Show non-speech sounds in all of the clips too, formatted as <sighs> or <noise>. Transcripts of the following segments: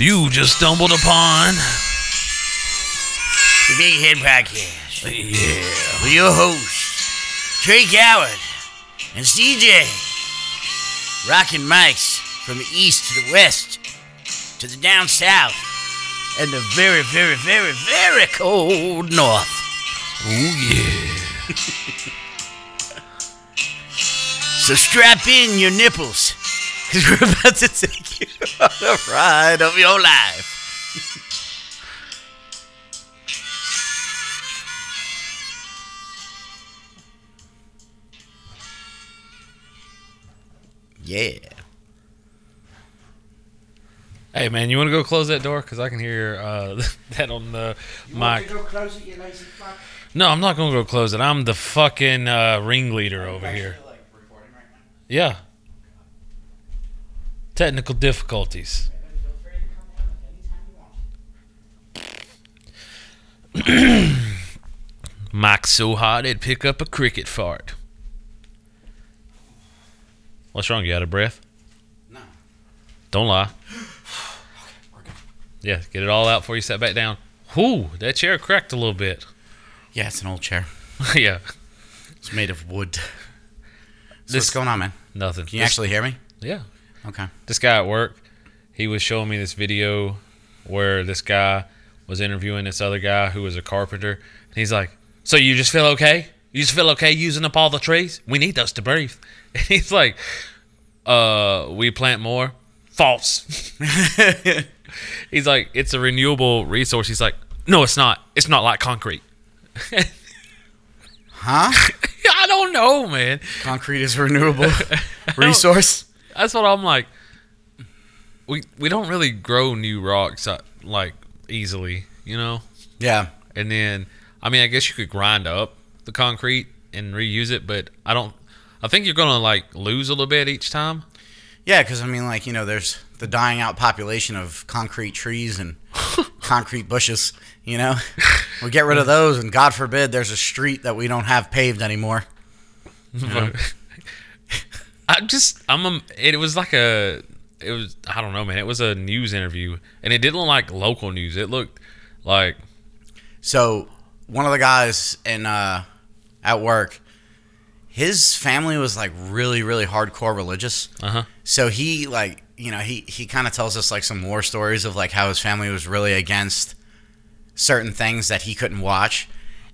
You just stumbled upon. The Big Head Podcast. Yeah. With your hosts, Trey Coward and CJ. Rocking mics from the east to the west, to the down south, and the very, very, very, very cold north. Oh, yeah. So strap in your nipples, because we're about to take you on a ride of your life. Yeah. Hey, man, you want to go close that door? Because I can hear uh, <laughs> that on the mic. close it, you lazy fuck? No, I'm not going to go close it. I'm the fucking uh, ringleader over here. Yeah. Technical difficulties. <clears throat> Mike's so hot it'd pick up a cricket fart. What's wrong? You out of breath? No. Don't lie. Yeah, get it all out before you sit back down. Whoo, that chair cracked a little bit. Yeah, it's an old chair. <laughs> yeah, It's made of wood. So This- what's going on, man? nothing. Can you This- actually hear me? Yeah. Okay. This guy at work, he was showing me this video where this guy was interviewing this other guy who was a carpenter. And he's like, So you just feel okay? You just feel okay using up all the trees? We need those to breathe. <laughs> And he's like, Uh, we plant more? False. <laughs> he's like, It's a renewable resource. He's like, No, it's not. It's not like concrete. Huh? <laughs> I don't know, man. Concrete is a renewable resource. That's what I'm like. We we don't really grow new rocks uh, like easily, you know. Yeah. And then, I mean, I guess you could grind up the concrete and reuse it, but I don't. I think you're gonna like lose a little bit each time. Yeah, because I mean, like you know, there's the dying out population of concrete trees and <laughs> concrete bushes. You know, we get rid of those, and God forbid, there's a street that we don't have paved anymore. <laughs> <laughs> I just I'm a, it was like a it was I don't know man. It was a news interview and it didn't look like local news. It looked like So one of the guys in uh, at work, his family was like really, really hardcore religious. uh huh So he like you know he he kind of tells us like some war stories of like how his family was really against certain things that he couldn't watch,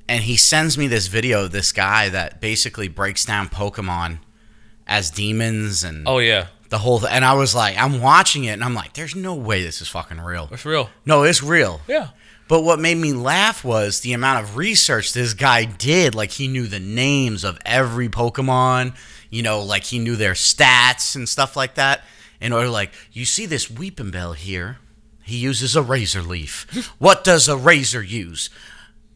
and he sends me this video of this guy that basically breaks down Pokemon as demons and oh yeah the whole th- and I was like I'm watching it and I'm like there's no way this is fucking real. it's real No, it's real. yeah But what made me laugh was the amount of research this guy did. Like he knew the names of every Pokemon, you know, like he knew their stats and stuff like that. In order, like, you see this Weepinbell here. He uses a razor leaf. <laughs> what does a razor use?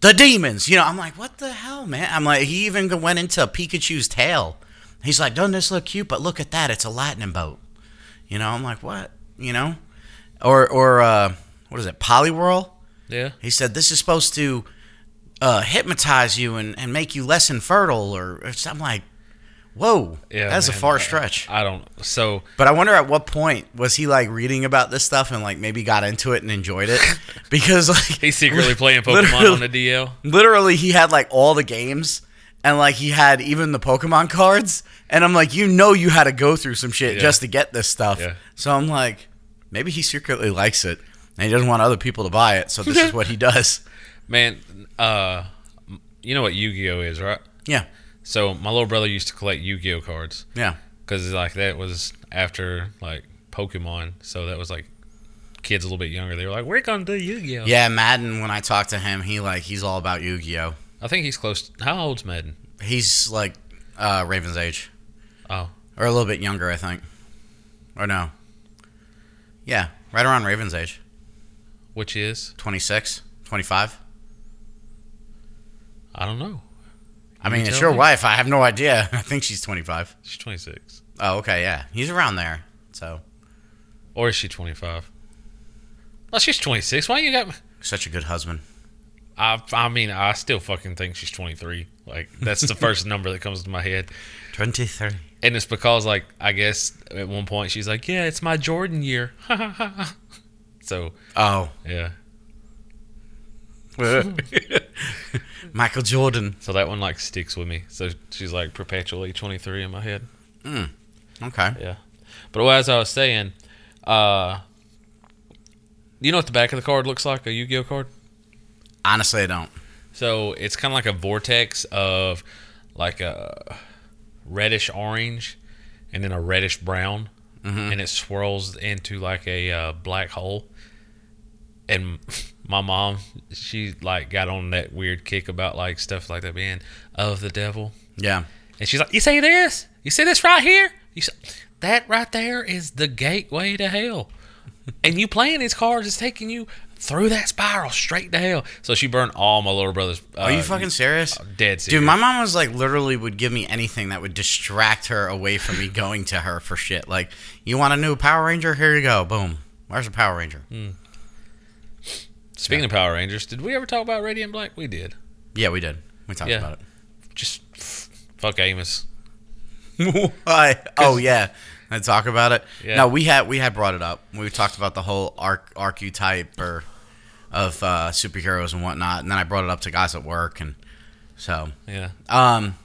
The demons. You know, I'm like, what the hell, man? I'm like, he even went into Pikachu's tail. He's like, doesn't this look cute? But look at that. It's a lightning bolt. You know, I'm like, what? You know? Or, or, uh, what is it? Poliwhirl? yeah He said this is supposed to uh, hypnotize you and, and make you less infertile, or, or something like, whoa, yeah that's a man. far stretch. I don't so But I wonder at what point was he like reading about this stuff and like maybe got into it and enjoyed it <laughs> because like he's secretly playing Pokemon on the DL literally he had like all the games and like he had even the Pokemon cards and I'm like you know you had to go through some shit Yeah. just to get this stuff. Yeah. So I'm like maybe he secretly likes it and he doesn't want other people to buy it, so this is what he does. <laughs> Man, uh, you know what Yu-Gi-Oh is, right? Yeah. So my little brother used to collect Yu-Gi-Oh cards Yeah. because like that was after like Pokemon, so that was like kids a little bit younger. They were like, "We're gonna do Yu-Gi-Oh." Yeah, Madden. When I talk to him, he like he's all about Yu-Gi-Oh. I think he's close. How old's Madden? He's like uh, Raven's age, Oh, or a little bit younger, I think. Or no? Yeah, right around Raven's age, which is 26, 25. I don't know. I mean, it's tell your me. wife. I have no idea. <laughs> I think she's 25. She's 26, Oh, okay, yeah. He's around there. So, or is she 25? Oh, she's 26. Why you got? me? such a good husband. I I mean, I still fucking think she's 23. Like that's the first <laughs> number that comes to my head. 23. And it's because, like, I guess at one point she's like, "Yeah, it's my Jordan year." <laughs> So Oh, yeah, <laughs> Michael Jordan. so that one like sticks with me. So she's like perpetually 23 in my head. Mm. Okay. Yeah. But as I was saying, uh, you know what the back of the card looks like? A Yu-Gi-Oh card. Honestly, I don't. So it's kind of like a vortex of like a reddish orange and then a reddish brown, and it swirls into like a uh, black hole. And <laughs> my mom, she like got on that weird kick about like stuff like that being of the devil. Yeah. And she's like, "You see this? You see this right here? You see, that right there is the gateway to hell. <laughs> and you playing these cards is taking you through that spiral straight to hell." So she burned all my little brother's. Uh, Are you fucking serious? dead serious? Dude, my mom was like literally would give me anything that would distract her away from me going to her for shit. Like, you want a new Power Ranger? Here you go. Boom. Where's the Power Ranger? Speaking of Power Rangers, did we ever talk about Radiant Black? We did. Yeah, we did. We talked Yeah. about it. Just fuck Amos. <laughs> Why? oh yeah. I talk about it. Yeah. No, we had we had brought it up. We talked about the whole arc archetype or of uh, superheroes and whatnot, and then I brought it up to guys at work, and so Yeah. um,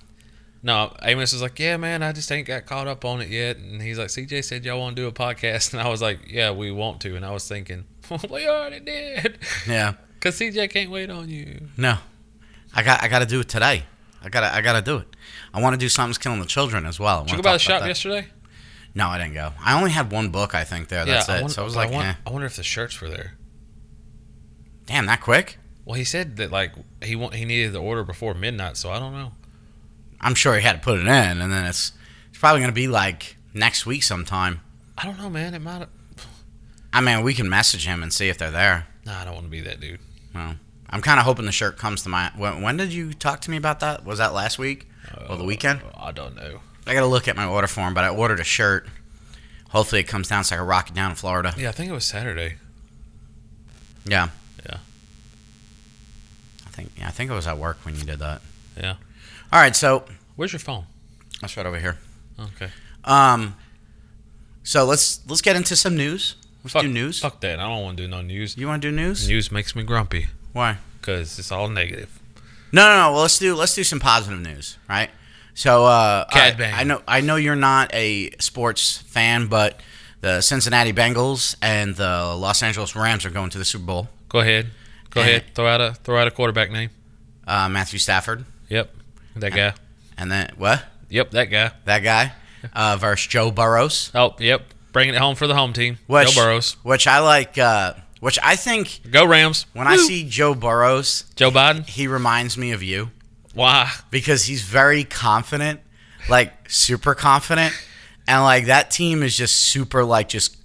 No, Amos is like, yeah, man, I just ain't got caught up on it yet. And he's like, CJ said y'all want to do a podcast, <laughs> and I was like, yeah, we want to. And I was thinking, <laughs> we already did, yeah, <laughs> cause CJ can't wait on you. no, I got I got to do it today. I gotta I gotta do it. I want to do something's killing the children as well. I Did you go by the shop that. yesterday? No, I didn't go. I only had one book, I think. There, that's I it. wonder- so I was like, I, wonder, eh. I wonder if the shirts were there. Damn, that quick? Well, he said that like he want, he needed the order before midnight, so I don't know. I'm sure he had to put it in, and then it's it's probably gonna be like next week sometime. I don't know, man. It might. have I mean, we can message him and see if they're there. Nah, I don't want to be that dude. Well, I'm kind of hoping the shirt comes to my. When, when did you talk to me about that? Was that last week or the uh, weekend? I don't know. I gotta look at my order form, but I ordered a shirt. Hopefully, it comes down so I can rock it down in Florida. Yeah, I think it was Saturday. Yeah. I think yeah, I think it was at work when you did that. Yeah. All right, so Where's your phone? that's right over here. Okay. Um, so let's let's get into some news. Let's Fuck, do news. Fuck that. I don't want to do no news. You want to do news? News makes me grumpy Why? because it's all negative. No, no, no. Well, let's do let's do some positive news, right? So, uh, I. I know I know you're not a sports fan, but the Cincinnati Bengals and the Los Angeles Rams are going to the Super Bowl. Go ahead. Go And- ahead. Throw out a throw out a quarterback name. Uh, Matthew Stafford, Yep. That guy. and then what? Yep. That guy. That guy uh, versus Joe Burrows, Oh, yep. Bringing it home for the home team. which Joe Burrows. which I like. Uh, which I think Go Rams. when I see Joe Burrows, Joe Biden. he reminds me of you. Why? because he's very confident, like super confident, and like that team is just super like just.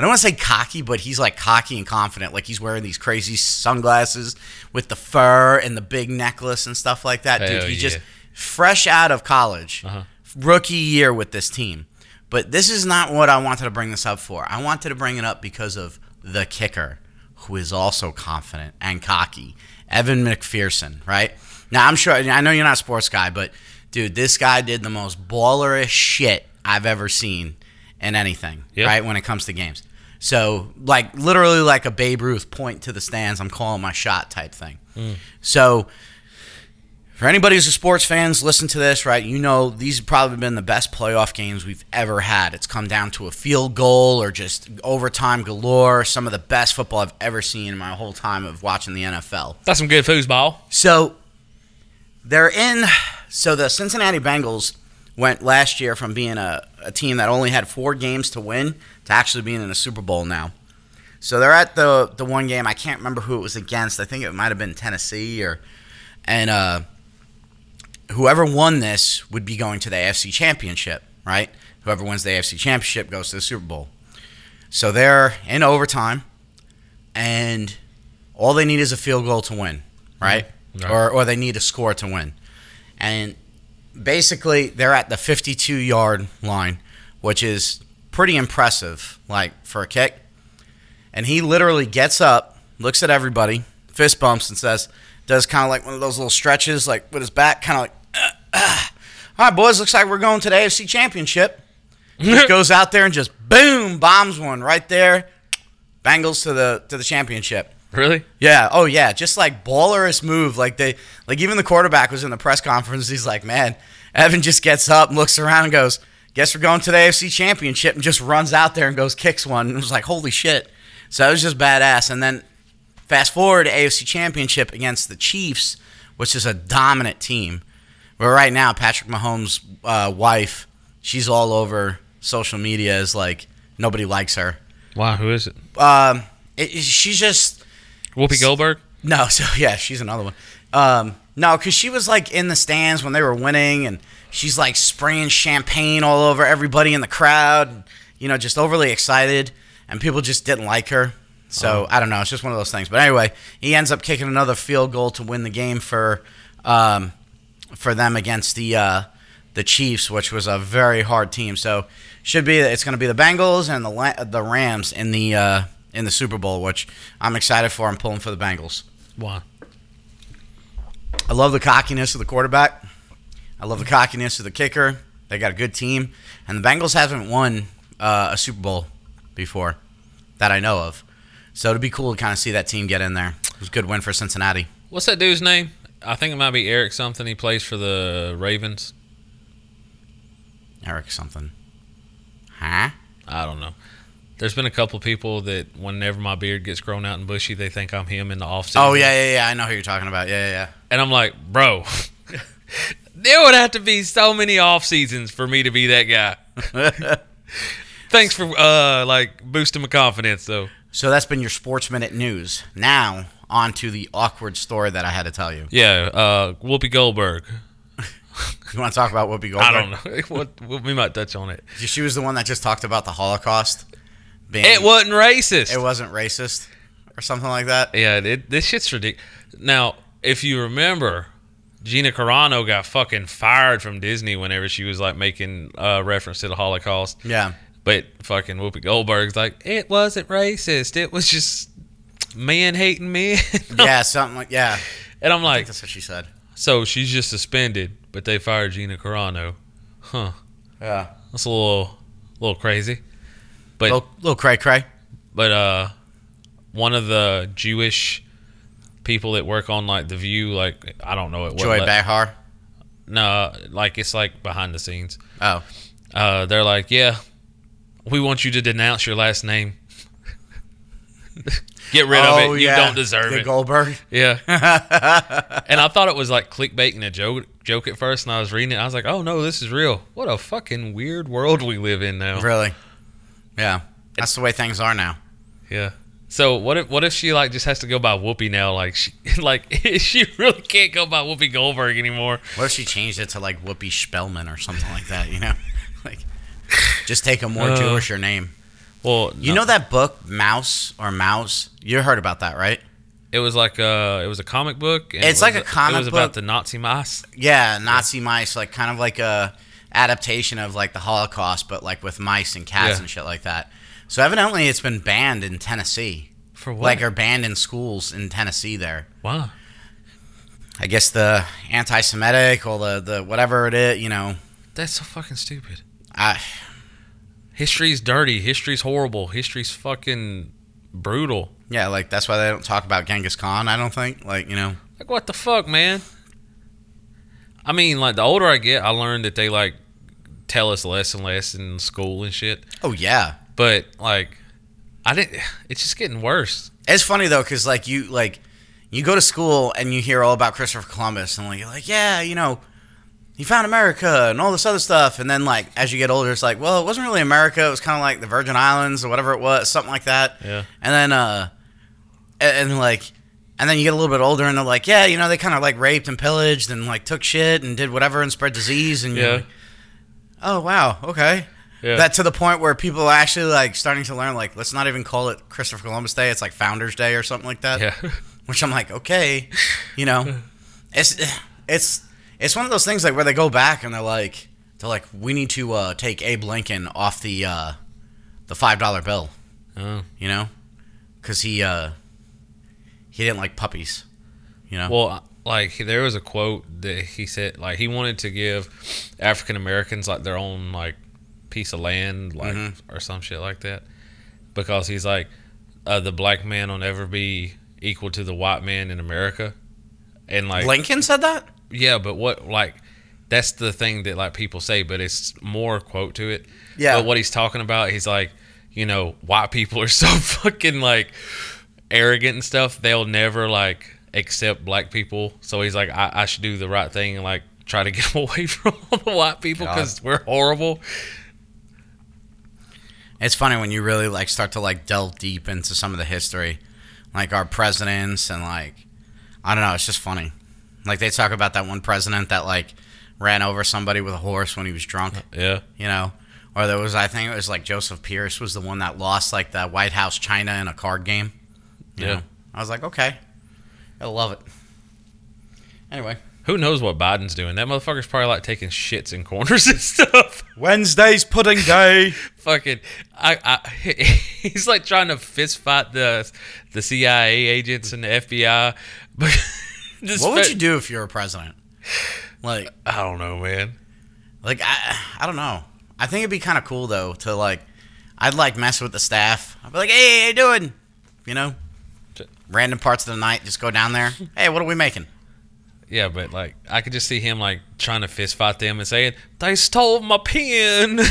I don't want to say cocky, but he's like cocky and confident. Like he's wearing these crazy sunglasses with the fur and the big necklace and stuff like that. Dude, Hell he's yeah. just fresh out of college, Uh-huh. rookie year with this team. But this is not what I wanted to bring this up for. I wanted to bring it up because of the kicker, who is also confident and cocky, Evan McPherson. Right now, I'm sure I know you're not a sports guy, but dude, this guy did the most ballerish shit I've ever seen in anything. Yep. Right when it comes to games. So like literally like a Babe Ruth point to the stands, I'm calling my shot type thing. Mm. So for anybody who's a sports fans, listen to this, right? You know these have probably been the best playoff games we've ever had. It's come down to a field goal or just overtime galore. Some of the best football I've ever seen in my whole time of watching the NFL. That's some good foosball. So they're in. So the Cincinnati Bengals went last year from being a, a team that only had four games to win to actually being in a Super Bowl now. So they're at the the one game. I can't remember who it was against. I think it might have been Tennessee or, and uh, whoever won this would be going to the AFC Championship, right? Whoever wins the AFC Championship goes to the Super Bowl. So they're in overtime, and all they need is a field goal to win, right? Mhm. Right. Or or they need a score to win, and basically they're at the 52 yard line, which is pretty impressive, like for a kick. And he literally gets up, looks at everybody, fist bumps, and says, does kind of like one of those little stretches, like with his back, kind of like, "Uh, uh. all right, boys, looks like we're going to the AFC Championship. <laughs> Just goes out there and just boom, bombs one right there. Bengals to the to the championship. Really? Yeah. Oh yeah. Just like ballerist move. Like they like even the quarterback was in the press conference. He's like, man, Evan just gets up and looks around and goes, guess we're going to the AFC championship and just runs out there and goes kicks one. And it was like, holy shit. So it was just badass. And then fast forward to AFC championship against the Chiefs, which is a dominant team. But right now, Patrick Mahomes' uh, wife, she's all over social media as like nobody likes her. Wow, who is it? Um, it- she's just Whoopi Goldberg? no, <laughs> so yeah, she's another one. Um, no, because she was like in the stands when they were winning, and she's like spraying champagne all over everybody in the crowd. You know, just overly excited, and people just didn't like her. So I don't know. It's just one of those things. But anyway, he ends up kicking another field goal to win the game for um, for them against the uh, the Chiefs, which was a very hard team. So should be it's going to be the Bengals and the the Rams in the uh, in the Super Bowl, which I'm excited for. I'm pulling for the Bengals. Why? I love the cockiness of the quarterback. I love the cockiness of the kicker. They got a good team, and the Bengals haven't won uh, a Super Bowl before that I know of. So it'd be cool to kind of see that team get in there. It was a good win for Cincinnati. What's that dude's name? I think it might be Eric something. He plays for the Ravens. Eric something. Huh? I don't know. There's been a couple people that whenever my beard gets grown out and bushy, they think I'm him in the off season. Oh yeah, yeah, yeah. I know who you're talking about. Yeah, yeah, And I'm like, bro, <laughs> there would have to be so many off seasons for me to be that guy. <laughs> Thanks for uh like boosting my confidence though. so that's been your Sports Minute news. Now on to the awkward story that I had to tell you. Yeah, uh Whoopi Goldberg. <laughs> You want to talk about Whoopi Goldberg? I don't know. we might touch on it. She was the one that just talked about the Holocaust. Being, It wasn't racist. It wasn't racist or something like that. Yeah, it, this shit's ridiculous. Now, if you remember, Gina Carano got fucking fired from Disney whenever she was like making uh, reference to the Holocaust. Yeah. But fucking Whoopi Goldberg's like, it wasn't racist. It was just man hating men. <laughs> Yeah, something like yeah. and I'm like, that's what she said. so she's just suspended, but they fired Gina Carano. Huh? Yeah. That's a little, little crazy. But Little, little cray cray. but uh one of the Jewish people that work on like the view like I don't know it Joy le- Behar. no like it's like behind the scenes Oh. uh they're like yeah we want you to denounce your last name <laughs> get rid oh, of it you yeah. don't deserve the it Goldberg. yeah <laughs> and I thought it was like clickbait and a joke joke at first and I was reading it I was like oh no this is real what a fucking weird world we live in now Really? Yeah. That's the way things are now. Yeah. So what if what if she like just has to go by Whoopi now? Like she <laughs> like <laughs> she really can't go by Whoopi Goldberg anymore. What if she changed it to like Whoopi Spellman or something like that? You know, <laughs> like just take a more Uh, Jewisher name. Well, You know that book Mouse or Mouse? You heard about that, right? it was like uh it was a comic book. and It's it like a comic book. It was book. about the Nazi mice. Yeah, Nazi mice, like kind of like a adaptation of like the Holocaust, but like with mice and cats Yeah. and shit like that. So evidently, it's been banned in Tennessee. For what? Like, are banned in schools in Tennessee. There, wow. I guess the anti-Semitic or the the whatever it is, you know. That's so fucking stupid. I History's dirty. History's horrible. History's fucking brutal. yeah, like that's why they don't talk about Genghis Khan. I don't think, like you know. Like what the fuck, man? I mean, like the older I get, I learn that they like tell us less and less in school and shit. Oh yeah, But like, I didn't. It's just getting worse. It's funny though, because like you like you go to school and you hear all about Christopher Columbus, and like you're like, yeah, you know, he found America and all this other stuff, and then like as you get older, it's like, well, it wasn't really America; it was kind of like the Virgin Islands or whatever it was, something like that. Yeah. And then uh, and, and like. And then you get a little bit older, and they're like, "Yeah, you know, they kind of like raped and pillaged and like took shit and did whatever and spread disease." And you're Yeah. like, "Oh wow, okay." Yeah. That to the point where people are actually like starting to learn, like, let's not even call it Christopher Columbus Day. It's like Founders Day or something like that. yeah. <laughs> Which I'm like, okay, you know, <laughs> it's it's it's one of those things like where they go back and they're like, they're like, we need to uh, take Abe Lincoln off the uh, the five dollar bill, Oh. you know, because he uh, he didn't like puppies, you know. Well, like there was a quote that he said, like he wanted to give African Americans like their own like piece of land, like Mhm. or some shit like that, because he's like uh, the black man will never be equal to the white man in America. And like Lincoln said that. yeah, but what like that's the thing that like people say, but it's more quote to it. Yeah. But what he's talking about, he's like, you know, white people are so <laughs> fucking like arrogant and stuff. They'll never like accept black people. So he's like, I, I should do the right thing and like try to <laughs> get them away from all the white people because we're horrible. It's funny when you really like start to like delve deep into some of the history, like our presidents and like I don't know. It's just funny. Like they talk about that one president that like ran over somebody with a horse when he was drunk. Uh, yeah. You know, or there was I think it was like Joseph Pierce was the one that lost like the White House China in a card game. Yeah. know? I was like, okay, I love it. Anyway, Who knows what Biden's doing? That motherfucker's probably like taking shits in corners <laughs> and stuff. Wednesday's pudding day. <laughs> Fucking, I, I, <laughs> he's like trying to fist fight the the CIA agents and the FBI. What would you do if you were a president? Like, I don't know, man. like I, I don't know. I think it'd be kind of cool though to like, I'd like mess with the staff. I'd be like, hey, how you doing? You know, random parts of the night, just go down there. <laughs> Hey, what are we making? Yeah, but like I could just see him like trying to fist fight them and saying they stole my pen. <laughs>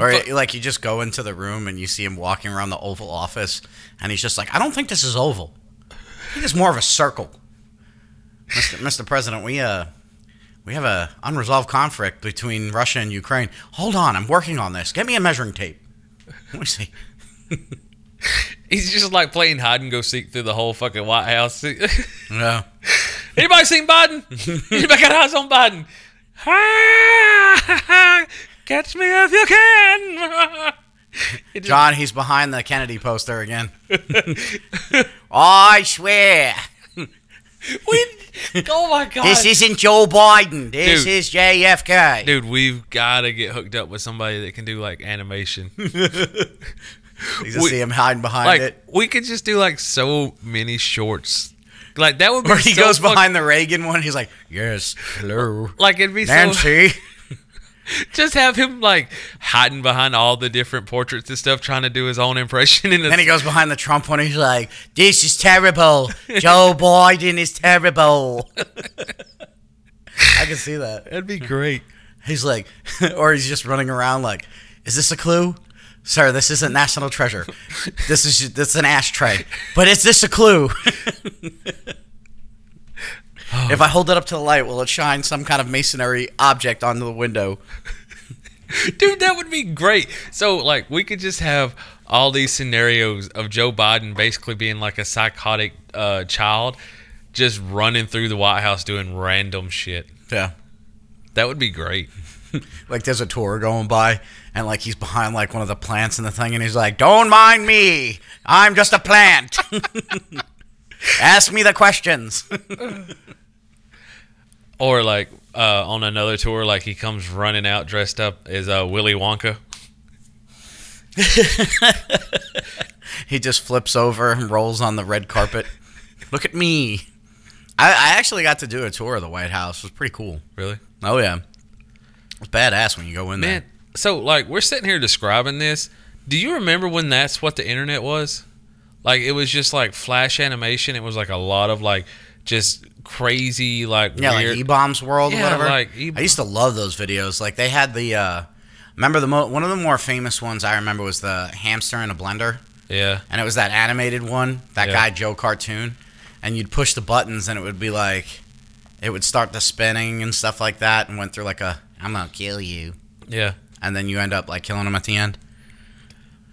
Or like you just go into the room and you see him walking around the Oval Office, and he's just like, I don't think this is oval. I think it's more of a circle. Mr. Mr. President, we uh we have a unresolved conflict between Russia and Ukraine. Hold on, I'm working on this. Get me a measuring tape. Let me see. <laughs> He's just like playing hide and go seek through the whole fucking White House. <laughs> no. Anybody seen Biden? <laughs> Anybody got eyes on Biden? Catch me if you can. Just- John, he's behind the Kennedy poster again. I swear. we, oh my god, This isn't Joe Biden. This Dude. is JFK. dude, we've got to get hooked up with somebody that can do like animation. You just we- see him hiding behind like it. we could just do like so many shorts. Like that would be Or he so goes fuck- behind the Reagan one. He's like, "Yes, hello, Like it'd be so Nancy." <laughs> just have him like hiding behind all the different portraits and stuff, trying to do his own impression. And then he goes behind the Trump one. He's like, "This is terrible. <laughs> Joe Biden is terrible." I can see that. that'd be great. He's like, <laughs> or he's just running around like, "Is this a clue?" Sir, this isn't national treasure. This is this is an ashtray. But is this a clue? <sighs> if I hold it up to the light, will it shine some kind of masonry object onto the window? Dude, that would be great. So, like, we could just have all these scenarios of Joe Biden basically being like a psychotic uh, child, just running through the White House doing random shit. Yeah. That would be great. <laughs> like there's a tour going by and like he's behind like one of the plants in the thing and he's like don't mind me. I'm just a plant. <laughs> Ask me the questions. <laughs> Or like uh, on another tour, like he comes running out dressed up as uh, Willy Wonka. he just flips over and rolls on the red carpet. Look at me. I, I actually got to do a tour of the white house. It was pretty cool. Really? oh yeah it's badass when you go in Man, there so like we're sitting here describing this. Do you remember when that's what the internet was? Like it was just like flash animation. It was like a lot of like just crazy like yeah weird. like eBaum's World or whatever like E- i used to love those videos like they had the uh remember the mo- one of the more famous ones i remember was the hamster in a blender yeah. and it was that animated one, that Yeah. guy Joe cartoon, and you'd push the buttons and it would be like, it would start the spinning and stuff like that, and went through like a, I'm gonna kill you, Yeah. and then you end up like killing him at the end.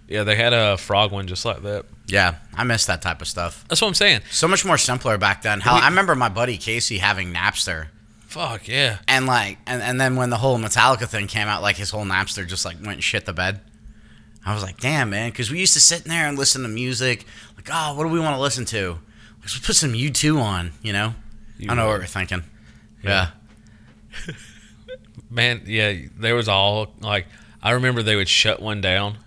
Yeah, they had a frog one just like that. Yeah, I miss that type of stuff. That's what I'm saying. So much more simpler back then. Hell, We- I remember my buddy Casey having Napster, Fuck yeah. and like, and, and then when the whole Metallica thing came out, like his whole Napster just like went and shit the bed. I was like, damn, man, because we used to sit in there and listen to music. Like, oh, what do we want to listen to? Let's put some U2 on, you know? I don't know what we're thinking. Yeah. <laughs> Man, yeah, there was all like I remember they would shut one down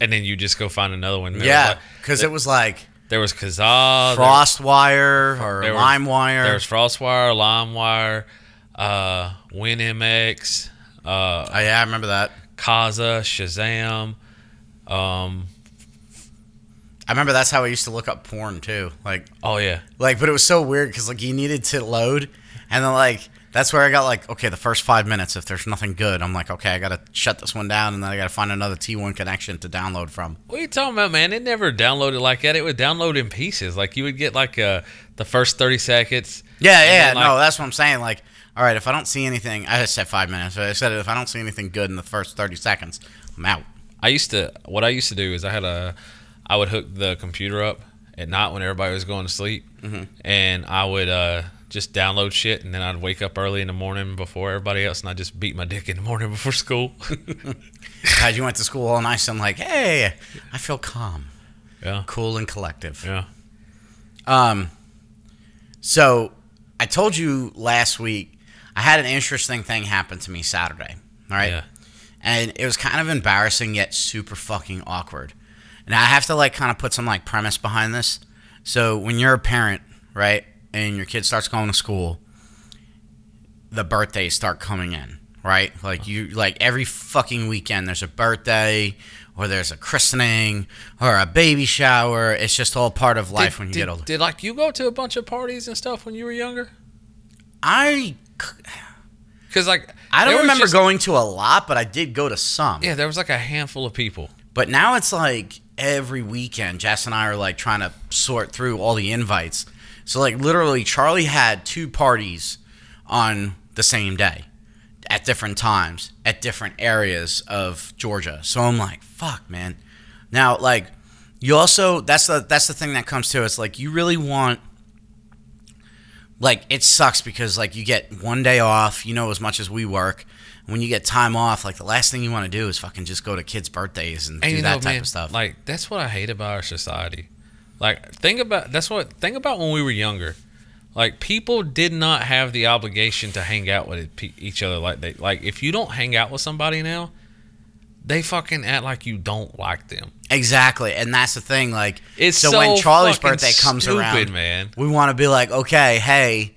and then you just go find another one. There Yeah, like- because it was like there was Kazaa, Frostwire or there was- LimeWire. There was Frostwire, LimeWire, uh, WinMX, uh, oh, yeah, I remember that. Kazaa, Shazam, Um. I remember that's how I used to look up porn too. Like, Oh yeah. like, but it was so weird because like you needed to load, and then like that's where I got like, okay, the first five minutes, if there's nothing good, I'm like, okay, I gotta shut this one down, and then I gotta find another T1 connection to download from. What are you talking about, man? It never downloaded like that. It would download in pieces. Like you would get like uh the first thirty seconds. Yeah, yeah, like- no, that's what I'm saying. Like, all right, if I don't see anything, I just said five minutes. But I said if I don't see anything good in the first 30 seconds, I'm out. I used to. What I used to do is I had a. I would hook the computer up at night when everybody was going to sleep, Mm-hmm. and I would uh just download shit, and then I'd wake up early in the morning before everybody else, and I would just beat my dick in the morning <laughs> before school. <laughs> God, you went to school all nice and like, hey, I feel calm, yeah. cool, and collective. Yeah. Um, so I told you last week I had an interesting thing happen to me Saturday. All right. Yeah. And it was kind of embarrassing yet super fucking awkward. And I have to like kind of put some like premise behind this. So when you're a parent, right, and your kid starts going to school, the birthdays start coming in, right? Like you like every fucking weekend there's a birthday or there's a christening or a baby shower. It's just all part of life did, when you did, get older. Did like you go to a bunch of parties and stuff when you were younger? I <sighs> Because like I don't remember just- going to a lot, but I did go to some. Yeah, there was like a handful of people. But now it's like every weekend, Jess and I are like trying to sort through all the invites. So like literally, Charlie had two parties on the same day, at different times, at different areas of Georgia. So I'm like, fuck, man. Now like, you also that's the that's the thing that comes to it. It's like you really want. Like it sucks because like you get one day off, you know, as much as we work. When you get time off, like the last thing you want to do is fucking just go to kids' birthdays and, And do that know, type man, of stuff. Like that's what I hate about our society. Like think about that's what think about when we were younger. Like people did not have the obligation to hang out with each other like they like if you don't hang out with somebody now, they fucking act like you don't like them. exactly, and that's the thing. Like, It's so, so when Charlie's birthday comes stupid, around, man. we want to be like, okay, hey,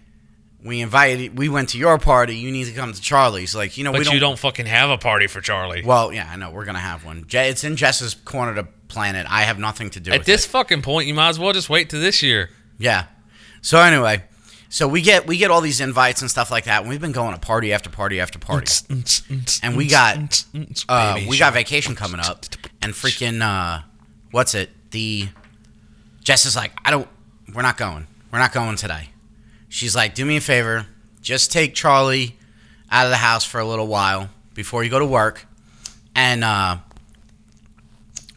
we invited, we went to your party. You need to come to Charlie's. Like, you know, we But don't. you don't fucking have a party for Charlie. Well, yeah, I know we're gonna have one. It's in Jess's corner to plan it. I have nothing to do At this it. fucking point, you might as well just wait to this year. Yeah. So anyway, so we get we get all these invites and stuff like that. And we've been going to party after party after party. And we got uh, we got vacation coming up, and freaking uh, what's it? The Jess is like, I don't. We're not going. We're not going today. She's like, do me a favor, just take Charlie out of the house for a little while before you go to work, and uh,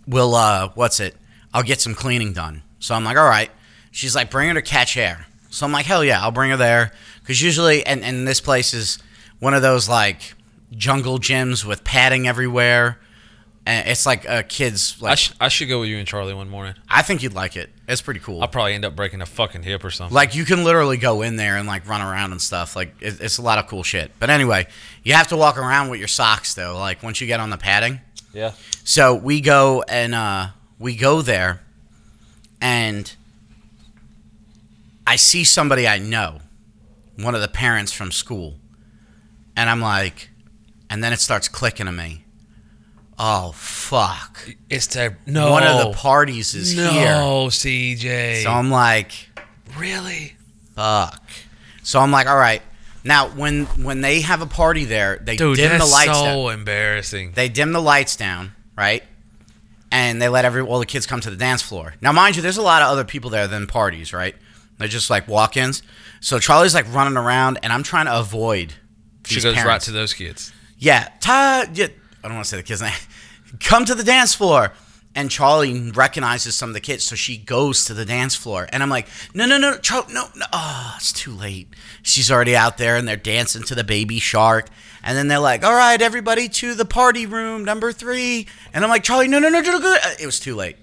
we'll uh, what's it? I'll get some cleaning done. So I'm like, all right. She's like, bring her to catch air. So I'm like, hell yeah, I'll bring her there. Because usually, and, and this place is one of those like jungle gyms with padding everywhere. And it's like a kid's I, sh- I should go with you and Charlie one morning. I think you'd like it. It's pretty cool. I'll probably end up breaking a fucking hip or something. Like you can literally go in there and like run around and stuff. Like it, it's a lot of cool shit. But anyway, you have to walk around with your socks though. Like once you get on the padding. yeah. So we go and uh, we go there, and I see somebody I know, one of the parents from school, and I'm like, and then it starts clicking to me. Oh fuck! It's the no. One of the parties is no, here. No, CJ. So I'm like, really? fuck. So I'm like, all right. Now when when they have a party there, they Dude, dim the lights down. so embarrassing. They dim the lights down, right? And they let every all the kids come to the dance floor. Now, mind you, there's a lot of other people there than parties, right? They're just like walk-ins. So Charlie's like running around, and I'm trying to avoid. She goes right to those kids. Yeah, Ty. Yeah, I don't want to say the kid's name. Come to the dance floor. And Charlie recognizes some of the kids, so she goes to the dance floor. And I'm like, no, no, no, Charlie, no, no. Oh, it's too late. She's already out there, and they're dancing to the baby shark. And then they're like, all right, everybody to the party room, number three. And I'm like, Charlie, no, no, no, no, no. It was too late.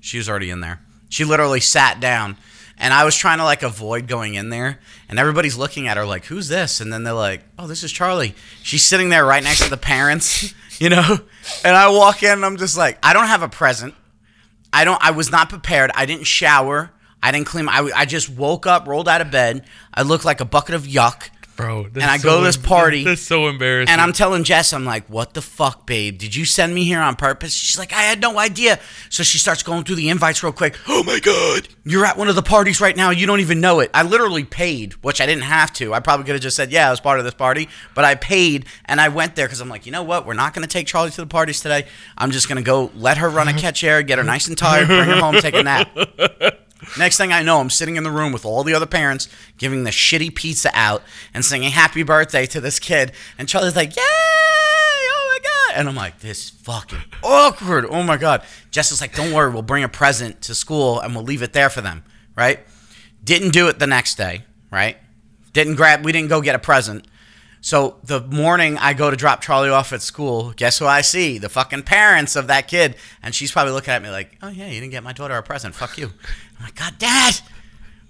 She was already in there. She literally sat down. And I was trying to like avoid going in there. And everybody's looking at her like, who's this? And then they're like, oh, this is Charlie. She's sitting there right next to the parents, <laughs> you know? And I walk in and I'm just like, I don't have a present. I don't, I was not prepared. I didn't shower. I didn't clean. I, I just woke up, rolled out of bed. I looked like a bucket of yuck. Bro. And I go to this party, That's so embarrassing. And I'm telling Jess, I'm like, what the fuck, babe? Did you send me here on purpose? She's like, I had no idea. So she starts going through the invites real quick. Oh my God. You're at one of the parties right now. You don't even know it. I literally paid, which I didn't have to. I probably could have just said, yeah, I was part of this party. But I paid and I went there because I'm like, you know what? We're not going to take Charlie to the parties today. I'm just going to go let her run a uh-huh. catch air, get her nice and tired, bring her home, take a nap. <laughs> Next thing I know, I'm sitting in the room with all the other parents giving the shitty pizza out and singing happy birthday to this kid. And Charlie's like, yay! Oh my God. And I'm like, this fucking awkward. Oh my God. Jess is like, don't worry, we'll bring a present to school and we'll leave it there for them, right? Didn't do it the next day, right? Didn't grab, we didn't go get a present. So the morning I go to drop Charlie off at school, guess who I see? The fucking parents of that kid. And she's probably looking at me like, oh yeah, you didn't get my daughter a present. Fuck you. I'm like, God, Dad,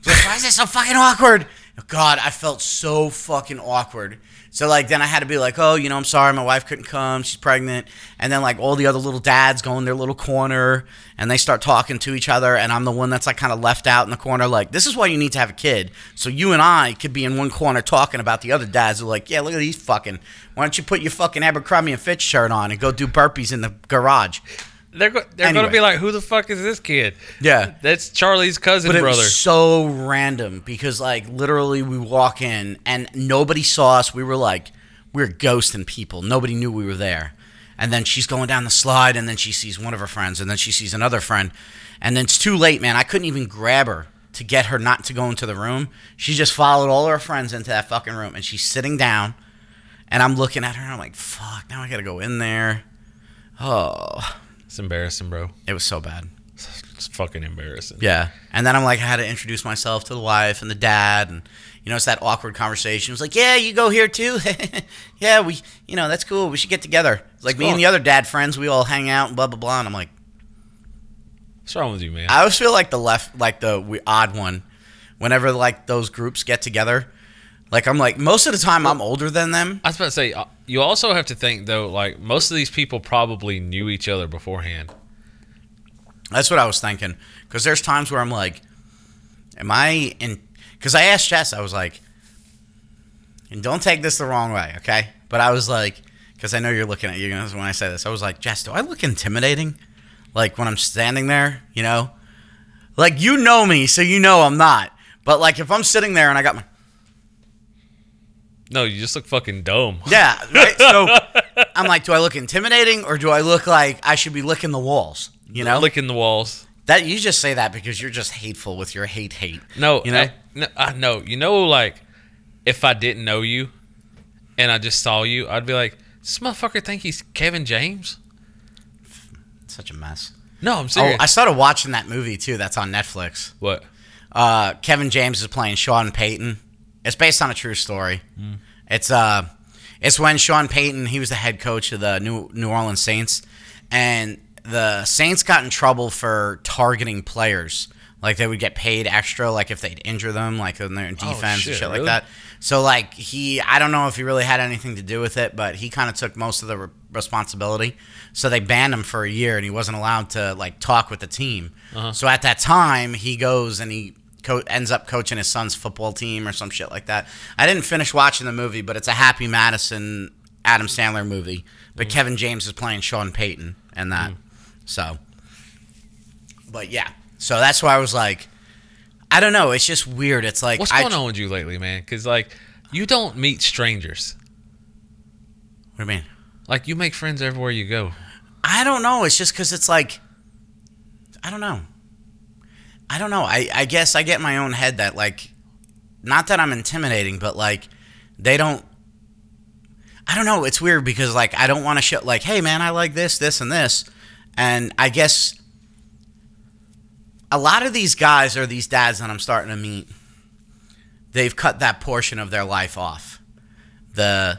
why is this so fucking awkward? God, I felt so fucking awkward. So like then I had to be like, oh, you know, I'm sorry, my wife couldn't come, she's pregnant, and then like all the other little dads go in their little corner and they start talking to each other, and I'm the one that's like kind of left out in the corner. Like this is why you need to have a kid, so you and I could be in one corner talking about the other dads. Are like, yeah, look at these fucking. Why don't you put your fucking Abercrombie and Fitch shirt on and go do burpees in the garage? They're go- they're Anyway. gonna be like, who the fuck is this kid? Yeah. That's Charlie's cousin But it brother. was so random because like literally we walk in and nobody saw us. We were like we were ghosting people. Nobody knew we were there. And then she's going down the slide and then she sees one of her friends and then she sees another friend. And then it's too late, man. I couldn't even grab her to get her not to go into the room. She just followed all her friends into that fucking room and she's sitting down and I'm looking at her and I'm like, "Fuck, now I got to go in there." Oh, it's embarrassing, bro. it was so bad. It's fucking embarrassing. Yeah. And then I'm like, I had to introduce myself to the wife and the dad. And, you know, it's that awkward conversation. It was like, yeah, you go here too. <laughs> yeah, we, you know, that's cool. We should get together. It's like me and the other dad friends, we all hang out and blah, blah, blah. And I'm like, What's wrong with you, man? I always feel like the left, like the odd one whenever like those groups get together. Like, I'm like, most of the time I'm older than them. I was about to say, uh, you also have to think though, like most of these people probably knew each other beforehand. That's what I was thinking. Because there's times where I'm like, am I in? Because I asked Jess, I was like, and don't take this the wrong way, okay? But I was like, because I know you're looking at you guys when I say this, I was like, Jess, do I look intimidating? Like when I'm standing there, you know? Like you know me, so you know I'm not. But like if I'm sitting there and I got my No, you just look fucking dumb. yeah, right. <laughs> So I'm like, do I look intimidating or do I look like I should be licking the walls? You know, licking the walls. that you just say that because you're just hateful with your hate hate. No, You know? I, no, I know. You know, like if I didn't know you and I just saw you, I'd be like, "This motherfucker think he's Kevin James." Such a mess. No, I'm serious. Oh. I started watching that movie too. That's on Netflix. what? Uh, Kevin James is playing Sean Payton. It's based on a true story. It's uh, it's when Sean Payton he was the head coach of the New New Orleans Saints, and the Saints got in trouble for targeting players. Like they would get paid extra, like if they'd injure them, like in their defense and shit, shit like that. So like he, I don't know if he really had anything to do with it, but he kind of took most of the re- responsibility. So they banned him for a year, and he wasn't allowed to like talk with the team. So at that time, he goes and he co- ends up coaching his son's football team or some shit like that. I didn't finish watching the movie, but it's a Happy Madison Adam Sandler movie. But mm. Kevin James is playing Sean Payton and that. Mm. So, but yeah, so that's why I was like, I don't know. It's just weird. It's like What's I, going on with you lately, man? Because like you don't meet strangers. What do you mean? Like you make friends everywhere you go. I don't know. It's just because it's like, I don't know. I don't know. I, I guess I get my own head that, like, not that I'm intimidating, but, like, they don't. I don't know. It's weird because, like, I don't want to show, like, hey, man, I like this, this, and this. And I guess a lot of these guys or these dads that I'm starting to meet, they've cut that portion of their life off. The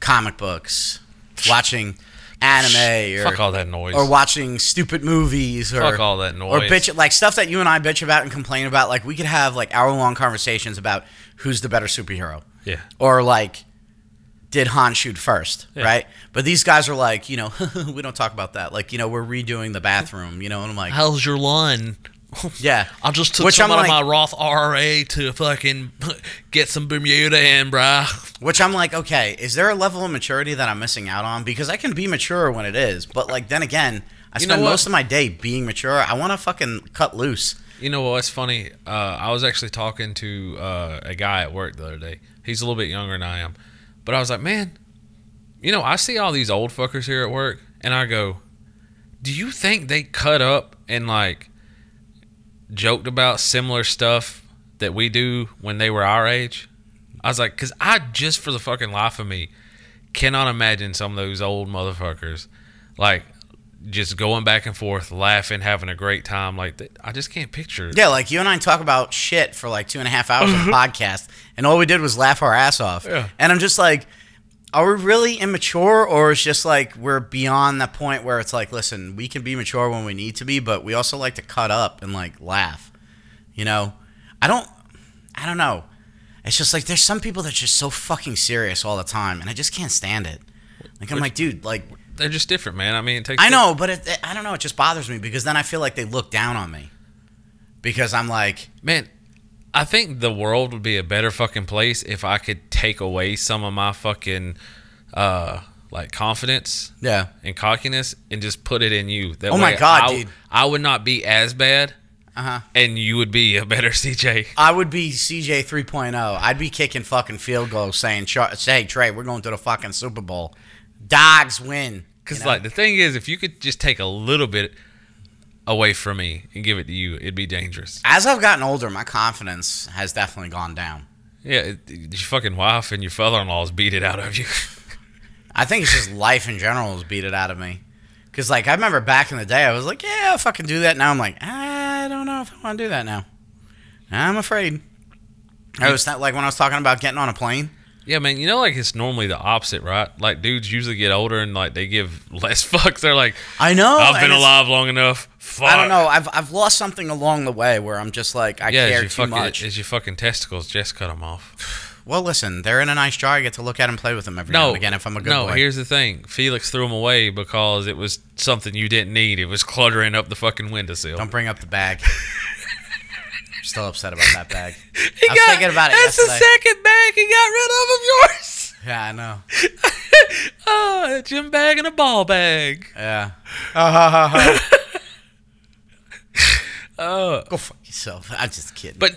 comic books, watching anime, or Fuck all that noise. or watching stupid movies or Fuck all that or bitch like stuff that you and I bitch about and complain about. Like we could have like hour long conversations about who's the better superhero yeah. or like did Han shoot first, Yeah. right? But these guys are like, you know, <laughs> we don't talk about that. Like, you know, we're redoing the bathroom, you know, and I'm like, How's your lawn? Yeah. I just took Which some I'm out of like- my Roth IRA to fucking <laughs> get some Bermuda in, bruh. Which I'm like, okay, is there a level of maturity that I'm missing out on? Because I can be mature when it is, but like then again, I You spend most of my day being mature. I want to fucking cut loose. You know what's funny? Uh, I was actually talking to uh, a guy at work the other day. He's a little bit younger than I am, but I was like, man, you know, I see all these old fuckers here at work, and I go, do you think they cut up and like joked about similar stuff that we do when they were our age? I was like, because I just for the fucking life of me cannot imagine some of those old motherfuckers like just going back and forth, laughing, having a great time. Like I just can't picture. Yeah, like you and I talk about shit for like two and a half hours of <laughs> podcast, and all we did was laugh our ass off. Yeah. And I'm just like, are we really immature, or it's just like we're beyond that point where it's like, listen, we can be mature when we need to be, but we also like to cut up and like laugh. You know, I don't, I don't know. It's just like there's some people that are just so fucking serious all the time, and I just can't stand it. Like I'm like, dude, like They're just different, man. I mean, it takes. I know, but it, it- I don't know. It just bothers me because then I feel like they look down on me because I'm like, man. I think the world would be a better fucking place if I could take away some of my fucking uh like confidence yeah, and cockiness and just put it in you. That Oh my God, I, dude. I would not be as bad, uh huh. and you would be a better <laughs> CJ. I would be CJ 3.0. I'd be kicking fucking field goals, saying, "Ch- "Say Trey, we're going to the fucking Super Bowl. Dogs win." Because You know? like the thing is, if you could just take a little bit away from me and give it to you, it'd be dangerous. as I've gotten older, my confidence has definitely gone down. Yeah, it, your fucking wife and your father-in-law's beat it out of you. <laughs> I think it's just life in general has beat it out of me. Cause like I remember back in the day, I was like, "Yeah, I'll fucking do that." Now I'm like, I don't know if I want to do that now. I'm afraid. I was not, like when I was talking about getting on a plane. Yeah, man. You know, like it's normally the opposite, right? Like dudes usually get older and like they give <laughs> less fucks. They're like, I know. I've been alive long enough. Fuck. I don't know. I've I've lost something along the way where I'm just like I Yeah, care too fucking, much. it's your fucking testicles. Just cut them off. <sighs> Well, listen, they're in a nice jar. I get to look at them and play with them every now No, and again if I'm a good no. boy. Here's the thing: Felix threw them away because it was something you didn't need. It was cluttering up the fucking windowsill. Don't bring up the bag. <laughs> Still upset about that bag. He <laughs> I was thinking about it That's yesterday. the second bag he got rid of of yours. Yeah, I know. <laughs> oh, a gym bag and a ball bag. Yeah. Uh, <laughs> Oh, Go fuck yourself. I'm just kidding. but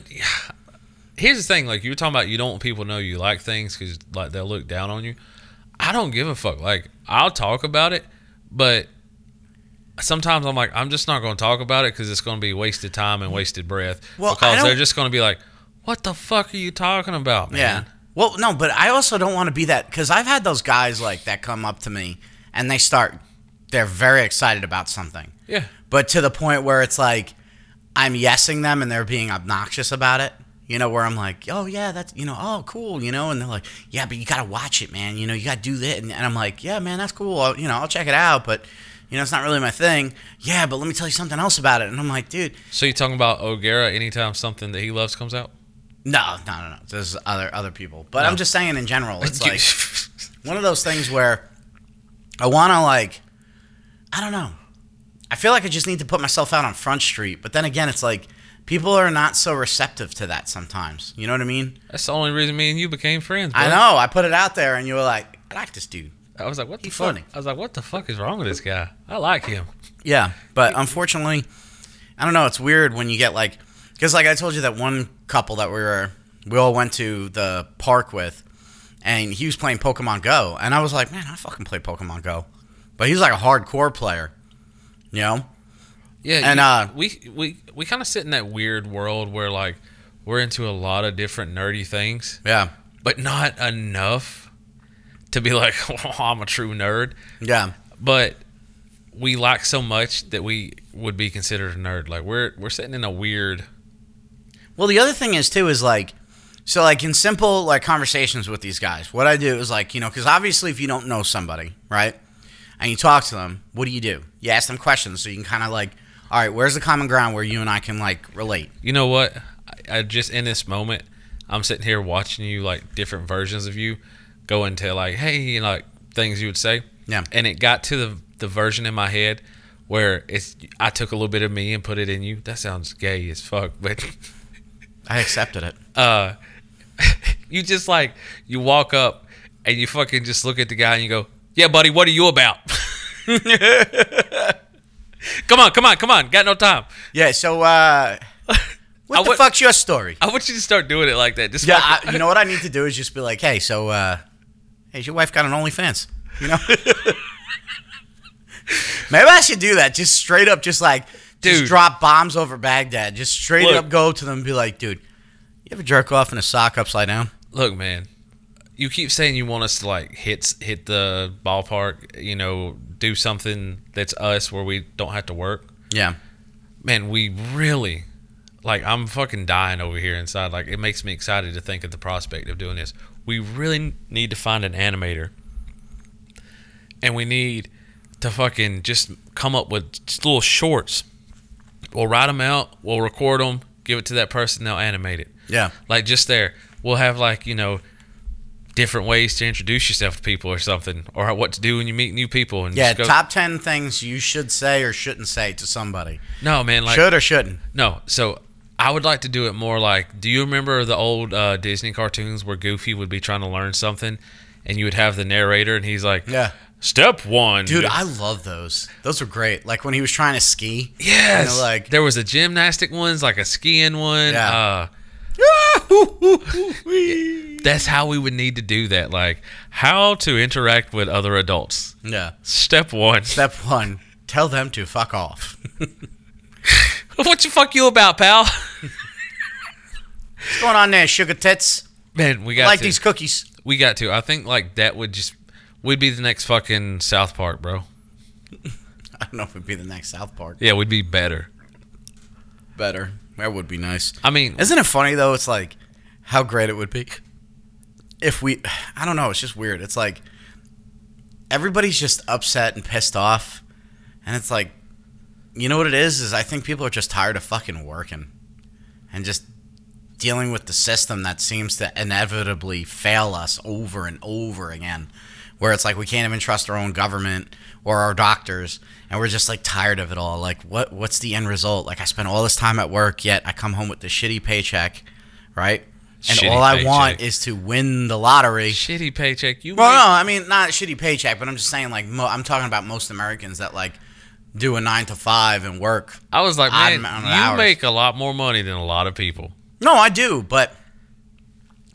here's the thing: like you were talking about, you don't want people to know you like things because like they'll look down on you. I don't give a fuck. Like I'll talk about it, but sometimes I'm like, I'm just not going to talk about it because it's going to be wasted time and wasted breath. Well, because they're just going to be like, "What the fuck are you talking about, man?" yeah. Well, no, but I also don't want to be that because I've had those guys like that come up to me and they start, they're very excited about something. Yeah. but to the point where it's like I'm yesing them and they're being obnoxious about it. You know, where I'm like, oh yeah, that's you know, oh cool, you know, and they're like, yeah, but you gotta watch it, man. You know, you gotta do that, and, and I'm like, yeah, man, that's cool. I'll, you know, I'll check it out, but you know, it's not really my thing. Yeah, but let me tell you something else about it. And I'm like, dude, So you talking about O'Gara anytime something that he loves comes out? no, no, no, no. There's other other people, but No. I'm just saying in general, it's <laughs> like <laughs> one of those things where I want to like, I don't know. I feel like I just need to put myself out on Front Street, but then again, it's like people are not so receptive to that sometimes. You know what I mean? That's the only reason me and you became friends. I know. I put it out there, and you were like, I like this dude. I was like, "What the He's fuck?" funny. I was like, "What the fuck is wrong with this guy?" I like him. Yeah, but unfortunately, I don't know. It's weird when you get like, because like I told you that one couple that we were, we all went to the park with, and he was playing Pokemon Go, and I was like, man, I fucking play Pokemon Go, but he's like a hardcore player, you know? Yeah, And, you- uh, we we we kind of sit in that weird world where like we're into a lot of different nerdy things, Yeah, but not enough to be like, <laughs> oh, I'm a true nerd. yeah, But we like so much that we would be considered a nerd. Like we're we're sitting in a weird. Well, the other thing is too is like, so like in simple like conversations with these guys, what I do is like you know because obviously if you don't know somebody right, and you talk to them, what do you do? You ask them questions so you can kind of like, all right, where's the common ground where you and I can like relate? You know what? I, I just in this moment, I'm sitting here watching you like different versions of you go into like, hey, you know, like things you would say. Yeah. And it got to the the version in my head where it's I took a little bit of me and put it in you. That sounds gay as fuck, but <laughs> I accepted it. <laughs> uh, <laughs> you just like you walk up and you fucking just look at the guy and you go, "Yeah, buddy, what are you about?" come on, come on, come on, got no time. Yeah. So, uh, what I the would- fuck's your story? I want you to start doing it like that. Just Yeah, I, you know what I need to do is just be like, hey, so, uh, hey, your wife got an OnlyFans, you know? <laughs> Maybe I should do that. Just straight up, just like, just Dude. drop bombs over Baghdad. Just straight Look. up go to them and be like, dude, you ever jerk off in a sock upside down? look, man. You keep saying you want us to like hit hit the ballpark, you know, do something that's us where we don't have to work. Yeah. man, we really like I'm fucking dying over here inside. Like it makes me excited to think of the prospect of doing this. We really need to find an animator. And we need to fucking just come up with little shorts. We'll write them out, we'll record them, give it to that person, they'll animate it. Yeah. Like just there. We'll have like, you know, different ways to introduce yourself to people or something or what to do when you meet new people and Yeah. just go, Top 10 things you should say or shouldn't say to somebody. No, man, like Should or shouldn't? No, so I would like to do it more like. Do you remember the old uh, Disney cartoons where Goofy would be trying to learn something, and you would have the narrator, and he's like, Yeah. "Step one, Dude, I love those. Those were great. Like when he was trying to ski. yes." Like- there was a gymnastic ones, like a skiing one. Yeah. Uh, <laughs> that's how we would need to do that. Like how to interact with other adults. yeah. Step one. Step one, tell them to fuck off. <laughs> what you fuck you about, pal? What's going on there, sugar tits? Man, we I got like to. these cookies. We got to. I think like that would just. We'd be the next fucking South Park, bro. <laughs> I don't know if it'd be the next South Park. Yeah, we'd be better. Better. That would be nice. I mean, Isn't it funny though? It's like how great it would be if we. <sighs> I don't know. It's just weird. It's like everybody's just upset and pissed off, and it's like, you know what it is? Is I think people are just tired of fucking working, and just dealing with the system that seems to inevitably fail us over and over again. Where it's like we can't even trust our own government or our doctors, and we're just like tired of it all. Like, what what's the end result? Like, I spent all this time at work, yet I come home with this shitty paycheck, right? And Shitty all I want is to win the lottery. shitty paycheck. You Well, make- no, I mean not a shitty paycheck, but I'm just saying like mo- I'm talking about most Americans that like do a nine to five and work. I was like, man, you hours. make a lot more money than a lot of people. No, I do, but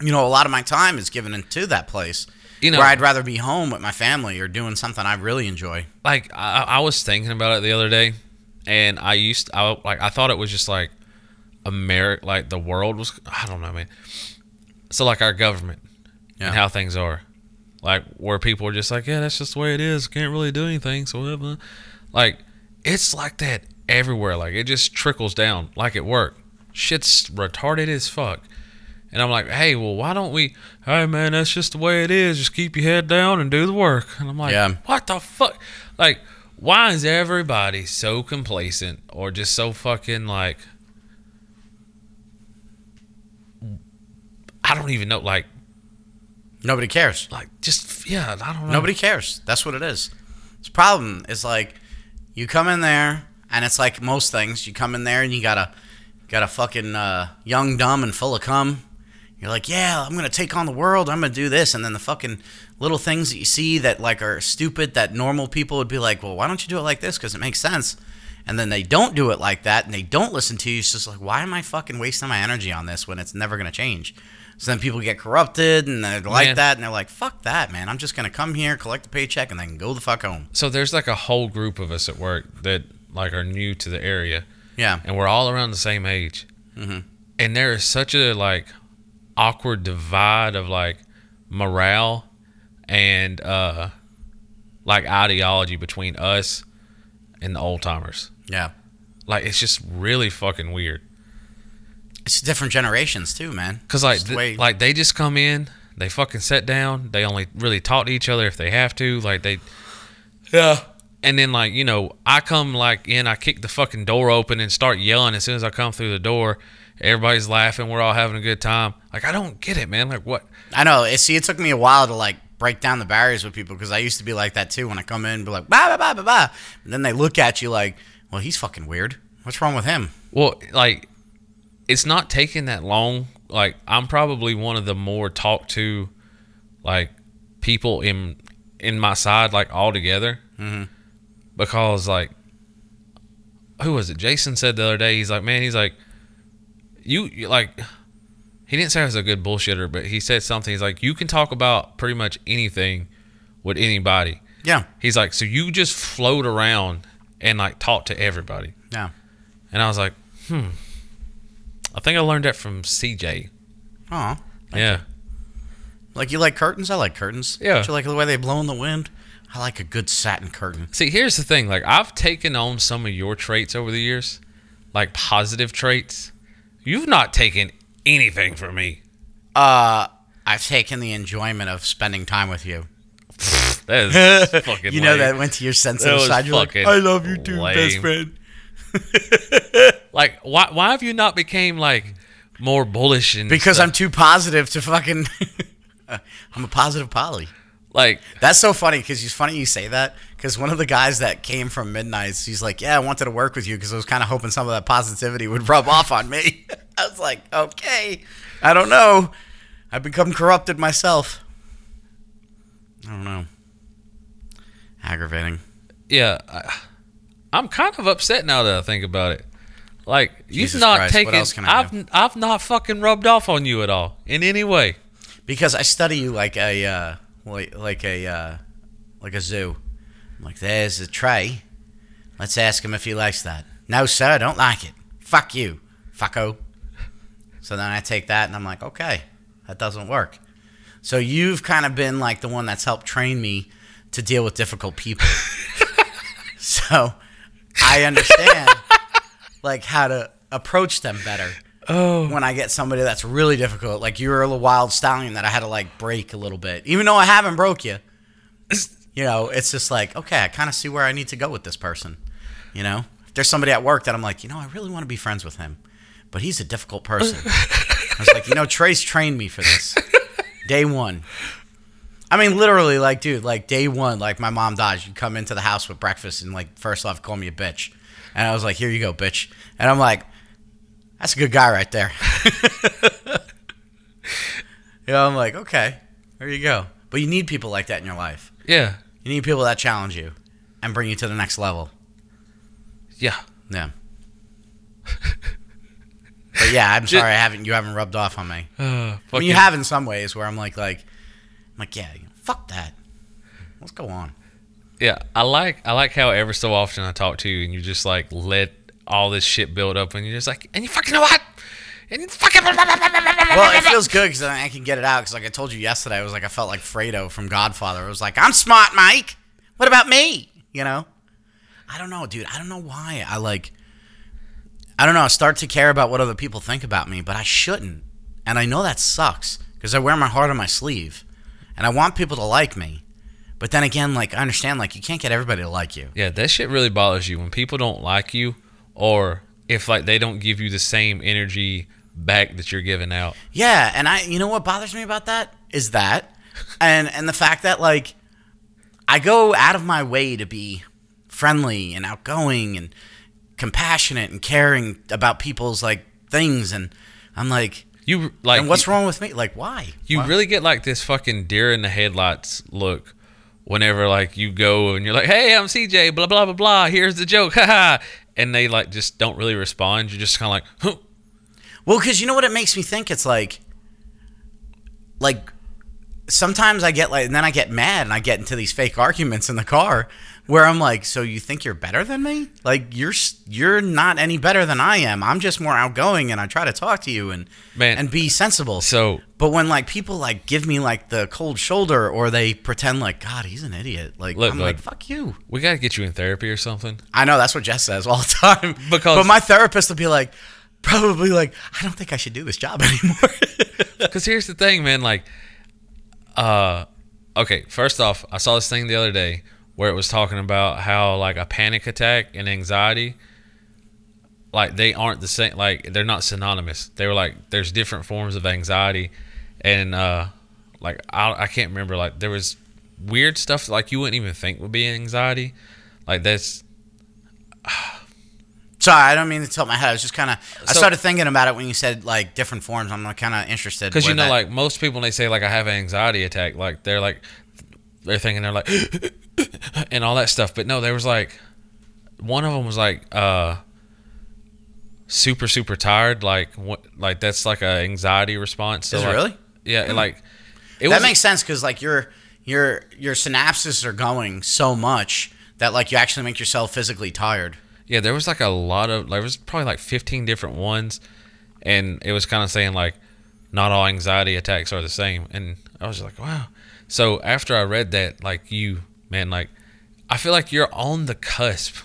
you know, a lot of my time is given into that place You know, where I'd rather be home with my family or doing something I really enjoy. like I, I was thinking about it the other day, and I used I like I thought it was just like America, like the world was. I don't know, man. So like our government Yeah. and how things are, like where people are just like, yeah, that's just the way it is. Can't really do anything. So whatever. Like it's like that everywhere. Like it just trickles down. Like at work, shit's retarded as fuck. And I'm like, hey, well, why don't we? Hey, man, that's just the way it is. Just keep your head down and do the work. And I'm like, Yeah. what the fuck? Like, why is everybody so complacent or just so fucking like? I don't even know. Like, Nobody cares. like just yeah. I don't know. Nobody cares. That's what it is. This problem is like you come in there and it's like most things. You come in there and you got a got a fucking uh, young, dumb, and full of cum. You're like, yeah, I'm gonna take on the world. I'm gonna do this, and then the fucking little things that you see that like are stupid that normal people would be like, well, why don't you do it like this? Because it makes sense. And then they don't do it like that, and they don't listen to you. It's just like, why am I fucking wasting my energy on this when it's never gonna change? So then people get corrupted, and they're like that, and they're like, fuck that, man. I'm just gonna come here, collect the paycheck, and then go the fuck home. So there's like a whole group of us at work that like are new to the area, Yeah. and we're all around the same age. Mhm. And there is such a like awkward divide of like morale and uh like ideology between us and the old timers. Yeah. Like it's just really fucking weird. It's different generations too, man. Cause like Just the th- way- like they just come in, they fucking sit down, they only really talk to each other if they have to. Like they Yeah. And then like, you know, I come like in, I kick the fucking door open and start yelling as soon as I come through the door. Everybody's laughing, we're all having a good time. Like I don't get it, man. Like what I know. it- See, it took me a while to like break down the barriers with people because I used to be like that too when I come in and be like blah blah blah blah blah. And then they look at you like, well, he's fucking weird. What's wrong with him? Well, like it's not taking that long. Like I'm probably one of the more talked to, like people in in my side, like all together, Mhm. Because like who was it? Jason said the other day. He's like, man, he's like, you, you like. He didn't say I was a good bullshitter, but he said something. He's like, you can talk about pretty much anything with anybody. Yeah, He's like, so you just float around and like talk to everybody. yeah. And I was like, hmm. I think I learned that from CJ. Oh, Yeah. like you like curtains? I like curtains. Yeah. Don't you like the way they blow in the wind? I like a good satin curtain. See, here's the thing. Like, I've taken on some of your traits over the years, like positive traits. You've not taken anything from me. Uh, I've taken the enjoyment of spending time with you. <laughs> That is <laughs> fucking you know lame. that went to your sensitive side. You're like, I love you too, best friend. <laughs> Like, why, why have you not became, like, more bullish and Because stuff? I'm too positive to fucking. I'm a positive Polly. Like, That's so funny because it's funny you say that because one of the guys that came from Midnight's, he's like, "Yeah, I wanted to work with you because I was kind of hoping some of that positivity would rub off on me." <laughs> I was like, "Okay, I don't know. I've become corrupted myself. I don't know. Aggravating. yeah, I, I'm kind of upset now that I think about it. Like, Jesus you've not Christ, taken, else can I I've, I've not fucking rubbed off on you at all in any way. Because I study you like a uh, like like a uh, like a zoo. I'm like, there's a tray. Let's ask him if he likes that. No, sir, I don't like it. Fuck you, fucko. So then I take that and I'm like, okay, that doesn't work. So you've kind of been like the one that's helped train me to deal with difficult people. <laughs> so I understand like how to approach them better Oh. when I get somebody that's really difficult. Like you're a little wild stallion that I had to like break a little bit, even though I haven't broke you. You know, it's just like okay, I kind of see where I need to go with this person. You know, if there's somebody at work that I'm like, you know, I really want to be friends with him, but he's a difficult person. I was like, you know, Trace trained me for this. Day one. I mean, literally, like, dude, like day one, like my mom dies. You come into the house with breakfast and like first off, call me a bitch, and I was like, here you go, bitch, and I'm like, that's a good guy right there. <laughs> you know, I'm like, okay, there you go. But you need people like that in your life. Yeah. You need people that challenge you and bring you to the next level. Yeah. Yeah. but yeah, I'm <laughs> sorry I haven't. You haven't rubbed off on me. Uh, I mean, you have in some ways where I'm like, like, I'm like, yeah, fuck that. Let's go on. Yeah, I like I like how ever so often I talk to you and you just like let all this shit build up and you're just like, and you fucking know what? And fucking Well, it feels good because I can get it out. Because like I told you yesterday, I was like, I felt like Fredo from Godfather. I was like, I'm smart, Mike. What about me? You know? I don't know, dude. I don't know why. I like. I don't know. I start to care about what other people think about me, but I shouldn't. And I know that sucks because I wear my heart on my sleeve, and I want people to like me. But then again, like I understand, like you can't get everybody to like you. Yeah, that shit really bothers you when people don't like you or if like they don't give you the same energy back that you're giving out. Yeah, and I you know what bothers me about that is that and and the fact that like I go out of my way to be friendly and outgoing and compassionate and caring about people's like things and I'm like You like and what's wrong with me? Like why? You Why? really get like this fucking deer in the headlights look whenever like you go and you're like, "Hey, I'm CJ, blah blah blah blah. Here's the joke." <laughs> Haha. And they like just don't really respond. You're just kind of like, huh. Well, because you know what it makes me think? It's like, like sometimes I get like, and then I get mad and I get into these fake arguments in the car where I'm like, so you think you're better than me? Like you're you're not any better than I am. I'm just more outgoing and I try to talk to you and Man. and be sensible. So But when like people like give me like the cold shoulder or they pretend like God, he's an idiot. Like Look, I'm bud. like, fuck you. we gotta get you in therapy or something. I know that's what Jess says all the <laughs> time. Because- but my therapist will be like, probably like, I don't think I should do this job <laughs> anymore. <laughs> Because here's the thing, man. Like, uh, okay. First off, I saw this thing the other day where it was talking about how like a panic attack and anxiety, like they aren't the same. Like they're not synonymous. They were like, there's different forms of anxiety, and uh, like I, I can't remember like there was weird stuff like you wouldn't even think would be anxiety. Like that's <sighs> Sorry, I don't mean to tilt my head. I was just kind of. I started thinking about it when you said like different forms. I'm kind of interested because you know that- like most people when they say like I have an anxiety attack like they're like they're thinking they're like <laughs> <coughs> and all that stuff. But no, there was like one of them was like uh super super tired like what like that's like a anxiety response. So Is it like, really? Yeah, like it that was makes sense because like your your your synapses are going so much that like you actually make yourself physically tired. Yeah, there was like a lot of there was probably like 15 different ones and it was kind of saying like not all anxiety attacks are the same and I was like, wow. So after I read that like you man like I feel like you're on the cusp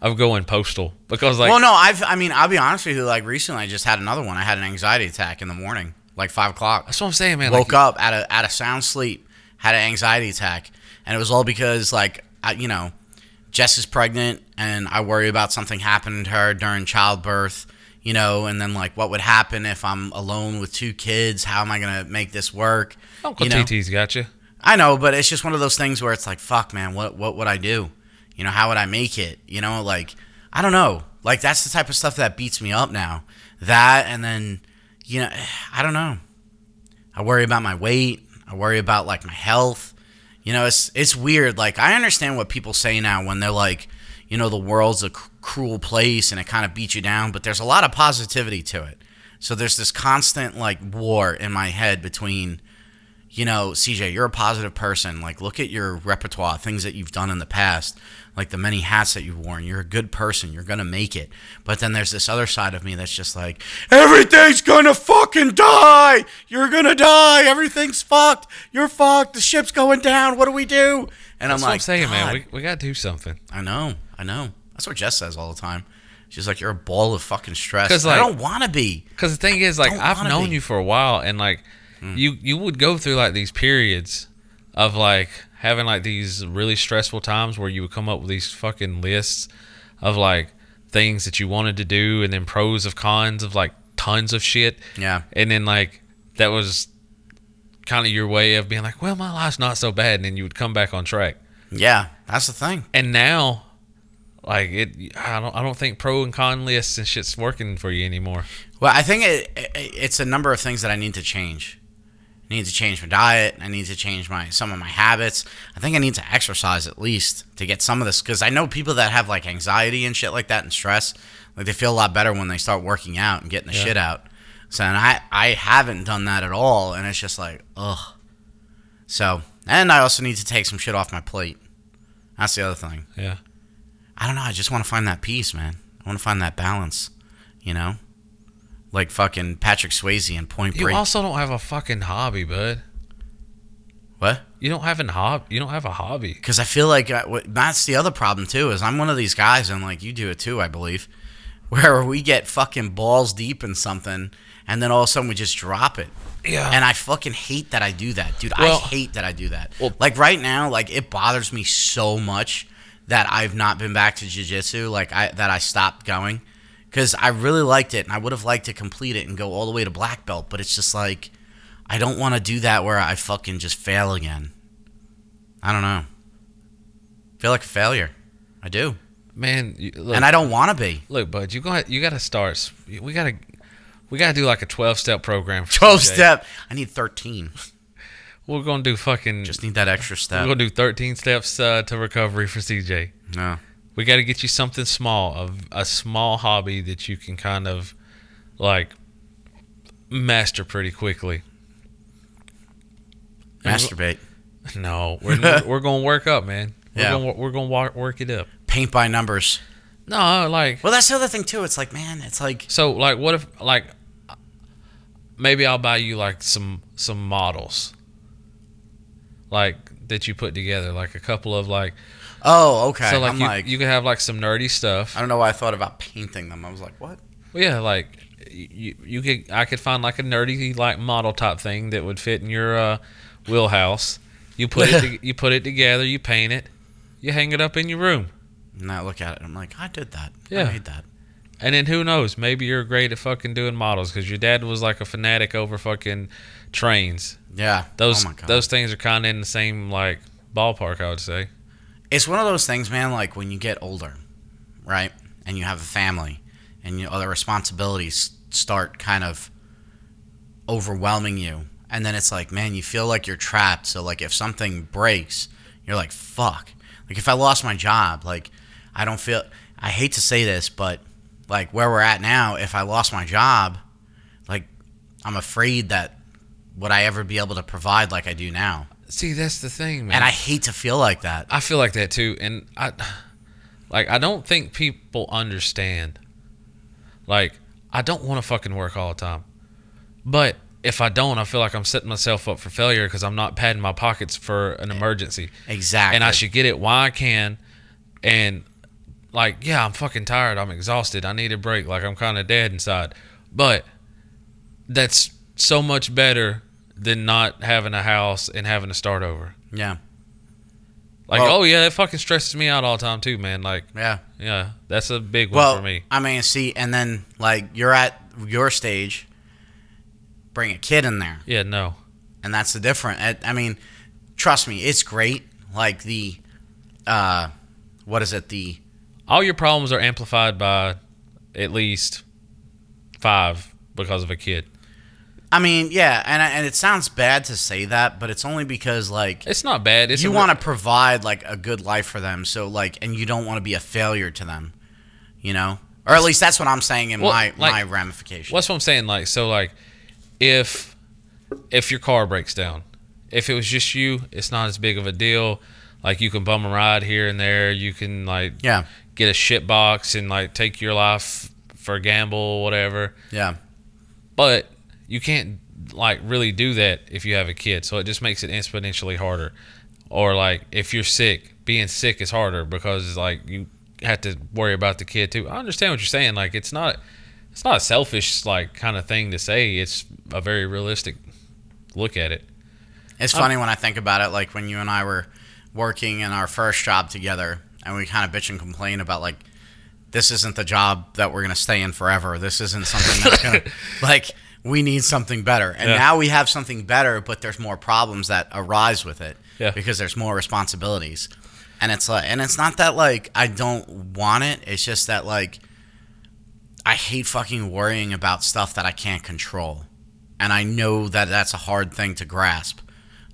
of going postal because like well, no, I've I mean I'll be honest with you. Like recently, I just had another one. I had an anxiety attack in the morning, like five o'clock. that's what I'm saying, man. Woke like, up out of out of sound sleep, had an anxiety attack, and it was all because like I, you know, Jess is pregnant, and I worry about something happening to her during childbirth. You know, and then like what would happen if I'm alone with two kids? How am I gonna make this work? Uncle you know? TT's got you. I know, but it's just one of those things where it's like, fuck, man, what what would I do? You know, how would I make it? You know, like I don't know. Like that's the type of stuff that beats me up now. That and then, you know, <sighs> I don't know. I worry about my weight. I worry about like my health. You know, it's it's weird. Like I understand what people say now when they're like, you know, the world's a c- cruel place and it kind of beats you down, but there's a lot of positivity to it. So there's this constant like war in my head between you know, CJ, you're a positive person. Like, look at your repertoire, things that you've done in the past, like the many hats that you've worn. You're a good person. You're going to make it. But then there's this other side of me that's just like, everything's going to fucking die. You're going to die. Everything's fucked. You're fucked. The ship's going down. What do we do? And That's I'm what like, I'm saying, man. We, we got to do something. I know. I know. That's what Jess says all the time. She's like, you're a ball of fucking stress. 'Cause, I don't want to be. Because the thing is, like, I've known be. You for a while, and like, Mm. you you would go through like these periods of like having like these really stressful times where you would come up with these fucking lists of like things that you wanted to do, and then pros of cons of like tons of shit, Yeah. and then like that was kind of your way of being like, well, my life's not so bad, and then you would come back on track. Yeah. That's the thing. And now, like it, I don't I don't think pro and con lists and shit's working for you anymore. Well, I think it, it, it's a number of things that I need to change. I need to change my diet. I need to change my some of my habits. I think I need to exercise at least to get some of this because I know people that have like anxiety and shit like that and stress. Like they feel a lot better when they start working out and getting the Yeah. shit out. So and I I haven't done that at all, and it's just like ugh. So and I also need to take some shit off my plate. That's the other thing. Yeah. I don't know. I just want to find that peace, man. I want to find that balance. You know, like fucking Patrick Swayze in Point Break. You also don't have a fucking hobby, bud. what? You don't have an hob. You don't have a hobby. Because I feel like I, what, that's the other problem too. Is I'm one of these guys, and like you do it too, I believe, <laughs> where we get fucking balls deep in something, and then all of a sudden we just drop it. Yeah. And I fucking hate that I do that, dude. Well- I hate that I do that. Well- like right now, like it bothers me so much that I've not been back to jujitsu. Like I that I stopped going because I really liked it and I would have liked to complete it and go all the way to black belt. But it's just like I don't want to do that where I fucking just fail again. I don't know. feel like a failure. I do, Man, you, look, and I don't want to be. look, bud. You got you got to start. We gotta we gotta do like a twelve step program. For Twelve CJ. step. I need thirteen. We're gonna do fucking. Just need that extra step. we're gonna do thirteen steps uh, to recovery for CJ. No. We got to get you something small, a, a small hobby that you can kind of like master pretty quickly. Masturbate. No, <laughs> we're we're, we're gonna work up, man. We're Yeah. gonna we're gonna work, work it up. Paint by numbers. No, like Well, that's the other thing too. It's like, man, it's like so like what if like maybe I'll buy you like some some models like that you put together like a couple of like Oh, okay. so like I'm you, like, you can have like some nerdy stuff. I don't know why I thought about painting them. I was like, what? Well, yeah, like you, you could I could find like a nerdy like model type thing that would fit in your uh, wheelhouse. You put it <laughs> to, you put it together, you paint it, you hang it up in your room. And I look at it, I'm like, I did that. Yeah. I made that. And then who knows? Maybe you're great at fucking doing models because your dad was like a fanatic over fucking trains. Yeah. Those oh my God. those things are kind of in the same like ballpark, I would say. It's one of those things, man. Like when you get older, right, and you have a family, and you, other responsibilities start kind of overwhelming you, and then it's like, man, you feel like you're trapped. So like, if something breaks, you're like, fuck. Like if I lost my job, like I don't feel. I hate to say this, but like where we're at now, if I lost my job, like I'm afraid that would I ever be able to provide like I do now? See, that's the thing, man. And I hate to feel like that. I feel like that too, and I like I don't think people understand. Like I don't want to fucking work all the time, but if I don't, I feel like I'm setting myself up for failure because I'm not padding my pockets for an emergency, Exactly. and I should get it while I can, and like yeah, I'm fucking tired, I'm exhausted, I need a break, like I'm kind of dead inside, but that's so much better than not having a house and having to start over. Yeah. Like, Well- oh yeah, it fucking stresses me out all the time too, man. Like, Yeah. yeah, that's a big one Well, for me. I mean, see, and then like you're at your stage, bring a kid in there, Yeah, no, and that's the different. I, I mean, trust me, it's great. Like the, uh, what is it? The all your problems are amplified by at least five because of a kid. I mean, yeah, and and it sounds bad to say that, but it's only because like It's not bad. It's you a- want to provide like a good life for them, so like, and you don't want to be a failure to them, you know, or at least that's what I'm saying in Well, my like- my ramification. What's what I'm saying? Like, so like, if if your car breaks down, if it was just you, it's not as big of a deal. Like, you can bum a ride here and there. You can like Yeah, get a shit box and like take your life for a gamble, whatever. yeah, but you can't like really do that if you have a kid. So it just makes it exponentially harder. Or like if you're sick being sick is harder because like you have to worry about the kid too. I understand what you're saying. Like it's not it's not a selfish like kind of thing to say. It's a very realistic look at it. It's oh. funny when I think about it, like when you and I were working in our first job together, and we kind of bitch and complain about like, this isn't the job that we're gonna stay in forever. This isn't something that's gonna <laughs> like we need something better. And Yeah. now we have something better, but there's more problems that arise with it Yeah. because there's more responsibilities. And it's like, and it's not that like I don't want it. It's just that like I hate fucking worrying about stuff that I can't control. And I know that that's a hard thing to grasp.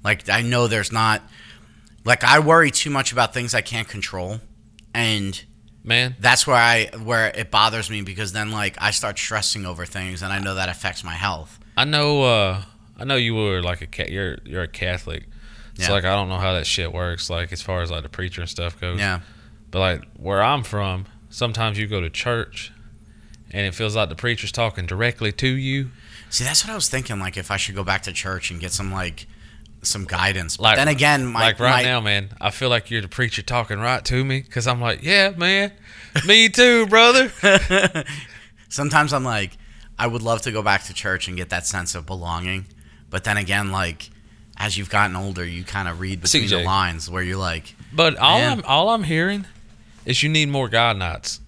Like I know there's not like I worry too much about things I can't control. And man that's where I where it bothers me because then like I start stressing over things and I know that affects my health. i know uh i know you were like a cat you're you're a catholic so Yeah. like i don't know how that shit works like as far as like the preacher and stuff goes Yeah. But like where I'm from, sometimes you go to church and it feels like the preacher's talking directly to you. See, that's what I was thinking like if I should go back to church and get some like some guidance. But Like then again, my like right my- now, man, I feel like you're the preacher talking right to me because I'm like, yeah, man, me too, brother. <laughs> sometimes I'm like, I would love to go back to church and get that sense of belonging. But then again, like, as you've gotten older, you kind of read between the lines where you're like, But all Man. I'm all I'm hearing is you need more guy nights.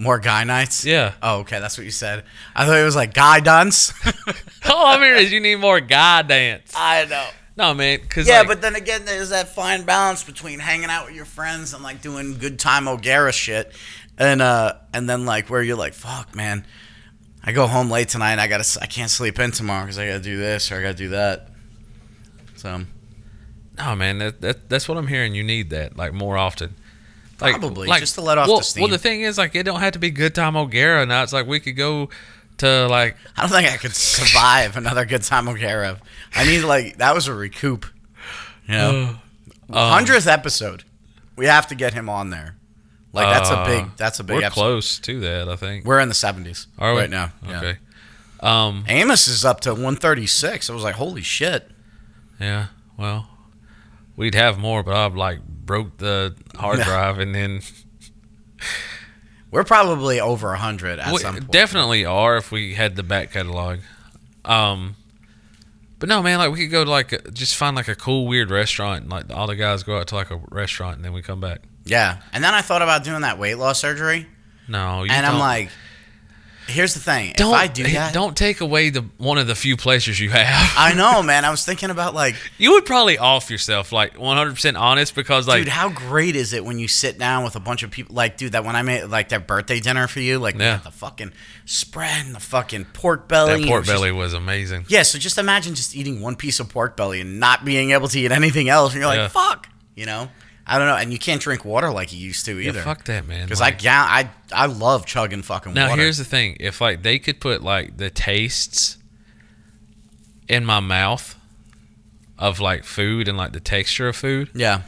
More guy nights. Yeah. Oh, okay, that's what you said. I thought it was like guy dunce. <laughs> all I'm hearing is you need more guy dance. I know. No, man, because Yeah, like, but then again, there's that fine balance between hanging out with your friends and like doing good time O'Gara shit, and uh, and then like where you're like, fuck, man, I go home late tonight. I gotta, I can't sleep in tomorrow because I gotta do this or I gotta do that. So no, man, that, that that's what I'm hearing. You need that like more often. Like, Probably, just to let off well, the steam. Well, the thing is, like, it don't have to be good time O'Gara it's Like, we could go to like <laughs> I don't think I could survive another good time O'Gara. I need like that was a recoup. You know, uh, hundredth episode, we have to get him on there. Like that's a Uh, big, that's a big we're episode. close to that. I think. We're in the seventies Are we right now. Yeah. Okay. Um. Amos is up to 136. I was like, holy shit. Yeah. Well, we'd have more, but I've like broke the hard drive, and then We're probably over 100 at we some point. definitely are if we had the back catalog. Um. But no, man, like we could go to like a, just find like a cool weird restaurant, and like all the guys go out to like a restaurant, and then we come back. yeah. And then I thought about doing that weight loss surgery. No, you and I'm like, here's the thing: don't if I do that, don't take away the one of the few pleasures you have. <laughs> I know, <laughs> man. I was thinking about like, you would probably off yourself, like 100 percent honest, because like dude, how great is it when you sit down with a bunch of people? Like, dude, that when I made like that birthday dinner for you, like, Yeah. the fucking spread and the fucking pork belly. that pork was just- belly was amazing. yeah, so just imagine just eating one piece of pork belly and not being able to eat anything else, and you're like, Yeah. fuck, you know. I don't know, and you can't drink water like you used to Yeah, either. fuck that, man. Because Like- I, ga- I I love chugging fucking Now water. here's the thing: if like they could put like the tastes in my mouth of like food and like the texture of food, yeah,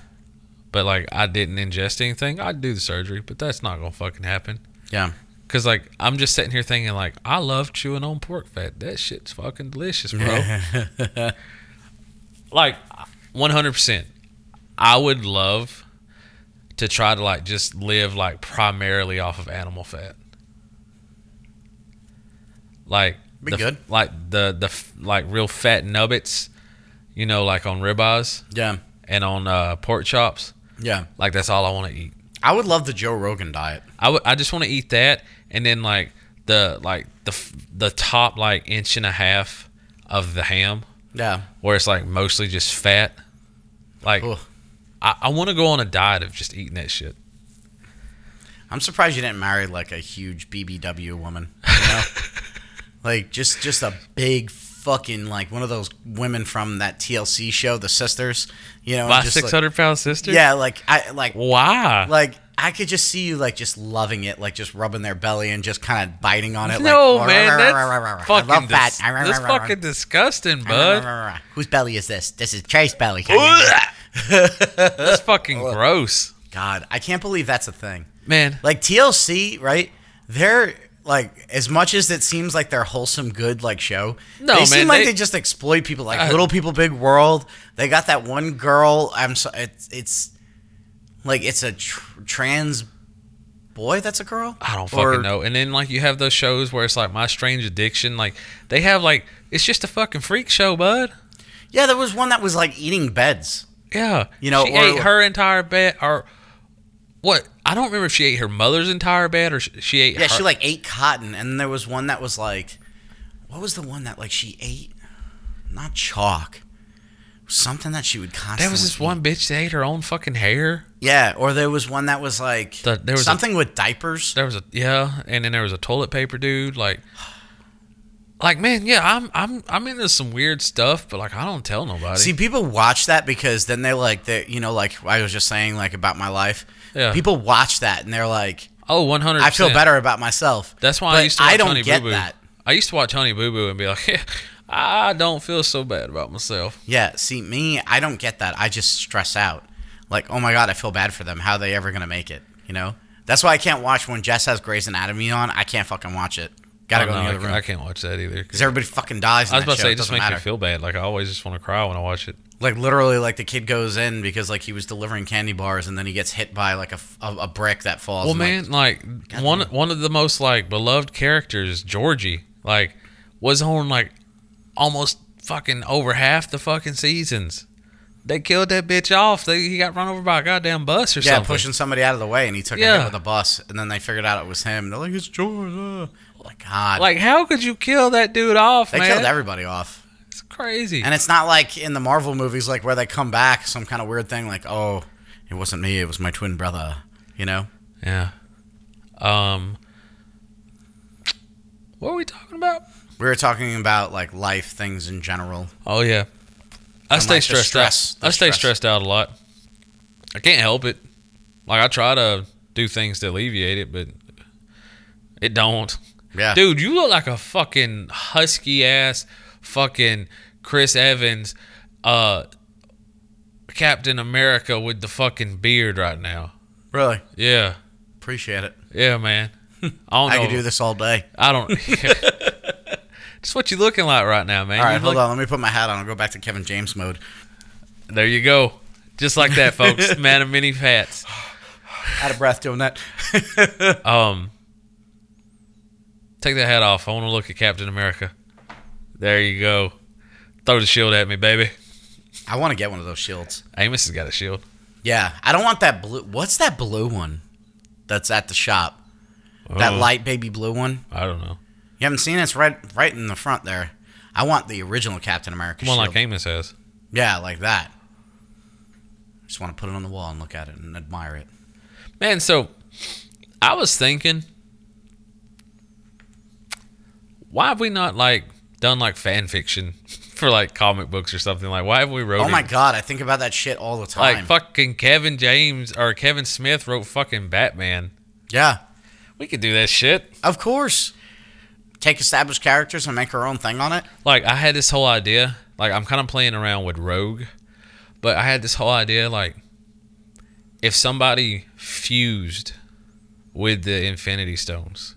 but like I didn't ingest anything, I'd do the surgery. But that's not gonna fucking happen. yeah. Cause like I'm just sitting here thinking like I love chewing on pork fat. That shit's fucking delicious, bro. <laughs> like 100. I would love to try to like just live like primarily off of animal fat. Like Be the, good. Like the the like real fat nubbits, you know, like on ribeyes Yeah, and on uh, pork chops. yeah. Like that's all I want to eat. I would love the Joe Rogan diet. I would- I just want to eat that, and then like the like the f- the top like inch and a half of the ham, Yeah. where it's like mostly just fat. Like Ugh. I, I want to go on a diet of just eating that shit. I'm surprised you didn't marry like a huge BBW woman. You know? <laughs> like just just a big fucking like one of those women from that TLC show, The Sisters. You know, My like- six hundred pound sister. yeah, like I like Why? like I could just see you like just loving it, like just rubbing their belly and just kind of biting on it. no, like, man, I that's fucking love that. dis- that's fucking disgusting, bud. Whose belly is this? This is Trace belly. That's <laughs> fucking gross, God, I can't believe that's a thing. man. Like TLC, right? They're like as much as it seems like they're wholesome, good like show. No, they seem like they- they, just exploit people. Like Uh, Little People, Big World. They got that one girl. I'm so it's it's like it's a tr- trans boy. That's a girl. I don't Or- fucking know. And then like you have those shows where it's like My Strange Addiction. Like they have like it's just a fucking freak show, bud. Yeah, there was one that was like eating beds. Yeah, You know, she or- ate her entire bed, or what? I don't remember if she ate her mother's entire bed or sh- she ate. Yeah, her, she like ate cotton, and then there was one that was like, what was the one that like she ate? Not chalk. Something that she would constantly. There was this eat. one bitch that ate her own fucking hair. Yeah, or there was one that was like The- there was a- something with diapers. There was a yeah, and then there was a toilet paper dude. Like, like man, yeah, I'm I'm I'm into some weird stuff, but like I don't tell nobody. See, people watch that because then they like they you know like I was just saying like about my life. Yeah. People watch that and they're like, oh, 100. I feel better about myself. That's why I But used to watch I don't Honey get Boo Boo. that. I used to watch Honey Boo Boo and be like, <laughs> I don't feel so bad about myself. Yeah, see me, I don't get that. I just stress out. Like, oh my god, I feel bad for them. How are they ever gonna make it? You know. That's why I can't watch when Jess has Grey's Anatomy on. I can't fucking watch it. Gotta Oh, go no, in the I, other ca- room I can't watch that either. because everybody fucking dies. In I was about to say, it just makes matter. me feel bad. Like I always just want to cry when I watch it. Like literally, like the kid goes in because like he was delivering candy bars and then he gets hit by like a a brick that falls. Well, and, like, man, like one one of the most like beloved characters, Georgie, like was on like almost fucking over half the fucking seasons. They killed that bitch off. They, he got run over by a goddamn bus or yeah, something. pushing somebody out of the way and he took a Yeah. hit with a bus and then they figured out it was him. They're like, it's George. Uh. Like God, Like, how could you kill that dude off, they man? killed everybody off. It's crazy. And it's not like in the Marvel movies, like where they come back, some kind of weird thing, like, oh, it wasn't me, it was my twin brother. You know? yeah. Um. What are we talking about? We were talking about like life things in general. Oh yeah. I And, stay like, stressed stress- out. I stay stress. stressed out a lot. I can't help it. Like I try to do things to alleviate it, but it don't. Yeah, Dude, you look like a fucking husky ass fucking Chris Evans, uh, Captain America with the fucking beard right now. really Yeah, appreciate it. yeah, man. I don't I know. could do this all day. I don't. <laughs> Just what you looking like right now, man. All right, You hold look- on. Let me put my hat on. I'll go back to Kevin James mode. There you go. Just like that, folks. <laughs> Man of many hats. Out of breath doing that. Um, take that hat off. I want to look at Captain America. There you go. Throw the shield at me, baby. I want to get one of those shields. Amos has got a shield. Yeah, I don't want that blue. What's that blue one? That's at the shop. That Oh. light baby blue one. I don't know. You haven't seen it? It's right right in the front there. I want the original Captain America One shield. like Amos has. yeah, like that. Just want to put it on the wall and look at it and admire it. Man, so I was thinking, why have we not like done like fan fiction <laughs> for like comic books or something? Like, why have we wrote? Oh my it? god, I think about that shit all the time. Like fucking Kevin James or Kevin Smith wrote fucking Batman. yeah, We could do that shit. of course. Take established characters and make our own thing on it. Like I had this whole idea. Like I'm kind of playing around with Rogue, but I had this whole idea like if somebody fused with the Infinity Stones.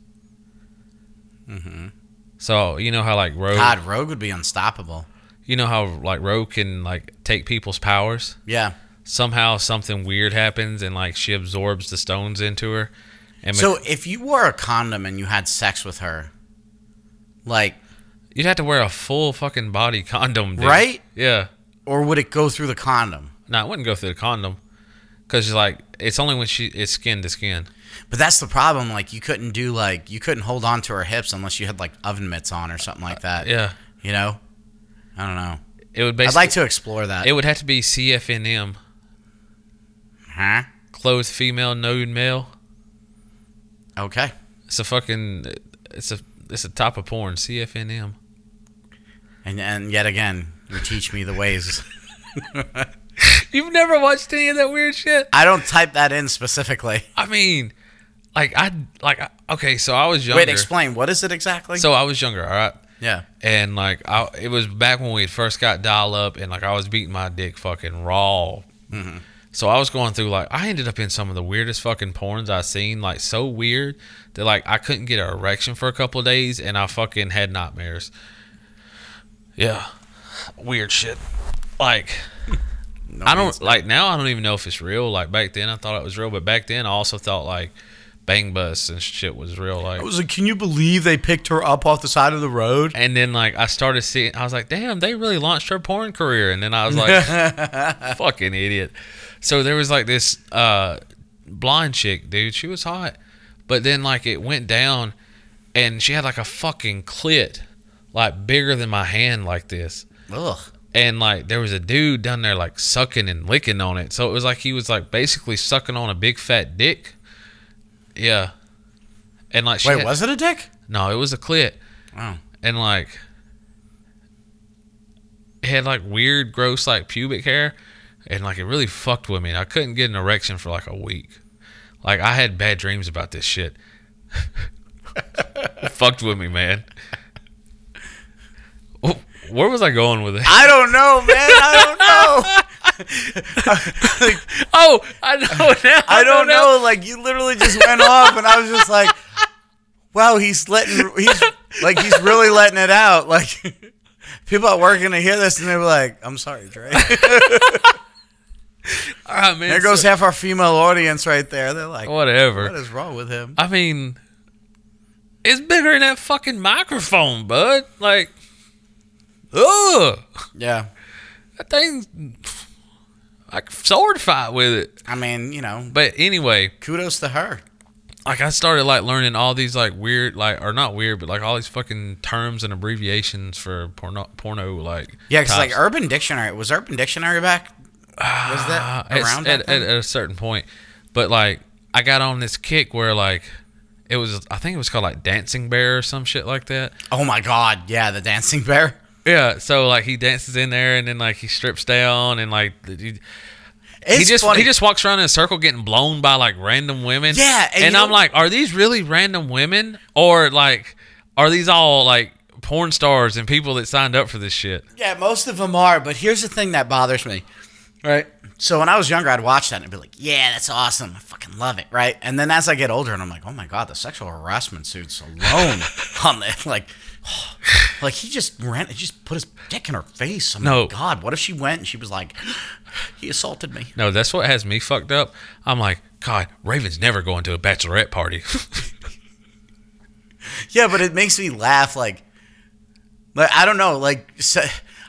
Mm-hmm. So you know how like Rogue, God, Rogue would be unstoppable. you know how like Rogue can like take people's powers. Yeah. Somehow something weird happens and like she absorbs the stones into her. And So if you wore a condom and you had sex with her, like, you'd have to wear a full fucking body condom, dude. Right? Yeah. or would it go through the condom? No, it wouldn't go through the condom. Cause like it's only when she it's skin to skin. But that's the problem. Like, you couldn't do like you couldn't hold on to her hips unless you had like oven mitts on or something like that. Yeah. You know? I don't know. It would I'd like to explore that. it would have to be CFNM, huh? clothed female, nude male. Okay. It's a fucking it's a it's a top of porn. CFNM. And and yet again, you teach me the ways. <laughs> <laughs> You've never watched any of that weird shit? I don't type that in specifically. I mean, like I like okay, so I was younger. Wait, explain. What is it exactly? So I was younger, all right. yeah. And like I, it was back when we first got dial up, and like I was beating my dick fucking raw. Mm-hmm. So I was going through like I ended up in some of the weirdest fucking porns I seen, like so weird that like I couldn't get an erection for a couple of days, and I fucking had nightmares. Yeah, weird shit. Like <laughs> No I don't like now. I don't even know if it's real. Like back then, I thought it was real, but back then I also thought like bang bus and shit was real. Like I was like, can you believe they picked her up off the side of the road? And then like I started seeing, I was like, damn, they really launched her porn career. And then I was like, <laughs> fucking idiot. So there was like this uh, blonde chick, dude. She was hot, but then like it went down, and she had like a fucking clit, like bigger than my hand, like this. Ugh. And like there was a dude down there like sucking and licking on it. So it was like he was like basically sucking on a big fat dick. Yeah. And like she Wait, had- was it a dick? no, it was a clit Oh. and like it had like weird gross like pubic hair and like it really fucked with me and i couldn't get an erection for like a week like i had bad dreams about this shit <laughs> It fucked with me man where was i going with it I don't know, man. I don't know. <laughs> Like, <laughs> oh i know now I don't know. Like you literally just went off, and I was just like, "Wow, he's letting he's like he's really letting it out." Like <laughs> people at work gonna hear this, and they were like, "I'm sorry, Dre." all right <laughs> ah, man there goes so- half our female audience right there. They're like, whatever "What is wrong with him?" I mean, it's bigger than that fucking microphone, bud. Like, ugh, Yeah, that thing's Could sword fight with it. I mean, you know, But anyway, kudos to her. like I started like learning all these like weird, like or not weird, but like all these fucking terms and abbreviations for porno, porno like Yeah, because like. Urban Dictionary was Urban Dictionary back. Was that Uh, around at, at, at a certain point. But like I got on this kick where like it was I think it was called like Dancing Bear or some shit like that. Oh my God! Yeah, the dancing bear. Yeah, so like he dances in there and then like he strips down and like he, It's he just funny. he just walks around in a circle getting blown by like random women. Yeah, and and, I'm like, are these really random women or like are these all like porn stars and people that signed up for this shit? Yeah, most of them are. But here's the thing that bothers me. Right. So when I was younger, I'd watch that and I'd be like, "Yeah, that's awesome. I fucking love it." Right. And then as I get older, and I'm like, "Oh my god, the sexual harassment suits alone <laughs> on the like." <sighs> Like he just ran, he just put his dick in her face. I'm No. like, God, what if she went and she was like, <gasps> he assaulted me? No, that's what has me fucked up. I'm like, God, Raven's never going to a bachelorette party. <laughs> Yeah, but it makes me laugh. Like, like I don't know. Like, so,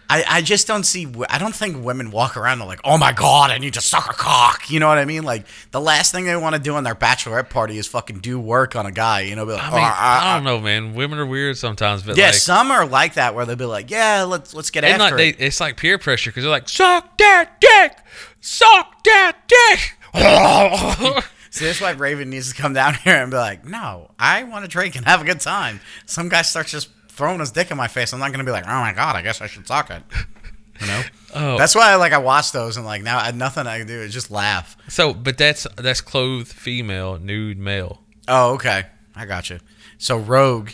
I, I just don't see. I don't think women walk around and like, oh my god, I need to suck a cock. You know what I mean? Like the last thing they want to do on their bachelorette party is fucking do work on a guy. You know, be like, I "Oh, mean, I- I don't know, man. Women are weird sometimes, but yeah, like, some are like that where they'll be like, yeah, let's let's get after it. they, it's like peer pressure because they're like, suck that dick, suck that dick. <laughs> So that's why Raven needs to come down here and be like, no, I want to drink and have a good time. Some guy starts just throwing his dick in my face. I'm not gonna be like, oh my god, I guess I should suck it. You know. <laughs> oh, That's why I like I watch those and like now I, nothing I can do is just laugh. so, but that's that's clothed female, nude male. Oh, okay. I got you. So Rogue,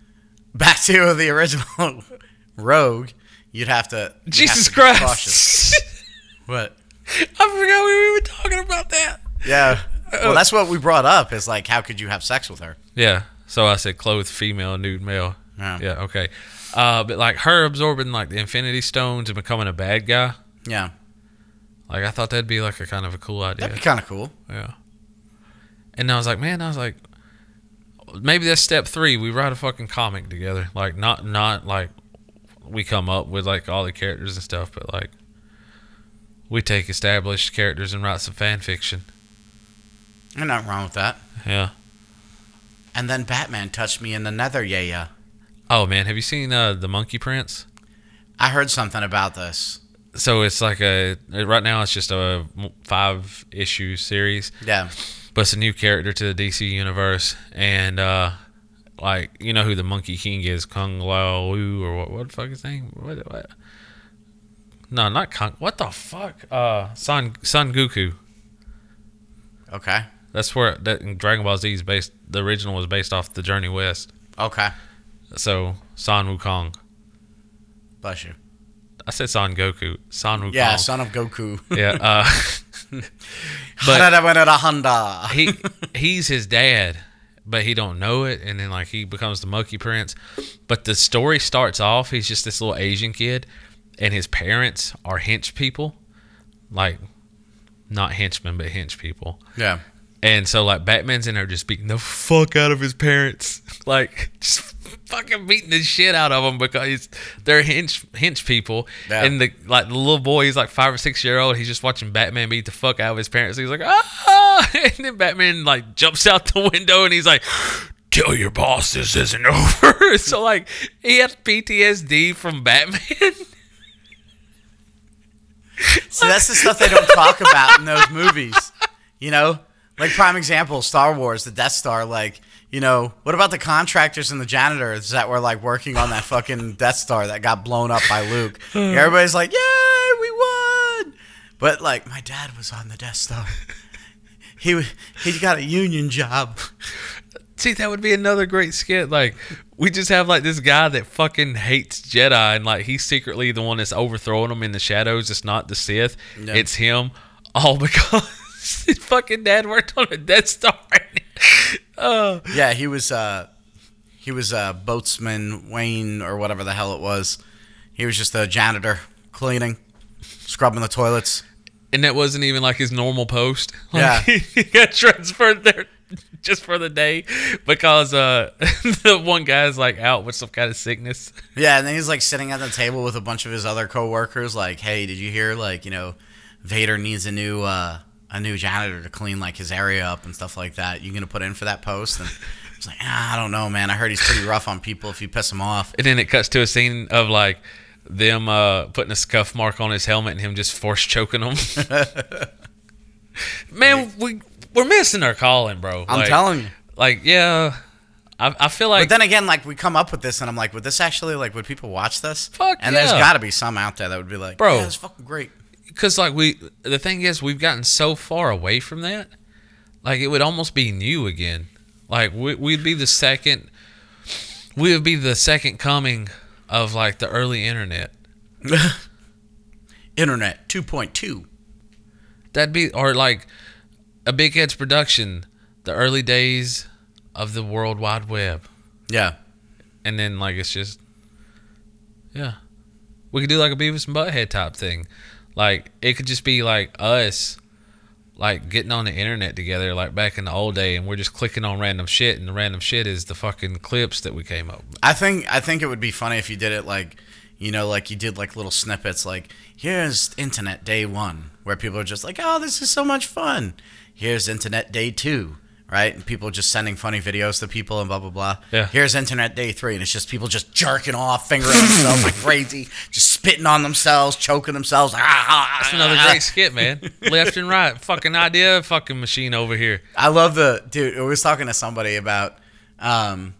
<laughs> back to the original <laughs> Rogue, you'd have to you'd Jesus have to be cautious. Christ! What? I forgot we were talking about that. Yeah. Well, that's what we brought up. Is like, how could you have sex with her? Yeah. So I said clothed female, nude male. Yeah. Yeah. Okay. Uh, but like her absorbing like the Infinity Stones and becoming a bad guy. Yeah, Like I thought that'd be like a kind of a cool idea. that'd be kind of cool. Yeah. And I was like, man, I was like, maybe that's step three. We write a fucking comic together. Like not not like we come up with like all the characters and stuff, but like we take established characters and write some fan fiction. There's nothing wrong with that. Yeah. And then Batman touched me in the nether. Yeah, yeah. Oh man, have you seen uh, the Monkey Prince? I heard something about this. So it's like a right now it's just a five issue series. Yeah. but it's a new character to the DC universe, and uh, like you know who the Monkey King is, Kung Lao Wu or what? What the fuck is his name? What? what? No, not Kung. What the fuck? Uh, Son Son Goku. Okay. That's where that Dragon Ball Z is based. The original was based off the Journey West. Okay. So Son Wukong. Bless you. I said Son Goku. Son Wukong. Yeah, son of Goku. <laughs> Yeah. Uh, <laughs> but But Honda. he <laughs> he's his dad, but he don't know it, and then like he becomes the Monkey Prince. But the story starts off he's just this little Asian kid, and his parents are hench people, like not henchmen but hench people. Yeah. And so like Batman's in there just beating the fuck out of his parents, <laughs> like just fucking beating the shit out of them because they're hench hench people. Yeah. And the like the little boy, he's like five or six year old. He's just watching Batman beat the fuck out of his parents. He's like ah, <laughs> and then Batman like jumps out the window and he's like. Tell your boss this isn't <laughs> over. so like he has PTSD from Batman. See, that's the stuff they don't talk about in those movies. You know, like prime example, Star Wars, the Death Star. Like, you know, what about the contractors and the janitors that were like working on that fucking <laughs> Death Star that got blown up by Luke? <sighs> Everybody's like, "Yay, we won!" But like, my dad was on the Death Star. He he got a union job. <laughs> See, that would be another great skit. Like, we just have like this guy that fucking hates Jedi, and like he's secretly the one that's overthrowing them in the shadows. It's not the Sith, Yeah. it's him. All <laughs> because his <laughs> fucking dad worked on a Death Star. uh, <laughs> Yeah, he was uh he was uh boatsman Wayne or whatever the hell it was. He was just a janitor cleaning, scrubbing the toilets. and that wasn't even like his normal post. <laughs> Like, Yeah. he got transferred there just for the day because uh the one guy's like out with some kind of sickness. Yeah, and then he's like sitting at the table with a bunch of his other coworkers, like, "Hey, did you hear? Like, you know, Vader needs a new uh, a new janitor to clean like his area up and stuff like that. You gonna put in for that post?" And <laughs> it's like, ah, "I don't know, man. I heard he's pretty rough on people if you piss him off." And then it cuts to a scene of like them uh, putting a scuff mark on his helmet and him just force choking him. <laughs> Man, we we're missing our calling, bro. I'm Like- telling you. Like, yeah, I, I feel like But then again, like we come up with this, and I'm like, would this actually like would people watch this? Fuck And there's got to be some out there that would be like, Bro. yeah, it's fucking great. Because like we the thing is we've gotten so far away from that. Like it would almost be new again. Like we, we'd be the second. We would be the second coming of like the early internet. <laughs> Internet 2.2. That'd be or like a Big Heads production, the early days of the World Wide Web, Yeah. and then like it's just, yeah, we could do like a Beavis and Butthead type thing, like it could just be like us, like getting on the internet together, like back in the old day, and we're just clicking on random shit, and the random shit is the fucking clips that we came up. with. I think I think it would be funny if you did it like, You know, like you did like little snippets, like here's internet day one, where people are just like, oh, this is so much fun. Here's internet day two, right? And people just sending funny videos to people and blah blah blah. Yeah. Here's internet day three, and it's just people just jerking off, fingering themselves like <laughs> crazy, just spitting on themselves, choking themselves. Ah, ah, ah, That's another great skit, man. <laughs> Left and right, fucking idea, fucking machine over here. I love the dude. I was talking to somebody about, um,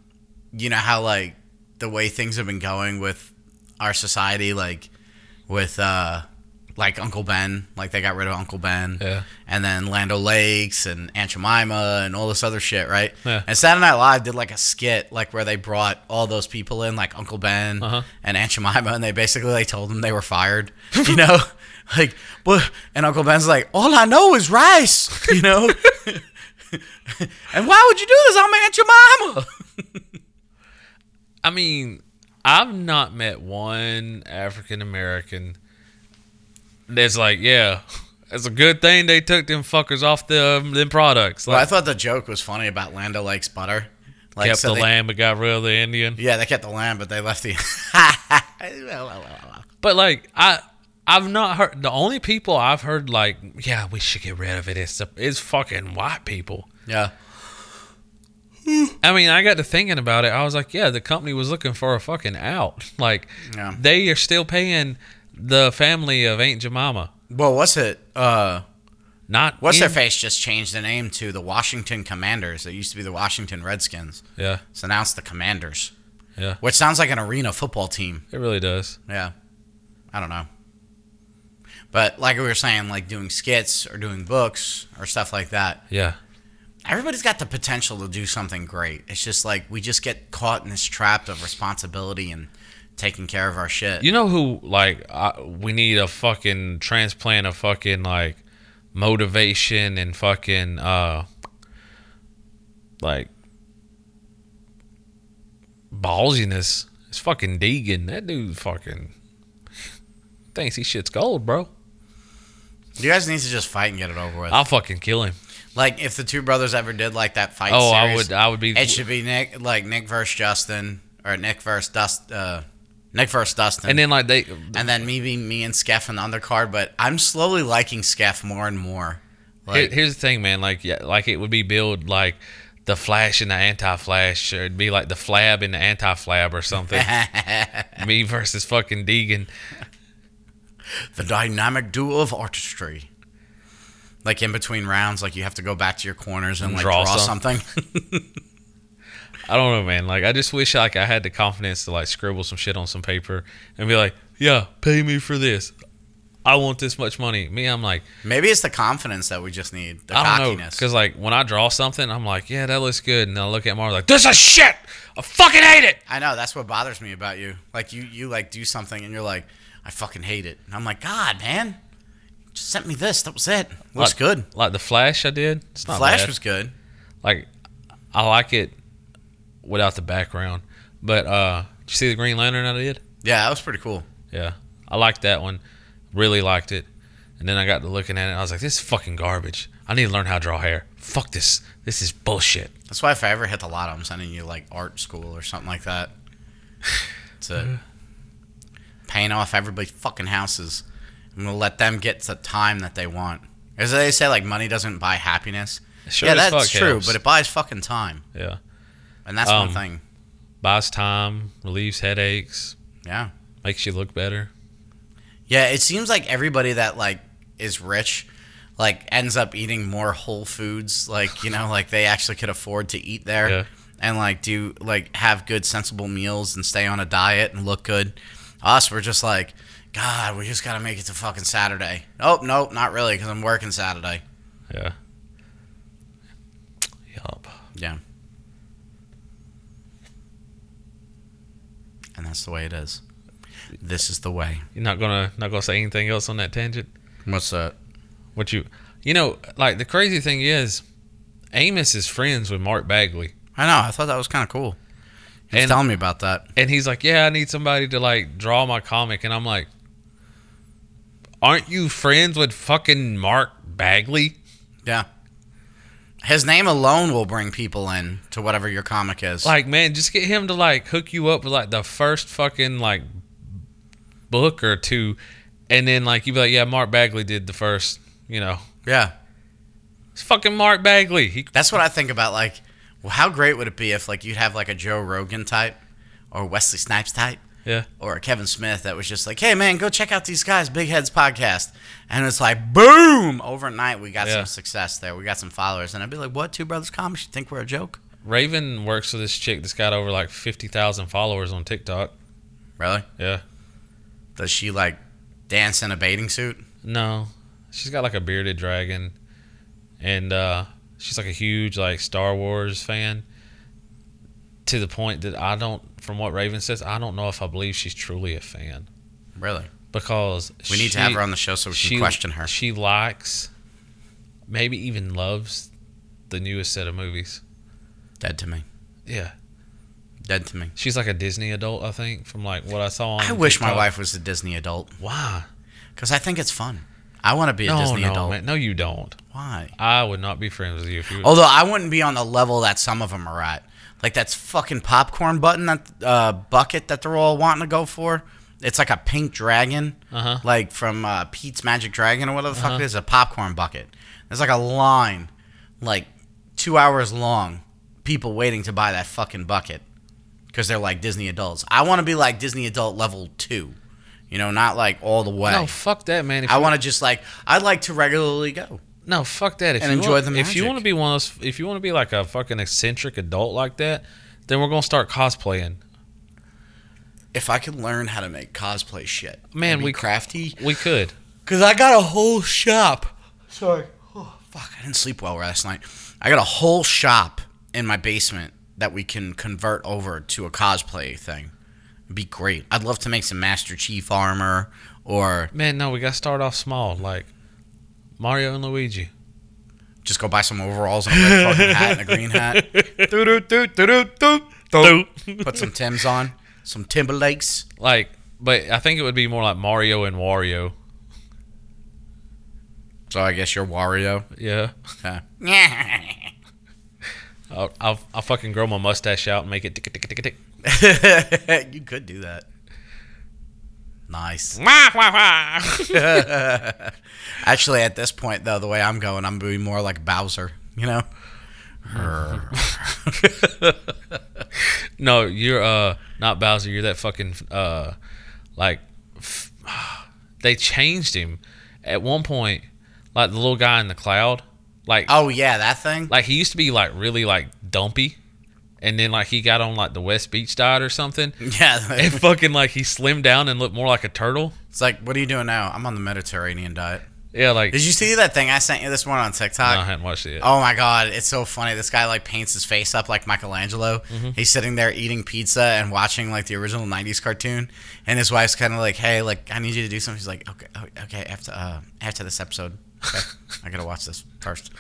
you know how like the way things have been going with our society, like with uh, like Uncle Ben, like they got rid of Uncle Ben, Yeah. and then Land O'Lakes and Aunt Jemima and all this other shit, right? Yeah. And Saturday Night Live did like a skit, like where they brought all those people in, like Uncle Ben Uh-huh. and Aunt Jemima, and they basically like told them they were fired, <laughs> you know, <laughs> like, but and Uncle Ben's like, all I know is rice, <laughs> you know. and why would you do this? I'm Aunt Jemima. I mean, I've not met one African American that's like, yeah, it's a good thing they took them fuckers off the um, them products. Well, I thought the joke was funny about Land O'Lake's butter. Like, kept so the they- lamb but got rid of the Indian. Yeah, they kept the lamb, but they left the. <laughs> But like, I. I've not heard the only people I've heard like, yeah, we should get rid of it. it. Is is fucking white people. yeah. I mean, I got to thinking about it. I was like, yeah, the company was looking for a fucking out. Like, Yeah. they are still paying the family of Aunt Jemima. Well, what's it? Uh, Not what's their face just changed the name to the Washington Commanders. It used to be the Washington Redskins. Yeah, So now it's the Commanders, yeah, which sounds like an arena football team. it really does. Yeah. I don't know. But like we were saying, like doing skits or doing books or stuff like that, Yeah, everybody's got the potential to do something great. It's just like we just get caught in this trap of responsibility and taking care of our shit. you know who? Like, I, we need a fucking transplant of fucking like motivation and fucking uh, like ballsiness. It's fucking Deegan. That dude fucking thinks he shit's gold, bro. you guys need to just fight and get it over with. I'll fucking kill him. Like if the two brothers ever did like that fight. Oh, I would. I would be. It should be Nick, like Nick versus Justin, or Nick versus Dust, uh, Nick versus Dustin, And then like they, and then maybe me and Skeff in the undercard. But I'm slowly liking Skeff more and more. Here- here's the thing, man. Like, yeah, like it would be billed like the Flash and the Anti-Flash, or it'd be like the Flab and the Anti-Flab or something. <laughs> Me versus fucking Deegan. the dynamic duo of artistry. Like in between rounds, like you have to go back to your corners and like draw, Draw some. something. <laughs> I don't know, man. Like, I just wish like I had the confidence to like scribble some shit on some paper and be like, "Yeah, pay me for this. I want this much money." Me, I'm like, Maybe it's the confidence that we just need. The I don't know, cockiness. because like when I draw something, I'm like, "Yeah, that looks good," and I look at Mark like, "This is shit. I fucking hate it." I know that's what bothers me about you. Like you, you like do something and you're like, I fucking hate it. And I'm like, God, man, just sent me this. That was it. Looks Like- good. Like the Flash, I did. It's not Flash bad. was good. like I like it without the background. But uh did you see the Green Lantern I did? Yeah, that was pretty cool. Yeah. I liked that one. Really liked it. And then I got to looking at it and I was like, this is fucking garbage. I need to learn how to draw hair. Fuck this. This is bullshit. That's why if I ever hit the lotto, I'm sending you like art school or something like that. <sighs> To paint off everybody's fucking houses. I'm gonna let them get the time that they want. As they say, like money doesn't buy happiness. Sure yeah, that's true, helps. but it buys fucking time, Yeah. And that's Um, one thing. Buys time, relieves headaches, Yeah. makes you look better. Yeah, it seems like everybody that like is rich like ends up eating more whole foods like, you know, like they actually could afford to eat there Yeah. and like do like have good sensible meals and stay on a diet and look good. Us we're just like, god, we just got to make it to fucking Saturday. Oh, nope, not really cuz I'm working Saturday. Yeah. Yup. Yeah. And that's the way it is. This is the way. You're not gonna not gonna say anything else on that tangent? What's that? What you you know, like the crazy thing is Amos is friends with Mark Bagley. I know. I thought that was kind of cool. He's And- telling me about that. And he's like, Yeah, I need somebody to like draw my comic and I'm like Aren't you friends with fucking Mark Bagley? Yeah. His name alone will bring people in to whatever your comic is. Like, man, just get him to like hook you up with like the first fucking like book or two, and then like you'd be like, yeah, Mark Bagley did the first. You know, Yeah. it's fucking Mark Bagley. He That's what I think about. Like, well, how great would it be if like you'd have like a Joe Rogan type, or Wesley Snipes type, yeah. or Kevin Smith that was just like, "Hey man, go check out these guys, Big Heads podcast," and it's like, boom! Overnight, we got Yeah. some success there. We got some followers, and I'd be like, "What? Two brothers comics? You think we're a joke? Raven works with this chick that's got over like fifty thousand followers on TikTok. Really? Yeah. Does she like dance in a bathing suit? No, she's got like a bearded dragon, and uh, she's like a huge like Star Wars fan. To the point that I don't, from what Raven says, I don't know if I believe she's truly a fan Really? because We need she, to have her on the show so we can question her. She likes, maybe even loves, the newest set of movies. Dead to me. Yeah, Dead to me. she's like a Disney adult, I think, from like what I saw. on I wish my wife was a Disney adult Why? because I think it's fun. I want to be a No, Disney no, adult. man. No, you don't. Why? I would not be friends with you if you. Although I wouldn't be on the level that some of them are at. Like that's fucking popcorn button that uh, bucket that they're all wanting to go for. It's like a pink dragon, Uh-huh. like from uh, Pete's Magic Dragon or whatever the fuck Uh-huh. it is. A popcorn bucket. There's like a line, like two hours long, people waiting to buy that fucking bucket because they're like Disney adults. I want to be like Disney adult level two, you know, not like all the way. No, fuck that, man. If I want to just like I'd like to regularly go. No, fuck that. If and you enjoy want, the If you want to be one of those, if you want to be like a fucking eccentric adult like that, then we're gonna start cosplaying. If I could learn how to make cosplay shit, Man, be we- crafty. We could. Cause I got a whole shop. Sorry. Oh, fuck, I didn't sleep well last night. I got a whole shop in my basement that we can convert over to a cosplay thing. It'd be great. I'd love to make some Master Chief armor or Man, no, we gotta start off small, like Mario and Luigi. just go buy some overalls and a red fucking hat and a green hat. <laughs> Put some Tims on, some Timberlakes. Like, but I think it would be more like Mario and Wario. So I guess you're Wario. Yeah. Okay. <laughs> I'll, I'll, I'll fucking grow my mustache out and make it tick tick tick tick. you could do that. Nice. <laughs> Wah, wah, wah. <laughs> Actually, at this point, though, the way I'm going, I'm going to be more like Bowser. You know. no, you're uh not Bowser. You're that fucking uh like f- <sighs> they changed him at one point. Like the little guy in the cloud, like oh yeah, that thing. like he used to be like really like dumpy, and then like he got on like the West Beach diet or something, <laughs> Yeah. <laughs> and fucking like he slimmed down and looked more like a turtle. it's like, what are you doing now? I'm on the Mediterranean diet. Yeah, like Did you see that thing I sent you this morning on no, TikTok? I hadn't watched it yet. Oh my god, it's so funny. This guy like paints his face up like Michelangelo. Mm-hmm. He's sitting there eating pizza and watching like the original '90s cartoon, and his wife's kind of like, "Hey, like I need you to do something." He's like, "Okay, oh, okay, after uh, after this episode, okay, <laughs> I gotta watch this first.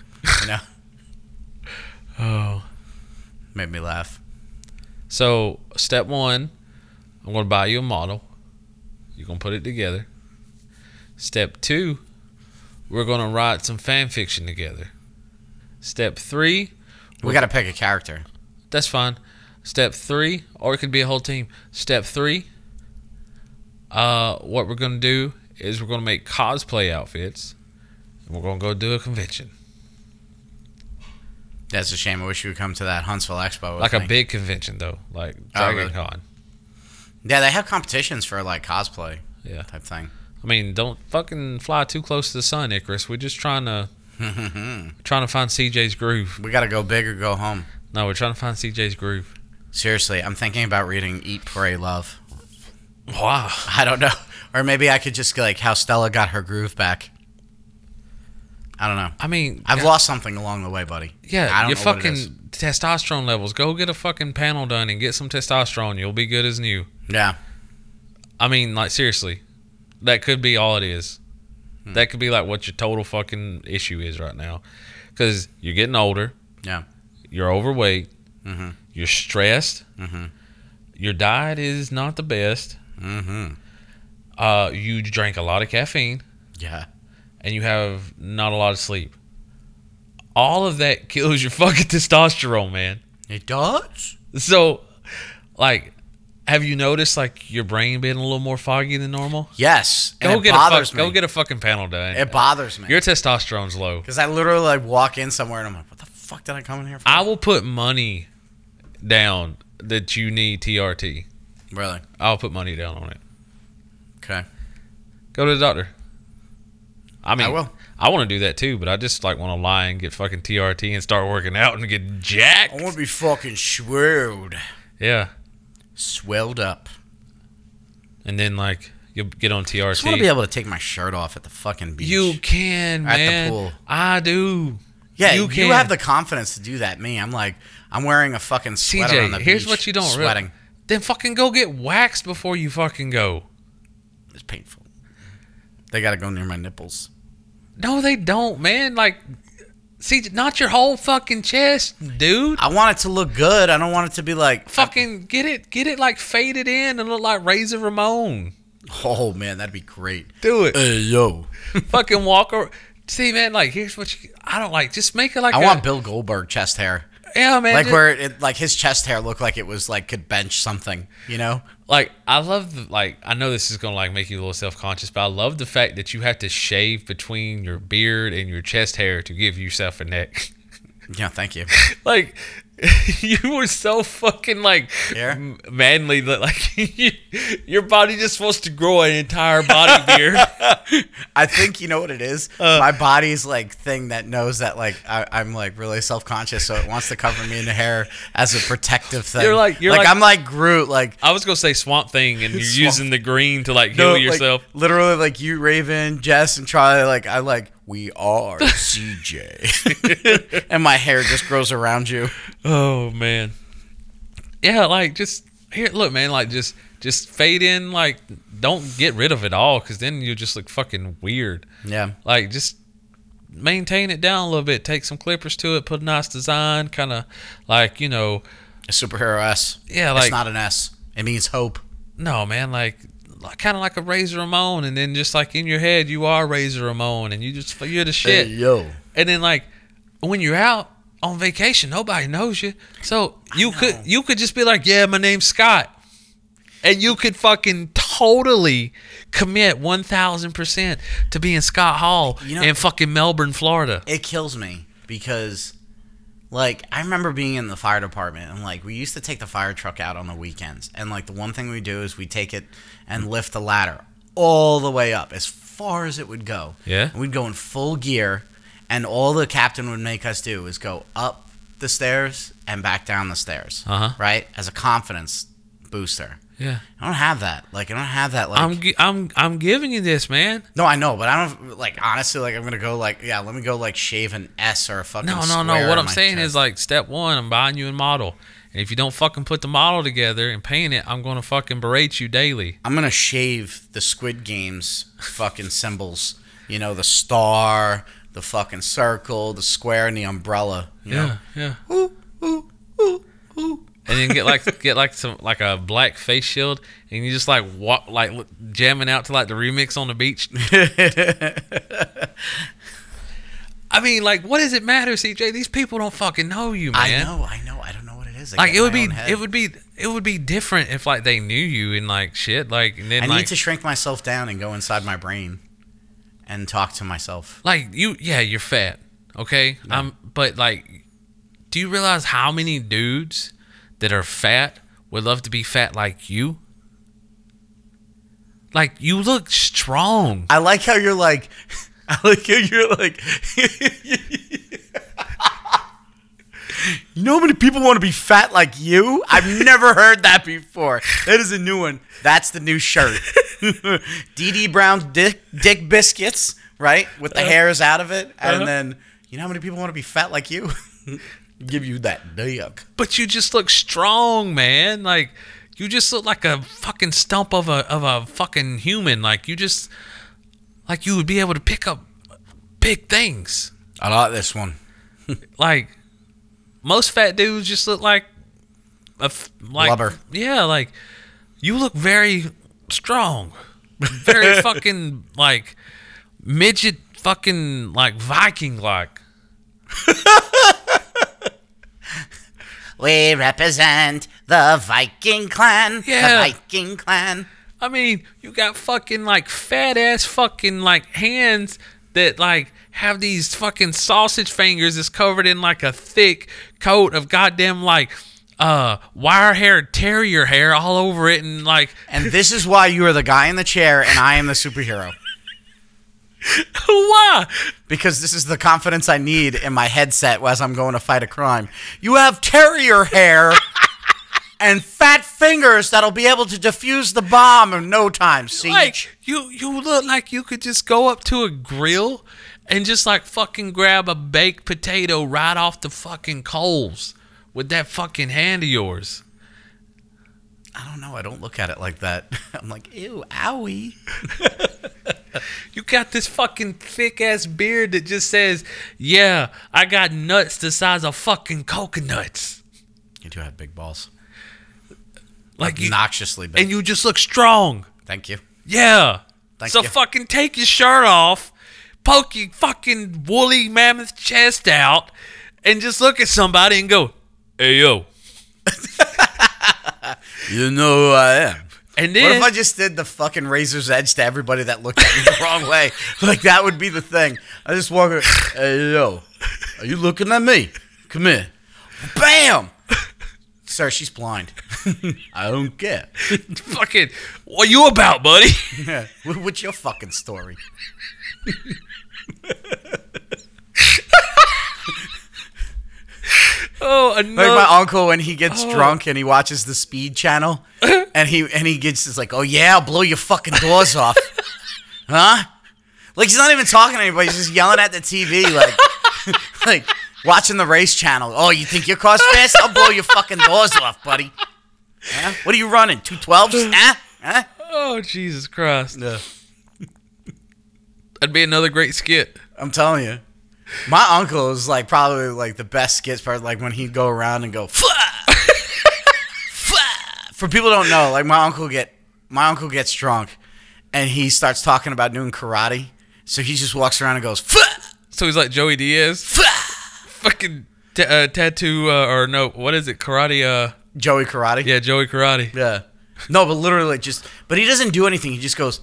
You know, Oh. Made me laugh. So step one, I'm gonna buy you a model. You're gonna put it together. Step two, we're gonna write some fan fiction together. Step three, We gotta pick a character. that's fine. Step three, or it could be a whole team. Step three, uh, what we're gonna do is we're gonna make cosplay outfits, and we're gonna go do a convention, That's a shame. I wish you would come to that Huntsville Expo. like a big convention though, like Oh, Dragon really? Con. Yeah, they have competitions for like cosplay Yeah, type thing. I mean, don't fucking fly too close to the sun, Icarus. We're just trying to <laughs> trying to find CJ's groove. we gotta go big or go home. No, we're trying to find CJ's groove. Seriously, I'm thinking about reading Eat, Pray, Love. Wow. I don't know. Or maybe I could just like how Stella got her groove back. I don't know. I mean, I've yeah, lost something along the way, buddy. yeah, I don't your know what it fucking testosterone levels. Go get a fucking panel done and get some testosterone. You'll be good as new. Yeah. I mean, like seriously, that could be all it is. Hmm. That could be like what your total fucking issue is right now, because you're getting older. Yeah. You're overweight. Mm-hmm. You're stressed. Mm-hmm. Your diet is not the best. Mm-hmm. Uh, you drank a lot of caffeine. Yeah. And you have not a lot of sleep. All of that kills your <laughs> fucking testosterone, man. It does? So, like, have you noticed like your brain being a little more foggy than normal? Yes. Go it get a bothers fuck, me. go get a fucking panel done. It bothers me. Your testosterone's low. Because I literally like walk in somewhere and I'm like, what the fuck did I come in here for? I will put money down that you need TRT. really? I'll put money down on it. Okay. Go to the doctor. I mean, I will. I want to do that too, but I just like want to lie and get fucking TRT and start working out and get jacked. I want to be fucking swelled. Yeah, Swelled up. and then like you'll get on TRT. I just want to be able to take my shirt off at the fucking beach. You can, At the man. pool. I do. yeah, you you, have the confidence to do that. Me, I'm like, I'm wearing a fucking sweater on the CJ, here's beach, what you don't sweating. Then fucking go get waxed before you fucking go. It's painful. They gotta go near my nipples. No, they don't, man. Like, see, not your whole fucking chest, dude. I want it to look good. I don't want it to be like Fucking get it, get it like faded in and look like Razor Ramon. Oh man, that'd be great. Do it. Hey yo, <laughs> fucking walk or see, man. Like, here's what you. I don't like. Just make it like. I a- want Bill Goldberg chest hair, Yeah, man. like just- where it like his chest hair looked like it was like could bench something. You know? Like I love the like I know this is gonna like make you a little self conscious, but I love the fact that you have to shave between your beard and your chest hair to give yourself a neck. Yeah, thank you. <laughs> like <laughs> you were so fucking like Yeah. manly that like <laughs> you, your body just supposed to grow an entire body beard. <laughs> I think you know what it is. Uh. My body's like thing that knows that like I, I'm like really self conscious, so it wants to cover me in hair as a protective thing. You're like- you're like- I'm like Groot, like I was gonna say swamp thing, and you're Swamp- using the green to like heal no, like, yourself. literally like you, Raven, Jess, and Charlie. Like I like we are <laughs> CJ, <laughs> and my hair just grows around you. Oh man. Yeah, like just here. Look, man. Like just just fade in. Like don't get rid of it all, because then you just look fucking weird. Yeah, Like just maintain it down a little bit. Take some clippers to it. Put a nice design. Kind of like you know. a superhero S. Yeah, like it's not an S. It means hope. no, man. Like. Kind of like a Razor Ramon, and then just like in your head, you are Razor Ramon, and you just you're the shit. Hey, yo. And then like when you're out on vacation, nobody knows you. So you could you could just be like, "Yeah, my name's Scott." And you could fucking totally commit 1000% to being Scott Hall You know- in fucking Melbourne, Florida. it kills me because like I remember being in the fire department and like we used to take the fire truck out on the weekends and like the one thing we do is we take it and lift the ladder all the way up as far as it would go. Yeah. And we'd go in full gear and all the captain would make us do is go up the stairs and back down the stairs. Uh-huh. Right? As a confidence booster. Yeah. I don't have that. Like I don't have that like I'm gi- I'm I'm giving you this, man. No, I know, but I don't like honestly. Like I'm gonna go like yeah. Let me go like shave an S or a fucking. No, no, no. What I'm saying chest. is like step 1, I'm buying you a model. And if you don't fucking put the model together and paint it, I'm going to fucking berate you daily. I'm gonna shave the Squid Games fucking <laughs> symbols. You know, the star, the fucking circle, the square, and the umbrella. You Yeah, yeah. Ooh, ooh, ooh, ooh. and then get like get like some like a black face shield, and you just like walk like jamming out to like the remix on the beach. <laughs> I mean, like, what does it matter, CJ? These people don't fucking know you, man. I know, I know. I don't know is. I Like it would be, it would be, it would be different if like they knew you and like shit. Like and then I like, need to shrink myself down and go inside my brain and talk to myself. like you, yeah, you're fat, okay. Um, but like, do you realize how many dudes that are fat would love to be fat like you? Like you look strong. I like how you're like. <laughs> I like how you're like. <laughs> you know how many people want to be fat like you? I've <laughs> never heard that before. That is a new one. That's the new shirt. <laughs> DD Brown's dick, dick biscuits, right? With the hairs out of it. And Uh-huh. then, you know how many people want to be fat like you? <laughs> Give you that dick. but you just look strong, man. Like you just look like a fucking stump of a of a fucking human. Like you just like you would be able to pick up big things. I like this one. Like most fat dudes just look like a f- like Blubber. Yeah, like you look very strong, very <laughs> fucking like midget, fucking like Viking like. <laughs> We represent the Viking clan. Yeah. The Viking clan. I mean, you got fucking like fat ass fucking like hands that like have these fucking sausage fingers that's covered in like a thick coat of goddamn like uh wire haired terrier hair all over it and like <laughs> And this is why you are the guy in the chair and I am the superhero. why? Because this is the confidence I need in my headset as I'm going to fight a crime. You have terrier hair <laughs> and fat fingers that'll be able to defuse the bomb in no time. See? Like you you look like you could just go up to a grill and just like fucking grab a baked potato right off the fucking coals with that fucking hand of yours. I don't know. I don't look at it like that. <laughs> I'm like, ew, owie. <laughs> You got this fucking thick ass beard that just says, "Yeah, I got nuts the size of fucking coconuts." You do have big balls. Like you, big. and you just look strong. Thank you. Yeah. Thank so you. fucking take your shirt off, poke your fucking woolly mammoth chest out, and just look at somebody and go, "Hey yo." <laughs> You know who I am. And then, What if I just did the fucking razor's edge to everybody that looked at me the wrong way? <laughs> Like that would be the thing. I just walk. around, Hey yo, are you looking at me? Come here. Bam. Sir, she's blind. <laughs> I don't care. fucking, what you about, buddy? Yeah. What's your fucking story? <laughs> oh, Like my uncle when he gets oh. drunk and he watches the Speed Channel, and he and he gets just like, "Oh yeah, I'll blow your fucking doors off," <laughs> huh? Like he's not even talking to anybody; he's just yelling at the TV, like, <laughs> like watching the race channel. Oh, you think your car's fast? I'll blow your fucking doors off, buddy. Huh? What are you running? Two twelves? Huh? Huh? oh, Jesus Christ. That'd be another great skit. I'm telling you. My uncle is like probably like the best skits part, like when he'd go around and go! <laughs> For people who don't know, like my uncle get my uncle gets drunk and he starts talking about doing karate. So he just walks around and goes "Flah! So he's like Joey Diaz. Flah!" Fucking t- uh, tattoo, uh, or no, what is it? Karate, uh, Joey karate. yeah, Joey Karate. Yeah. No, but literally just but he doesn't do anything. He just goes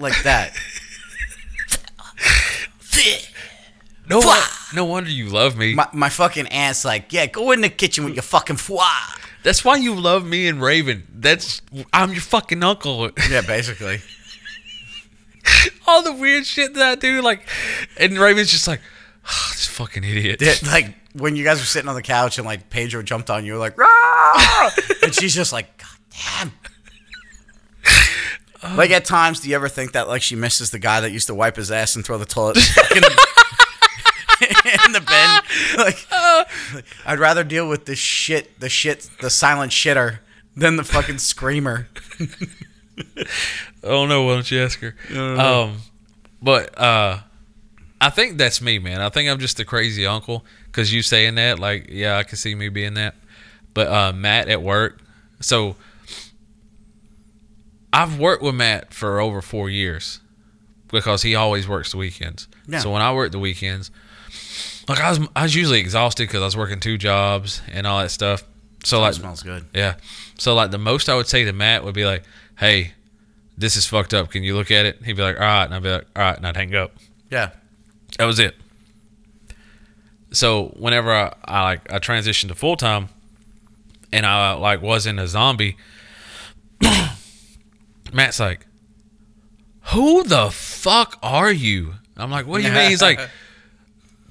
like that. <laughs> No, no wonder you love me. my, my fucking aunt's like, yeah, go in the kitchen with your fucking foie. That's why you love me and Raven. That's I'm your fucking uncle. Yeah, basically. <laughs> All the weird shit that I do, like, and Raven's just like, oh, this fucking idiot. That, like when you guys were sitting on the couch and like Pedro jumped on you, like, Rah! and she's just like, God damn. <laughs> Like at times, do you ever think that like she misses the guy that used to wipe his ass and throw the toilet <laughs> in the, in the bin? Like, I'd rather deal with the shit, the shit, the silent shitter than the fucking screamer. <laughs> Oh no, why don't you ask her? Um, but uh, I think that's me, man. I think I'm just a crazy uncle because you saying that, like, yeah, I can see me being that. But uh, Matt at work, so I've worked with Matt for over four years because he always works the weekends. Yeah. So when I work the weekends, like I was, I was usually exhausted because I was working two jobs and all that stuff. So That like, smells good. yeah. So like the most I would say to Matt would be like, "Hey, this is fucked up. Can you look at it?" He'd be like, "All right," and I'd be like, "All right," and I'd hang up. Yeah. That was it. So whenever I, I like I transitioned to full time, and I like wasn't a zombie, <coughs> Matt's like, "Who the fuck are you?" I'm like, "What do you mean?" He's like, <laughs>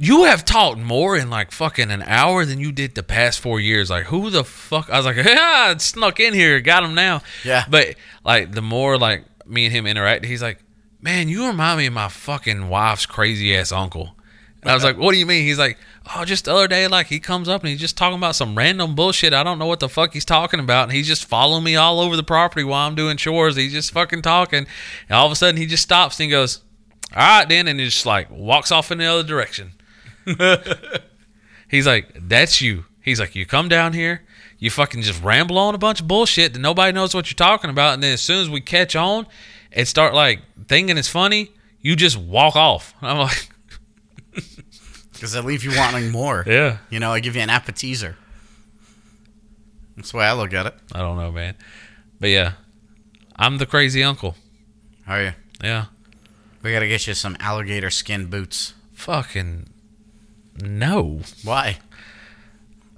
"You have talked more in like fucking an hour than you did the past four years. Like, who the fuck?" I was like, <laughs> "Yeah, it snuck in here, got him now." Yeah. But like the more like me and him interact, he's like, "Man, you remind me of my fucking wife's crazy ass uncle." And I was like, "What do you mean?" He's like, "Oh, just the other day, like he comes up and he's just talking about some random bullshit. I don't know what the fuck he's talking about, and he's just following me all over the property while I'm doing chores. He's just fucking talking, and all of a sudden he just stops and he goes, "All right, then," and he just like walks off in the other direction. <laughs> He's like, "That's you." He's like, "You come down here." You fucking just ramble on a bunch of bullshit that nobody knows what you're talking about, and then as soon as we catch on and start like thinking it's funny, you just walk off. <laughs> I'm like, Because I leave you wanting more. yeah. You know, I give you an appetizer. That's the way I look at it. I don't know, man. But yeah, I'm the crazy uncle. How are you? Yeah. We gotta get you some alligator skin boots. Fucking no, Why?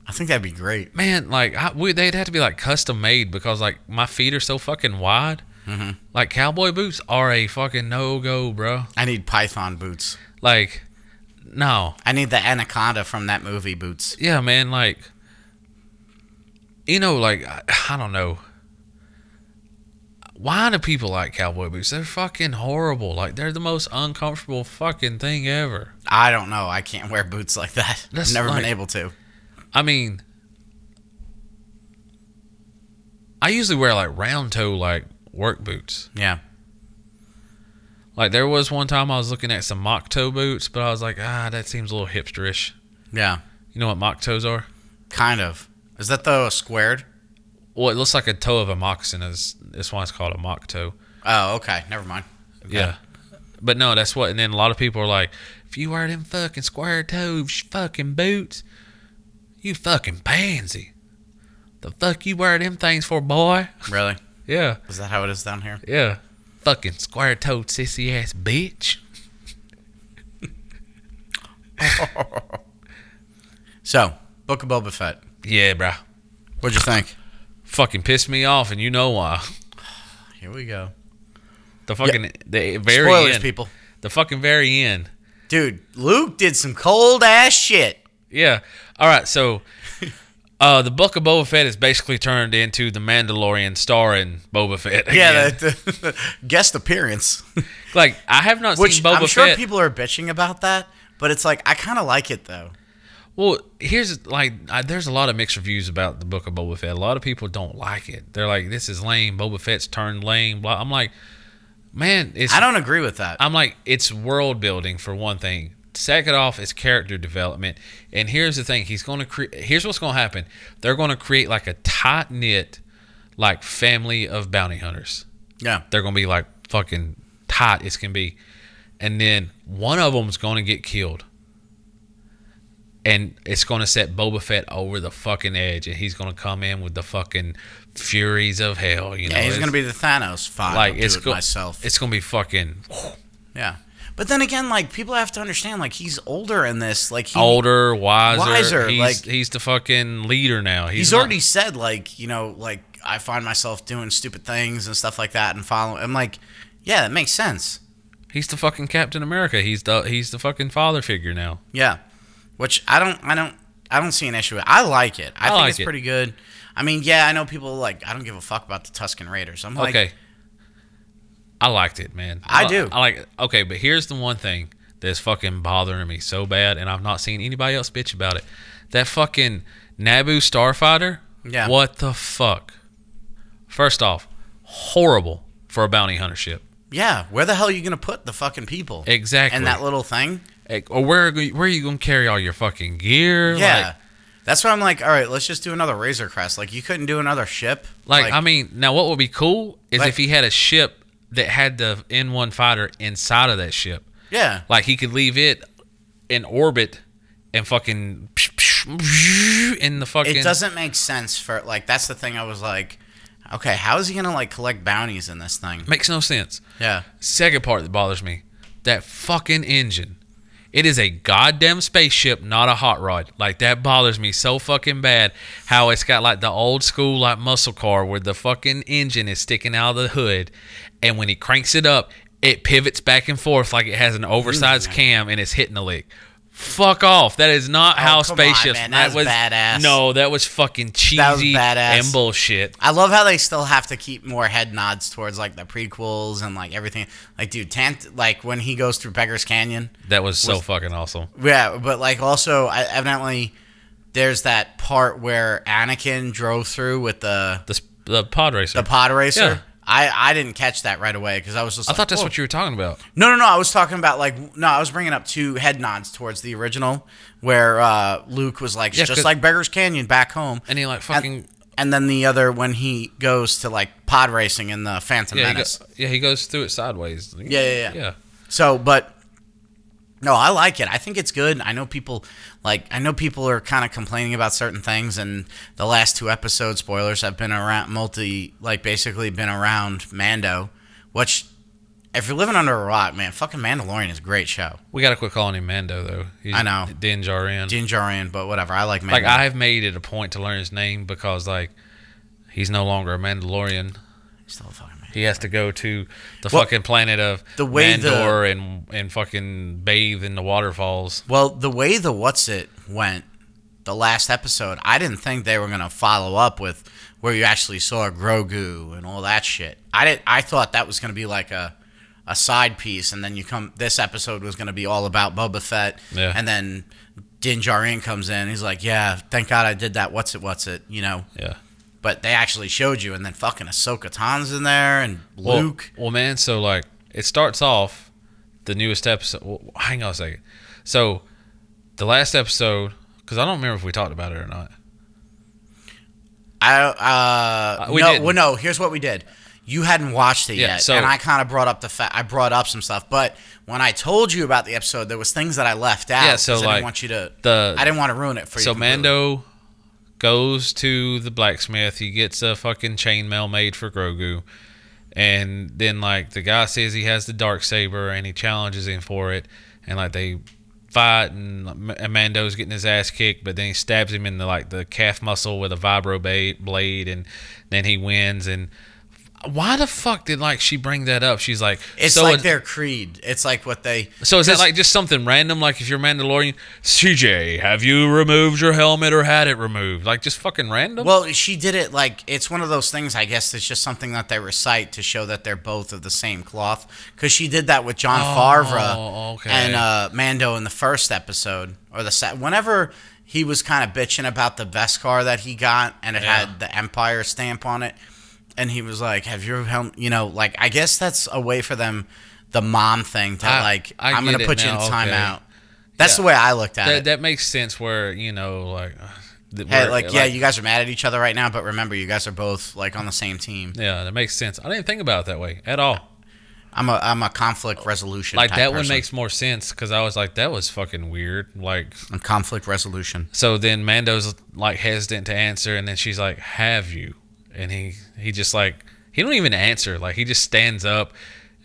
I think that'd be great. man. Like I, we, they'd have to be like custom made because like my feet are so fucking wide. Mhm. Like cowboy boots are a fucking no go, bro. I need python boots. Like, no, I need the anaconda from that movie boots. yeah, man. Like, you know, like I, I don't know. Why do people like cowboy boots? They're fucking horrible. Like they're the most uncomfortable fucking thing ever. I don't know. I can't wear boots like that. That's I've never like- been able to. I mean, I usually wear like round toe like work boots. Yeah. Like there was one time I was looking at some mock toe boots, but I was like, ah, that seems a little hipsterish. Yeah. You know what mock toes are? Kind of. Is that the squared? Well, it looks like a toe of a moccasin. Is that's why it's called a mock toe. Oh, okay. Never mind. Okay. Yeah. But no, that's what. And then a lot of people are like, if you wear them fucking square toe sh- fucking boots, you fucking pansy. The fuck you wear them things for, boy? Really? <laughs> Yeah. Is that how it is down here? Yeah. Fucking square toed sissy ass bitch. <laughs> So, Book of Boba Fett. Yeah, bruh. What'd you think? Fucking pissed me off, and you know why. <sighs> Here we go. The fucking the very Spoilers, end. people. The fucking very end. Dude, Luke did some cold ass shit. Yeah. All right. So, <laughs> uh, the book of Boba Fett is basically turned into the Mandalorian starring Boba Fett. Yeah, again. the, the <laughs> guest appearance. like I have not Which seen Boba Fett. I'm sure Fett. people are bitching about that, but it's like I kind of like it though. Well, here's like I, there's a lot of mixed reviews about the book of Boba Fett. A lot of people don't like it. They're like, "This is lame. Boba Fett's turned lame." Blah. I'm like, man, it's I don't agree with that. I'm like, it's world building for one thing. Second off, it's character development. And here's the thing: he's going to create. Here's what's going to happen. They're going to create like a tight knit, like family of bounty hunters. Yeah. They're going to be like fucking tight as can be, and then one of them's going to get killed. And it's going to set Boba Fett over the fucking edge, and he's going to come in with the fucking furies of hell. You know, Yeah, he's It's- gonna be the Thanos. Fine, like it's it go- myself. It's going to be fucking <sighs> yeah, but then again, like people have to understand, like he's older in this. Like he, older, wiser. Wiser, He's, like- he's the fucking leader now. He's, he's, not- already said, like you know, like I find myself doing stupid things and stuff like that, and following. I'm like, yeah, that makes sense. he's the fucking Captain America. He's the he's the fucking father figure now. Yeah, which I don't, I don't, I don't see an issue with. I like it. I, I think like it's it. pretty good. I mean, yeah, I know people like I don't give a fuck about the Tusken Raiders. I'm like, okay. I liked it, man. I li- do. I like it. Okay, but here's the one thing that's fucking bothering me so bad, and I've not seen anybody else bitch about it. That fucking Naboo starfighter. Yeah. What the fuck? First off, horrible for a bounty hunter ship. yeah, where the hell are you gonna put the fucking people? Exactly. And that little thing. Eh, or where are you- where are you gonna carry all your fucking gear? Yeah. Like, That's why I'm like, all right, let's just do another Razor Crest. Like, you couldn't do another ship. Like, I mean, now what would be cool is Like- if he had a ship that had the N1 fighter inside of that ship. yeah, Like he could leave it in orbit and fucking in the fucking. it doesn't make sense for like. That's the thing. I was like, okay, how is he gonna like collect bounties in this thing? makes no sense. Yeah, Second part that bothers me, that fucking engine. It is a goddamn spaceship, not a hot rod. Like that bothers me so fucking bad. How it's got like the old school like muscle car where the fucking engine is sticking out of the hood, and when he cranks it up, it pivots back and forth like it has an oversized cam and it's hitting the lick. Fuck off! That is not oh, how come on, spaceships. man. That was badass. No, that was fucking cheesy That was badass. and bullshit. I love how they still have to keep more head nods towards like the prequels and like everything. Like, dude, Tant, like when he goes through Beggar's Canyon. That was so fucking awesome. Yeah, but like also, I, evidently, there's that part where Anakin drove through with the The the pod racer. the pod racer. I, I didn't catch that right away because I was just. I like, thought that's "Whoa." what you were talking about. No, no, no. I was talking about like no. I was bringing up two head nods towards the original where uh, Luke was like Yeah, just like Beggar's Canyon back home, And he like fucking and, and then the other when he goes to like pod racing in the Phantom yeah, he Menace. go, yeah, he goes through it sideways. Yeah, yeah, yeah. yeah. So, but No, I like it. I think it's good. I know people like I know people are kind of complaining about certain things and the last two episodes spoilers have been around multi like basically been around Mando, which if you're living under a rock, man, fucking Mandalorian is a great show. We gotta quit calling him Mando though. He's I know. Din Djarin. Din Djarin, but whatever. I like Mando. like I've made it a point to learn his name because like he's no longer a Mandalorian. He's Still a fucking. He has to go to the Well, fucking planet of the way the- Mandor and and fucking bathe in the waterfalls. Well, the way the what's it went, the last episode, I didn't think they were gonna follow up with where you actually saw Grogu and all that shit. I did. I thought that was gonna be like a a side piece, and then you come. This episode was gonna be all about Boba Fett, Yeah. and then Din Djarin comes in. He's like, "Yeah, thank God I did that. What's it? What's it? You know." Yeah. But they actually showed you, and then fucking Ahsoka Tan's in there, and Luke. Well, man, so like it starts off the newest episode. Well, hang on a second. So the last episode, because I don't remember if we talked about it or not. I uh, we no, didn't. well, no. Here's what we did. You hadn't watched it Yeah, yet, so- and I kind of brought up the fact. I brought up some stuff, but when I told you about the episode, there was things that I left out. Yeah, so, 'cause I like, didn't want you to. The I didn't want to ruin it for you. so. Mando goes to the blacksmith. He gets a fucking chainmail made for Grogu, and then like the guy says he has the dark saber, and he challenges him for it, and like they fight, and, and Mando's getting his ass kicked, but then he stabs him in the like the calf muscle with a vibro blade, and then he wins. And why the fuck did like she bring that up? She's like, It's so like it- their creed. It's like what they. so is that like just something random? Like if you're Mandalorian, CJ, have you removed your helmet or had it removed? Like just fucking random. Well, she did it like it's one of those things. I guess it's just something that they recite to show that they're both of the same cloth. Because she did that with John Oh, Favreau okay. and uh, Mando in the first episode or the set. Whenever he was kind of bitching about the Beskar that he got and it Yeah. had the Empire stamp on it, and he was like, "Have you helmet?" You know, like I guess that's a way for them, the mom thing to I- like, I I'm gonna put you in now, okay. timeout. That's Yeah. the way I looked at that, it. that makes sense. Where you know, like, uh, Hey, we're- like, yeah, you guys are mad at each other right now, but remember, you guys are both like on the same team. yeah, that makes sense. I didn't think about it that way at all. I'm a I'm a conflict resolution Like type that one person. makes more sense because I was like, that was fucking weird. Like, I'm conflict resolution. so then Mando's like hesitant to answer, and then she's like, "Have you?" And he he just like he don't even answer. Like he just stands up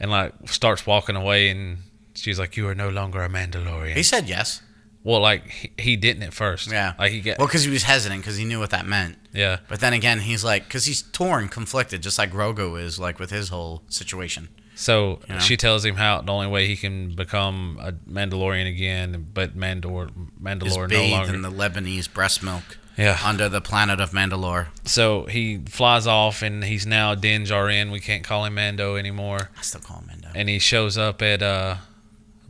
and like starts walking away, and she's like, "You are no longer a Mandalorian." He said yes. well, like he, he didn't at first. Yeah. like he get Well, because he was hesitant because he knew what that meant. yeah. But then again, he's like, because he's torn, conflicted, just like Grogu is, like with his whole situation. So You know? she tells him how the only way he can become a Mandalorian again, but Mandor Is Mandalore no longer. in the Lebanese breast milk yeah. under the planet of Mandalore. So he flies off, and he's now Din Djarin. We can't call him Mando anymore. I still call him Mando. And he shows up at uh,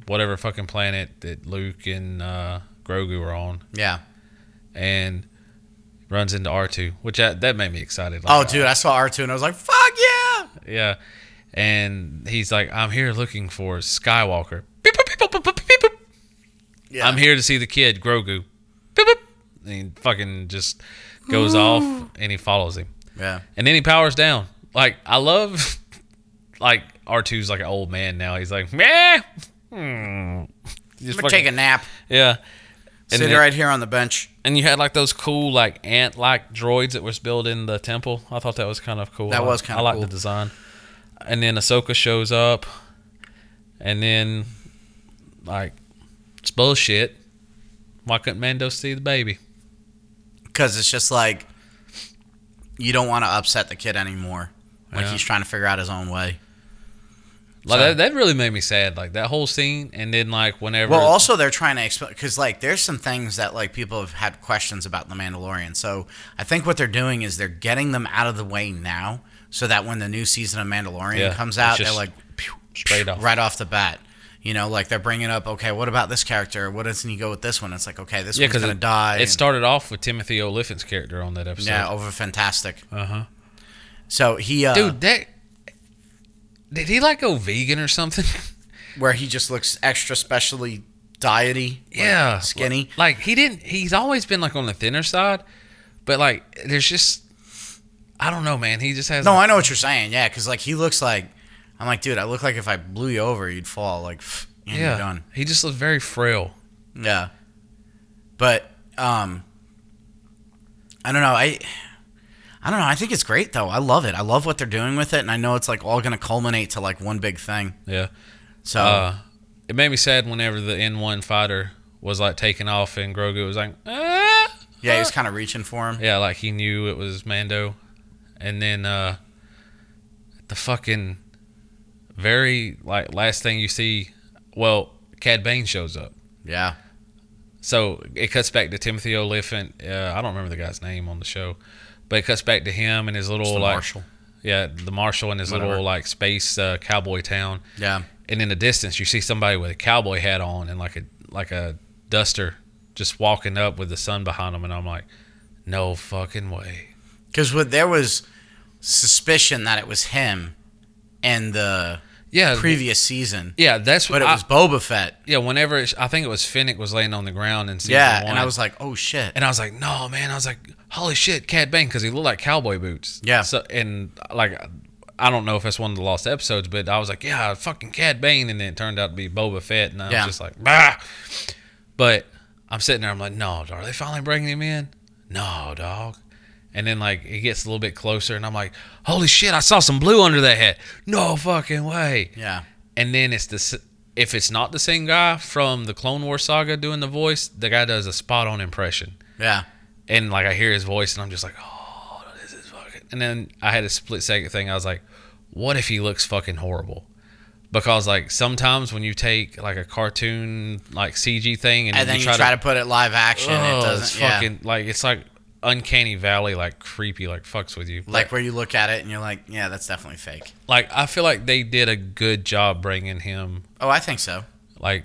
whatever fucking planet that Luke and uh, Grogu are on, Yeah. and runs into R two, which that, that made me excited. Oh, dude, I saw R2 and I was like, fuck yeah. Yeah. And he's like, I'm here looking for Skywalker. Beep, boop, beep, boop, beep, boop. Yeah. I'm here to see the kid, Grogu. Beep. And he fucking just goes off and he follows him. Yeah. And then he powers down. Like, I love, <laughs> like, R2's like an old man now. He's like, meh. Hmm. Just I'm going to take a nap. Yeah. And, Sit then- right here on the bench. and you had like those cool like ant like droids that was built in the temple. I thought that was kind of cool. That I- was kinda I like cool. the design. And then Ahsoka shows up, and then like it's bullshit. Why couldn't Mando see the baby? Because it's just like, you don't want to upset the kid anymore. Like Yeah. he's trying to figure out his own way. Like So- that, that really made me sad. Like that whole scene, and then like whenever Well, also they're trying to explain because like there's some things that like people have had questions about the Mandalorian. So I think what they're doing is they're getting them out of the way now, so that when the new season of Mandalorian Yeah, comes out, they're like straight off. right off the bat. You know, like they're bringing up, okay, what about this character? What doesn't he go with this one? It's like, okay, this yeah, one's gonna it, die. it and- started off with Timothy Olyphant's character on that episode. yeah, over fantastic. Uh huh. So he, uh, Dude, that did he like go vegan or something? <laughs> where he just looks extra specially diety, like, yeah, skinny. Like he didn't. He's always been like on the thinner side, but like there's just I don't know, man. He just has No, I know what you're saying. Yeah, because like he looks like I'm like, dude, I look like if I blew you over, you'd fall. Like, and you're yeah, done. he just looks very frail. Yeah. But um I don't know. I I don't know. I think it's great though. I love it. I love what they're doing with it and I know it's like all going to culminate to like one big thing. Yeah. So Uh, it made me sad whenever the N1 fighter was like taking off and Grogu was like, ah! yeah, he was kind of reaching for him. Yeah, like he knew it was Mando. And then uh the fucking very like last thing you see, well, Cad Bane shows up. Yeah. So it cuts back to Timothy Olyphant. Uh, I don't remember the guy's name on the show, but it cuts back to him and his little like marshal. yeah, the marshal and his Whatever. little like space uh, cowboy town. Yeah. And in the distance, you see somebody with a cowboy hat on and like a like a duster, just walking up with the sun behind them, and I'm like, no fucking way. Cuz there was suspicion that it was him and the Yeah, previous season. yeah, that's But what it I- was Boba Fett. yeah. Whenever it, I think it was Fennec was laying on the ground in season Yeah, one, and I was like, "Oh shit." And I was like, no, man. I was like, holy shit, Cad Bane, because he looked like cowboy boots. Yeah. So and like, I don't know if that's one of the lost episodes, but I was like, yeah, fucking Cad Bane, and then it turned out to be Boba Fett, and I Yeah. was just like, bah. But I'm sitting there, I'm like, no, are they finally bringing him in? No, dog. And then like it gets a little bit closer, and I'm like, holy shit, I saw some blue under that hat. No fucking way. Yeah. And then it's the if it's not the same guy from the Clone War saga doing the voice, the guy does a spot on impression Yeah. and like I hear his voice, and I'm just like, oh, this is fucking. And then I had a split second thing. I was like, what if he looks fucking horrible? Because like sometimes when you take like a cartoon like CG thing and, And then you try, try to, to put it live action, it oh, doesn't it's yeah. fucking like it's like uncanny valley, like creepy, like fucks with you. like where you look at it and you're like, "Yeah, that's definitely fake." like I feel like they did a good job bringing him Oh, I think so. like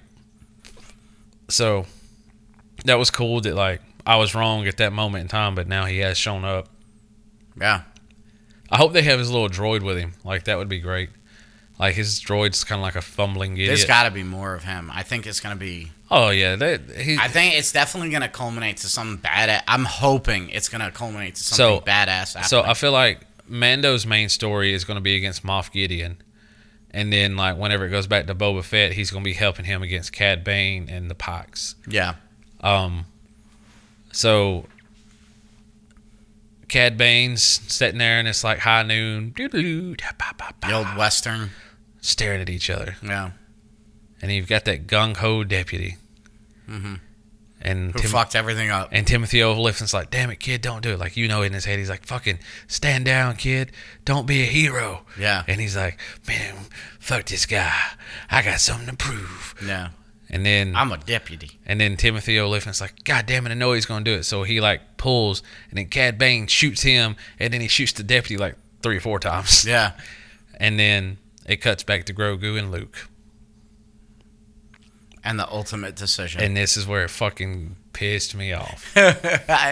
so that was cool that like I was wrong at that moment in time, but now he has shown up. Yeah. I hope they have his little droid with him. Like that would be great. Like his droid's kind of like a fumbling idiot. There's got to be more of him. I think it's going to be oh yeah, that he. I think it's definitely going to culminate to some bad. I'm hoping it's going to culminate to something So- badass. After so I feel like Mando's main story is going to be against Moff Gideon, and then like whenever it goes back to Boba Fett, he's going to be helping him against Cad Bane and the Pikes. yeah, Um, so Cad Bane's sitting there, and it's like high noon, the old western. staring at each other, Yeah, and you've got that gung ho deputy, Mhm. and who Tim- fucked everything up? And Timothy Olyphant's like, damn it, kid, don't do it. Like, you know, in his head, he's like, fucking stand down, kid. Don't be a hero. Yeah. And he's like, man, fuck this guy. I got something to prove. Yeah, And then, I'm a deputy. and then Timothy Olyphant's like, God damn it, I know he's going to do it. So he like pulls, and then Cad Bane shoots him, and then he shoots the deputy like three or four times. Yeah, <laughs> And then it cuts back to Grogu and Luke. And the ultimate decision. And this is where it fucking pissed me off. <laughs> I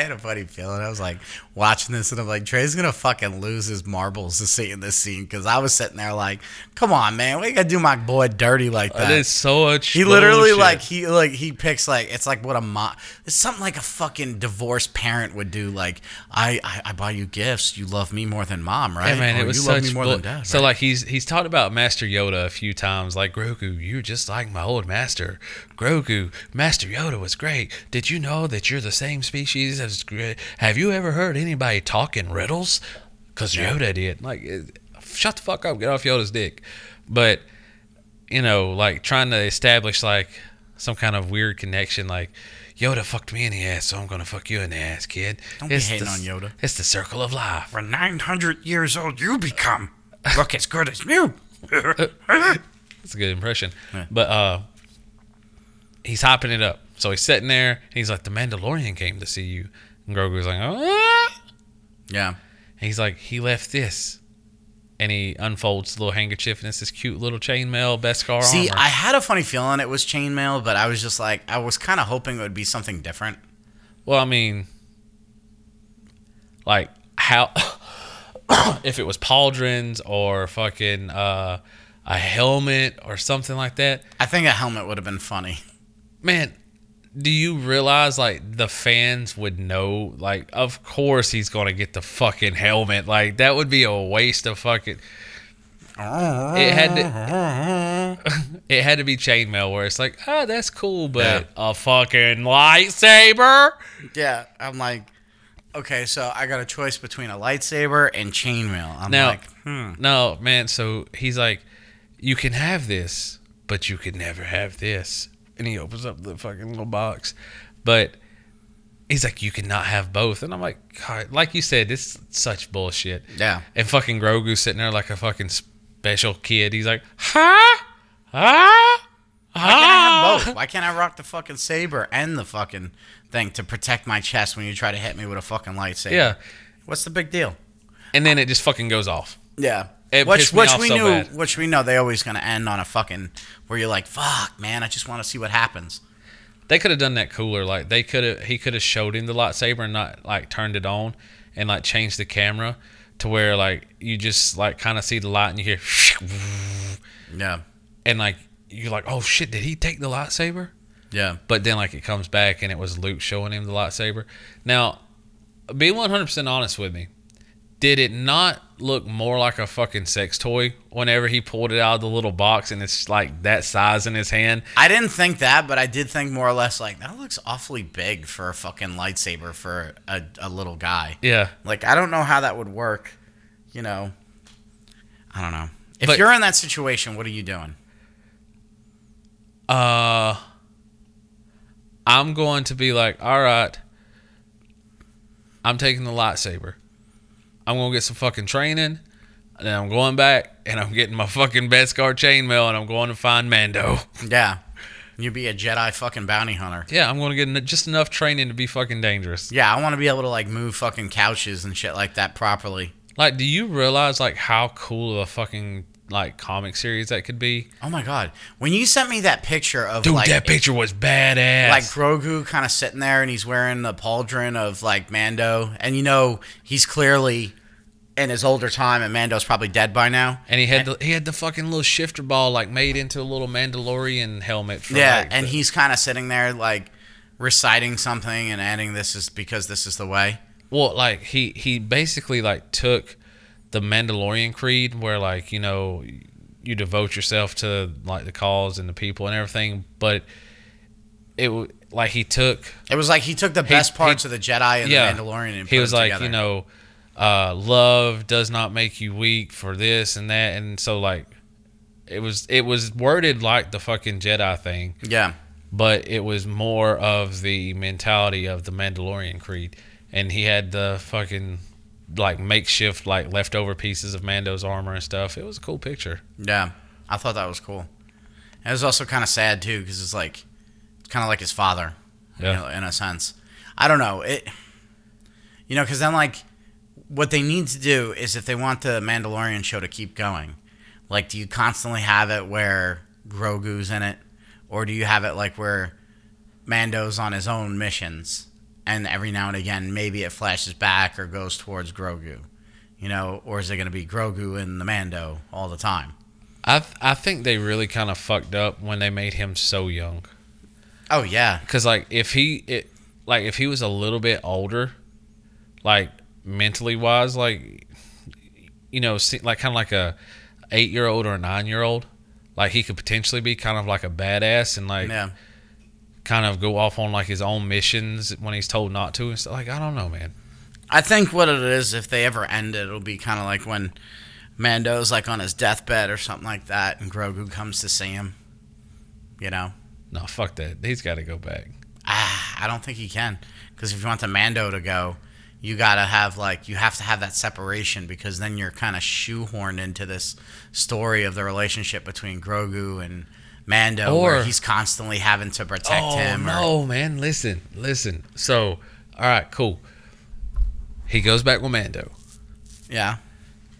had a funny feeling. I was like watching this, and I'm like, Trey's gonna fucking lose his marbles to see in this scene because I was sitting there like, come on, man, we gotta do my boy dirty like that. That is so much. He literally bullshit. like he like he picks like it's like what a mom it's something like a fucking divorced parent would do like I I, I buy you gifts you love me more than mom right Yeah, man, Or it was you such love me more bull- than dad So right? like he's he's talked about Master Yoda a few times, like Grogu, you're just like my old master. Grogu, Master Yoda was great. Did you know that you're the same species as? Have you ever heard anybody talk in riddles? Because Yoda did. Like, shut the fuck up, get off Yoda's dick. But you know, like trying to establish like some kind of weird connection, like. Yoda fucked me in the ass, so I'm gonna fuck you in the ass, kid. Don't be hating the- on Yoda. It's the circle of life. for 900 years old you become look as good as new <laughs> That's a good impression. Yeah. But uh he's hopping it up. So he's sitting there and he's like, The Mandalorian came to see you. And Grogu's like, oh yeah and he's like, he left this. And he unfolds the little handkerchief and it's this cute little chainmail Beskar see armor. I had a funny feeling it was chainmail but I was just like I was kind of hoping it would be something different well, I mean like how <coughs> if it was pauldrons or fucking uh a helmet or something like that, I think a helmet would have been funny man do you realize like the fans would know like of course he's gonna get the fucking helmet like that would be a waste of fucking it had to <laughs> it had to be chainmail where it's like, oh, that's cool, but a fucking lightsaber. Yeah, I'm like, okay, so I got a choice between a lightsaber and chainmail. I'm Now, like, hmm. no, man. So he's like, you can have this, but you can never have this. And he opens up the fucking little box, but he's like, you cannot have both. And I'm like, God, like you said, this is such bullshit. Yeah. And fucking Grogu sitting there like a fucking special kid. He's like, huh, huh. Why can't I have both? Why can't I rock the fucking saber and the fucking thing to protect my chest when you try to hit me with a fucking lightsaber? Yeah. What's the big deal? And then it just fucking goes off. Yeah. It which which we so knew bad. which we know they always gonna end on a fucking where you're like, fuck, man, I just want to see what happens. They could have done that cooler. Like they could have, he could have showed him the lightsaber and not like turned it on and like changed the camera to where like you just like kind of see the light and you hear, <laughs> Yeah. and like you're like, oh shit, did he take the lightsaber? Yeah. But then like it comes back and it was Luke showing him the lightsaber. Now, be 100% honest with me. Did it not look more like a fucking sex toy whenever he pulled it out of the little box and it's like that size in his hand? I didn't think that, but I did think more or less like that looks awfully big for a fucking lightsaber for a, a little guy. Yeah. Like I don't know how that would work. You know. I don't know. If But- you're in that situation, what are you doing? Uh, I'm going to be like, all right, I'm taking the lightsaber. I'm gonna get some fucking training, and then I'm going back and I'm getting my fucking Beskar chainmail and I'm going to find Mando. <laughs> Yeah. You'd be a Jedi fucking bounty hunter. Yeah, I'm gonna get just enough training to be fucking dangerous. Yeah, I want to be able to like move fucking couches and shit like that properly. Like, do you realize like how cool of a fucking like comic series that could be? Oh my god. When you sent me that picture of Dude, like that picture was badass. like Grogu kind of sitting there and he's wearing the pauldron of like Mando and you know he's clearly in his older time and Mando's probably dead by now. and he had the he had the fucking little shifter ball like made into a little Mandalorian helmet. For, Yeah, like, and the- he's kind of sitting there like reciting something and adding this is because this is the way. Well, like he he basically like took the Mandalorian creed, where like you know you devote yourself to like the cause and the people and everything, but it like he took It was like he took the best he- parts of the Jedi and yeah the Mandalorian and he was like together. you know uh, love does not make you weak for this and that, and so like it was it was worded like the fucking Jedi thing, Yeah. but it was more of the mentality of the Mandalorian creed, and he had the fucking like makeshift like leftover pieces of Mando's armor and stuff. It was a cool picture. Yeah, I thought that was cool. And it was also kind of sad too because it's like it's kind of like his father, Yeah. you know, in a sense. I don't know it. You know, because then like what they need to do is if they want the Mandalorian show to keep going, like do you constantly have it where Grogu's in it, or do you have it like where Mando's on his own missions, and every now and again maybe it flashes back or goes towards Grogu, you know, or is it going to be Grogu and the Mando all the time? I th- I think they really kind of fucked up when they made him so young. Oh yeah, Cause like if he it like if he was a little bit older, like mentally wise, like you know, like kind of like a eight year old or a nine year old, like he could potentially be kind of like a badass and like yeah. Kind of go off on like his own missions when he's told not to and stuff. Like I don't know, man. I think what it is, if they ever end it, it'll be kind of like when Mando's like on his deathbed or something like that, and Grogu comes to see him. You know, No, fuck that. He's got to go back. ah, I don't think he can, because if you want the Mando to go, you gotta have like you have to have that separation because then you're kind of shoehorned into this story of the relationship between Grogu and Mando, Or- where he's constantly having to protect oh him. or- no, man! Listen, listen. So, all right, cool. He goes back with Mando. yeah,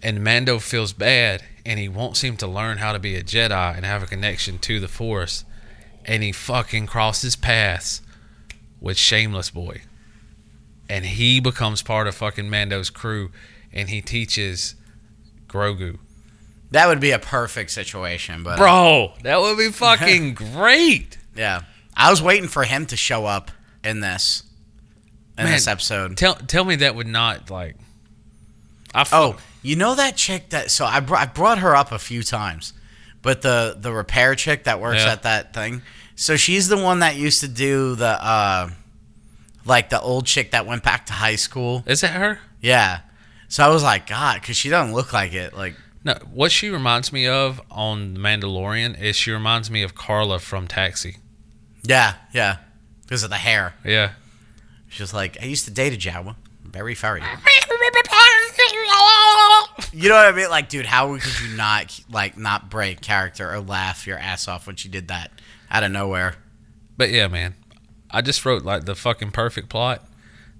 and Mando feels bad and he wants him to learn how to be a Jedi and have a connection to the Force and he fucking crosses paths with Shameless Boy and he becomes part of fucking Mando's crew and he teaches Grogu. That would be a perfect situation. But Bro, that would be fucking <laughs> great. Yeah. I was waiting for him to show up in this in Man, this episode. Tell tell me that would not like I f- Oh, You know that chick that so I brought I brought her up a few times, but the the repair chick that works Yeah. at that thing. So she's the one that used to do the uh, like the old chick that went back to high school. Is that her? Yeah. So I was like, God, because she doesn't look like it. Like, No. What she reminds me of on Mandalorian is she reminds me of Carla from Taxi. yeah, yeah, because of the hair. Yeah. She's like, I used to date a Jawa, very furry. You know what I mean? Like, dude, how could you not like not break character or laugh your ass off when she did that out of nowhere? But yeah, man, I just wrote like the fucking perfect plot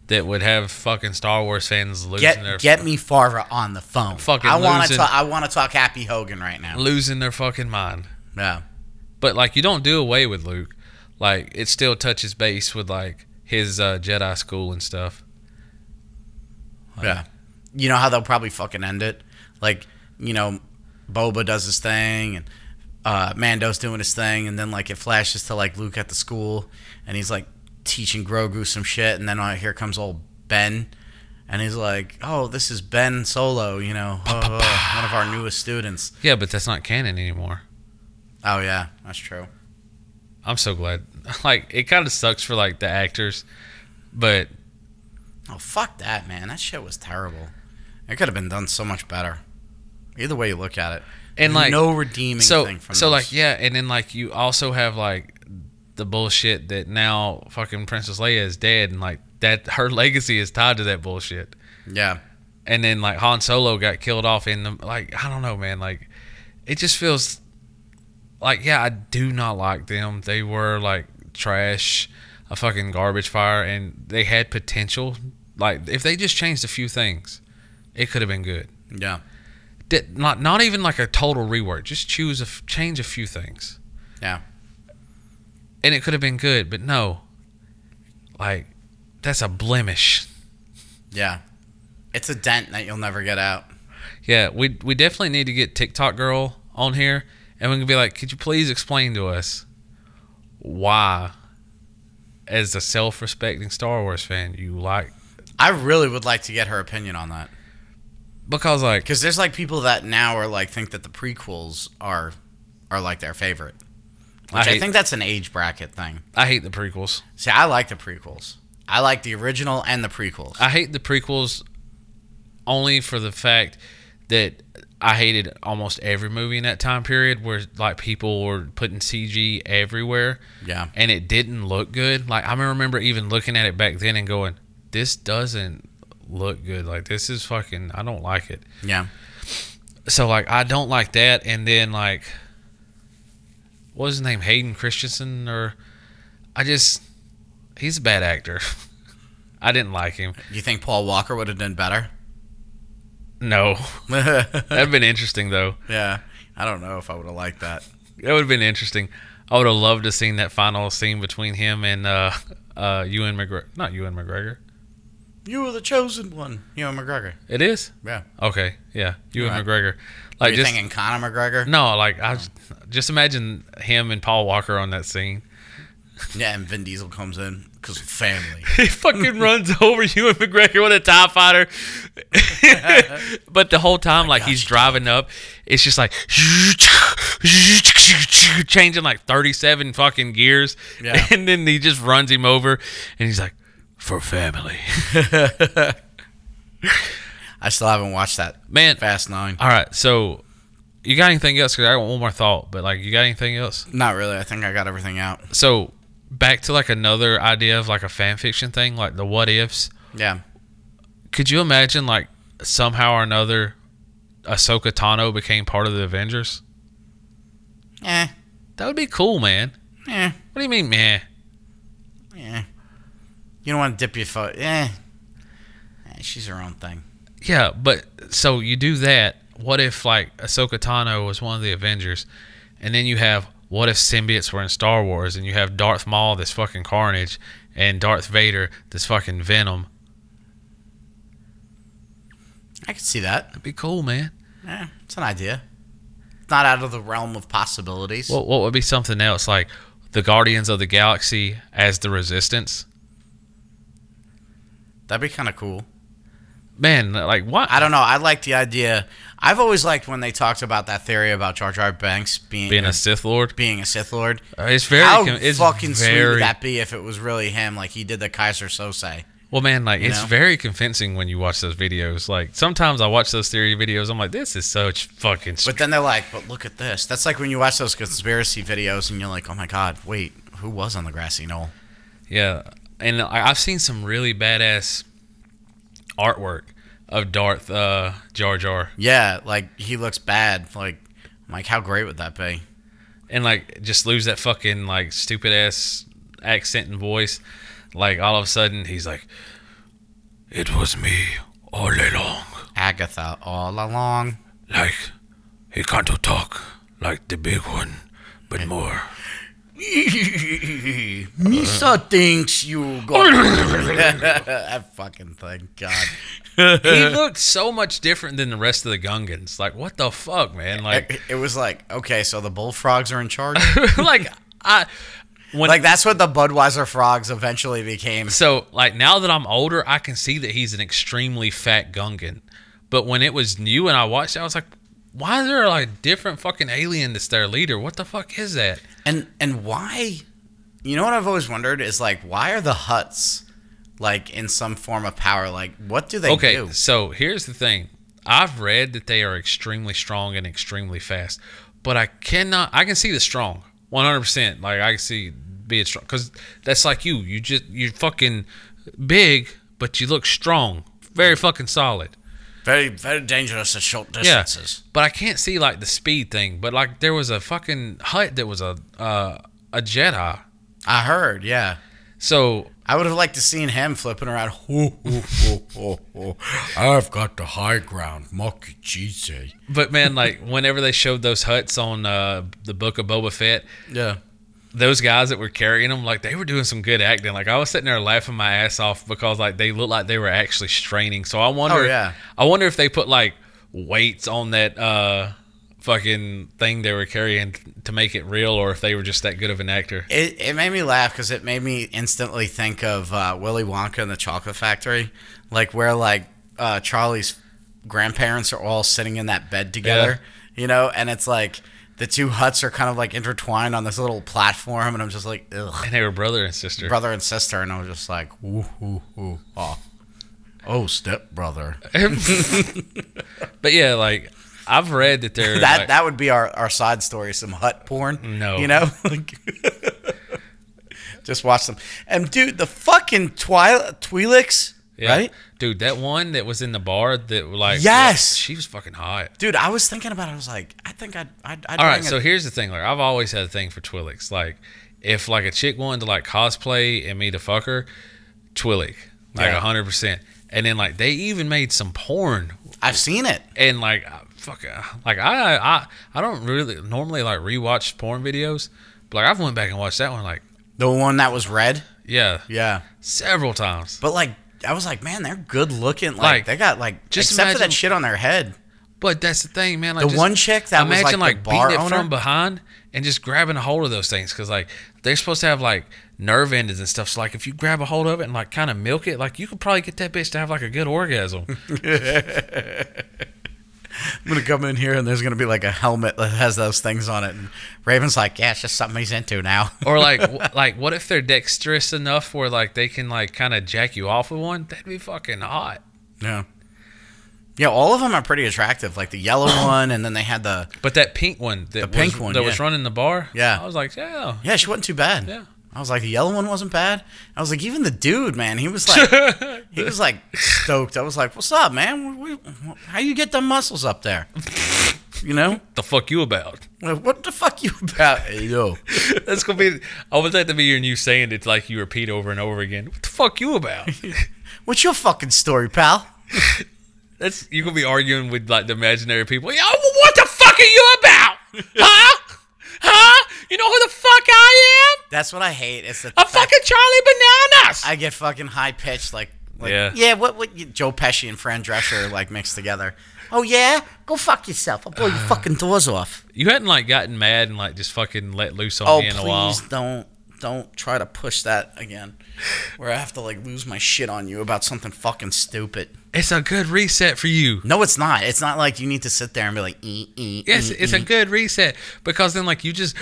that would have fucking Star Wars fans losing their Get get me Farva on the phone. Fucking I want to talk. I want to talk Happy Hogan right now. losing their fucking mind. Yeah, But like, you don't do away with Luke. Like, it still touches base with like his uh, Jedi school and stuff. yeah. You know how they'll probably fucking end it? Like, you know, Boba does his thing and uh, Mando's doing his thing, and then like it flashes to like Luke at the school, and he's like teaching Grogu some shit, and then uh, here comes old Ben, and he's like, "Oh, this is Ben Solo, you know, uh, one of our newest students." Yeah, but that's not canon anymore. Oh yeah, that's true. I'm so glad. <laughs> Like, it kind of sucks for like the actors, but Oh fuck that, man! That shit was terrible. It could have been done so much better. Either way you look at it, and like no redeeming so thing from so this. like yeah, and then like you also have like the bullshit that now fucking Princess Leia is dead, and like that her legacy is tied to that bullshit. yeah, and then like Han Solo got killed off in the like I don't know, man. Like it just feels like yeah, I do not like them. They were like trash, a fucking garbage fire, and they had potential. Like if they just changed a few things, it could have been good. yeah, Did, not not even like a total rework. Just choose a f- change a few things, yeah. And it could have been good. But no, like that's a blemish. Yeah. It's a dent that you'll never get out. Yeah, we we definitely need to get TikTok girl on here, and we can be like, could you please explain to us why, as a self-respecting Star Wars fan, you like I really would like to get her opinion on that. because like Because there's like people that now are like think that the prequels are are like their favorite. Which I, hate- think that's an age bracket thing. I hate the prequels. See, I like the prequels. I like the original and the prequels. I hate the prequels only for the fact that I hated almost every movie in that time period where like people were putting CG everywhere. yeah. and it didn't look good. Like I remember even looking at it back then and going, "This doesn't look good. Like this is fucking. I don't like it." Yeah. So like I don't like that. And then like, what was his name? Hayden Christensen or I just he's a bad actor. <laughs> I didn't like him. You think Paul Walker would have done better? No, <laughs> that'd have been interesting though. yeah. I don't know if I would have liked that. That would have been interesting. I would have loved to seen that final scene between him and uh, uh, Ewan McGregor. Not Ewan McGregor. You were the chosen one. You know McGregor. It is. Yeah. Okay, yeah, Ewan Right. McGregor. Are Like you just thinking Conor McGregor? no, like I was- just imagine him and Paul Walker on that scene. Yeah, and Vin Diesel comes in because family. <laughs> He fucking runs <laughs> over Ewan McGregor with a Tie Fighter, <laughs> but the whole time, like he's driving up, it's just like changing like thirty-seven fucking gears, Yeah. and then he just runs him over, and he's like, "For family, I still haven't watched that man." Fast Nine. All right, so you got anything else? Because I got one more thought, but like, you got anything else? Not really. I think I got everything out. So back to like another idea of like a fan fiction thing, like the what ifs. Yeah. Could you imagine like somehow or another, Ahsoka Tano became part of the Avengers? Eh. That would be cool, man. Eh. What do you mean, man? Eh. You don't want to dip your foot. Eh. Eh, She's her own thing. Yeah, but so you do that. What if like Ahsoka Tano was one of the Avengers, and then you have what if symbiotes were in Star Wars, and you have Darth Maul, this fucking Carnage, and Darth Vader, this fucking Venom? I could see that. That'd be cool, man. Yeah, it's an idea. It's not out of the realm of possibilities. What what would be something else like the Guardians of the Galaxy as the Resistance? That'd be kind of cool. Man, like what? I don't know. I like the idea. I've always liked when they talked about that theory about Jar Jar Binks being Being a Sith Lord, being a Sith Lord. Uh, it's very. How it's fucking sweet would that be if it was really him, like he did the Keyser Söze? Well, man, like it's know? very convincing when you watch those videos. Like sometimes I watch those theory videos, I'm like, this is such fucking. But then they're like, "But look at this." That's like when you watch those conspiracy videos and you're like, "Oh my god, wait, who was on the grassy knoll?" Yeah, and I've seen some really badass artwork of Darth uh, Jar Jar, Yeah, like he looks bad. Like, I'm like, how great would that be? and like just lose that fucking like stupid ass accent and voice. Like all of a sudden he's like, "It was me all along." Agatha all along. Like he can't talk like the big one, but more. <laughs> Misa thinks you got that <laughs> fucking thing. God. he looked so much different than the rest of the Gungans. Like, what the fuck, man? Like, It, it was like, okay, so the bullfrogs are in charge. <laughs> like I when like that's what the Budweiser frogs eventually became. so like now that I'm older, I can see that he's an extremely fat Gungan. But when it was new and I watched it, I was like, why is there like different fucking alien that's their leader? What the fuck is that? And and why? You know what I've always wondered is like, why are the Hutts like in some form of power? Like, what do they Okay, do? so here's the thing. I've read that they are extremely strong and extremely fast, but I cannot. I can see the strong, 100. percent Like I can see being strong because that's like you. You just you're fucking big, but you look strong, very fucking solid. Very very dangerous at short distances. Yeah, but I can't see like the speed thing. But like there was a fucking Hutt that was a uh, a Jedi. I heard, yeah. So I would have liked to seen him flipping around. <laughs> Ho, ho, ho, ho, ho. I've got the high ground, monkey cheese. But man, like whenever they showed those Hutts on uh, the Book of Boba Fett, Yeah. Those guys that were carrying them, like they were doing some good acting. Like I was sitting there laughing my ass off because like they looked like they were actually straining. So I wonder, Oh, yeah. I wonder if they put like weights on that uh, fucking thing they were carrying to make it real, or if they were just that good of an actor. It, it made me laugh because it made me instantly think of uh, Willy Wonka and the Chocolate Factory, like where like uh, Charlie's grandparents are all sitting in that bed together, you know, and it's like the two Hutts are kind of like intertwined on this little platform, and I'm just like, ugh, And they were brother and sister. brother and sister, and I was just like, ooh, ooh, ooh, oh, oh, step brother. <laughs> But yeah, like I've read that they're That like- that would be our, our side story, some Hutt porn. No. you know, <laughs> <laughs> just watch them. And dude, the fucking Twilight Twi'leks, yeah. right? dude. That one that was in the bar that like Yes! she was fucking hot. Dude, I was thinking about. it. I was like, I think I'd. I'd, I'd All right, so here's the thing. Like I've always had a thing for Twi'leks. Like if like a chick wanted to like cosplay and me to fuck her, Twi'lek, like Yeah. a hundred percent. And then like they even made some porn I've seen it. and like uh, fuck, uh, like I I I don't really normally like rewatch porn videos, but like I've went back and watched that one like The one that was red. yeah Yeah, several times. but like, I was like, man, they're good looking. Like, Like, they got like, just except for that shit on their head. But that's the thing, man. Like The just one chick that was, imagine like, like, the bar beating it owner? from behind and just grabbing a hold of those things because like they're supposed to have like nerve endings and stuff. So like if you grab a hold of it and like kind of milk it, like you could probably get that bitch to have like a good orgasm. <laughs> I'm gonna come in here and there's gonna be like a helmet that has those things on it, and Raven's like, yeah, it's just something he's into now. <laughs> or like w- like what if they're dexterous enough where like they can like kind of jack you off with one? That'd be fucking hot. Yeah. Yeah, all of them are pretty attractive. Like the yellow <coughs> one, and then they had the But that pink one, that The pink was, one, that was running the bar, Yeah. I was like, yeah, yeah, she wasn't too bad. Yeah. I was like, the yellow one wasn't bad. I was like, even the dude, man, he was like, <laughs> he was like stoked. I was like, what's up, man? We- we- How you get them muscles up there? You know, <laughs> the fuck you about? Like, what the fuck you about? Hey, yo, <laughs> That's gonna be. I want that to be your new saying. It's like you repeat over and over again. What the fuck you about? what's your fucking story, pal? That's you gonna be arguing with like the imaginary people. Yo, what the fuck are you about? Huh? Huh? You know who the fuck I am? That's what I hate. It's the I'm fucking Charlie Bananas. I get fucking high pitched, like, like Yeah. yeah. What what Joe Pesci and Fran Drescher like mixed together? Oh yeah, go fuck yourself. I'll blow your <sighs> fucking doors off. you hadn't like gotten mad and like just fucking let loose on Oh me in a while. please don't, don't try to push that again. Where I have to like lose my shit on you about something fucking stupid. It's a good reset for you. No, it's not. It's not like you need to sit there and be like, Yes, it's a good reset because then like you just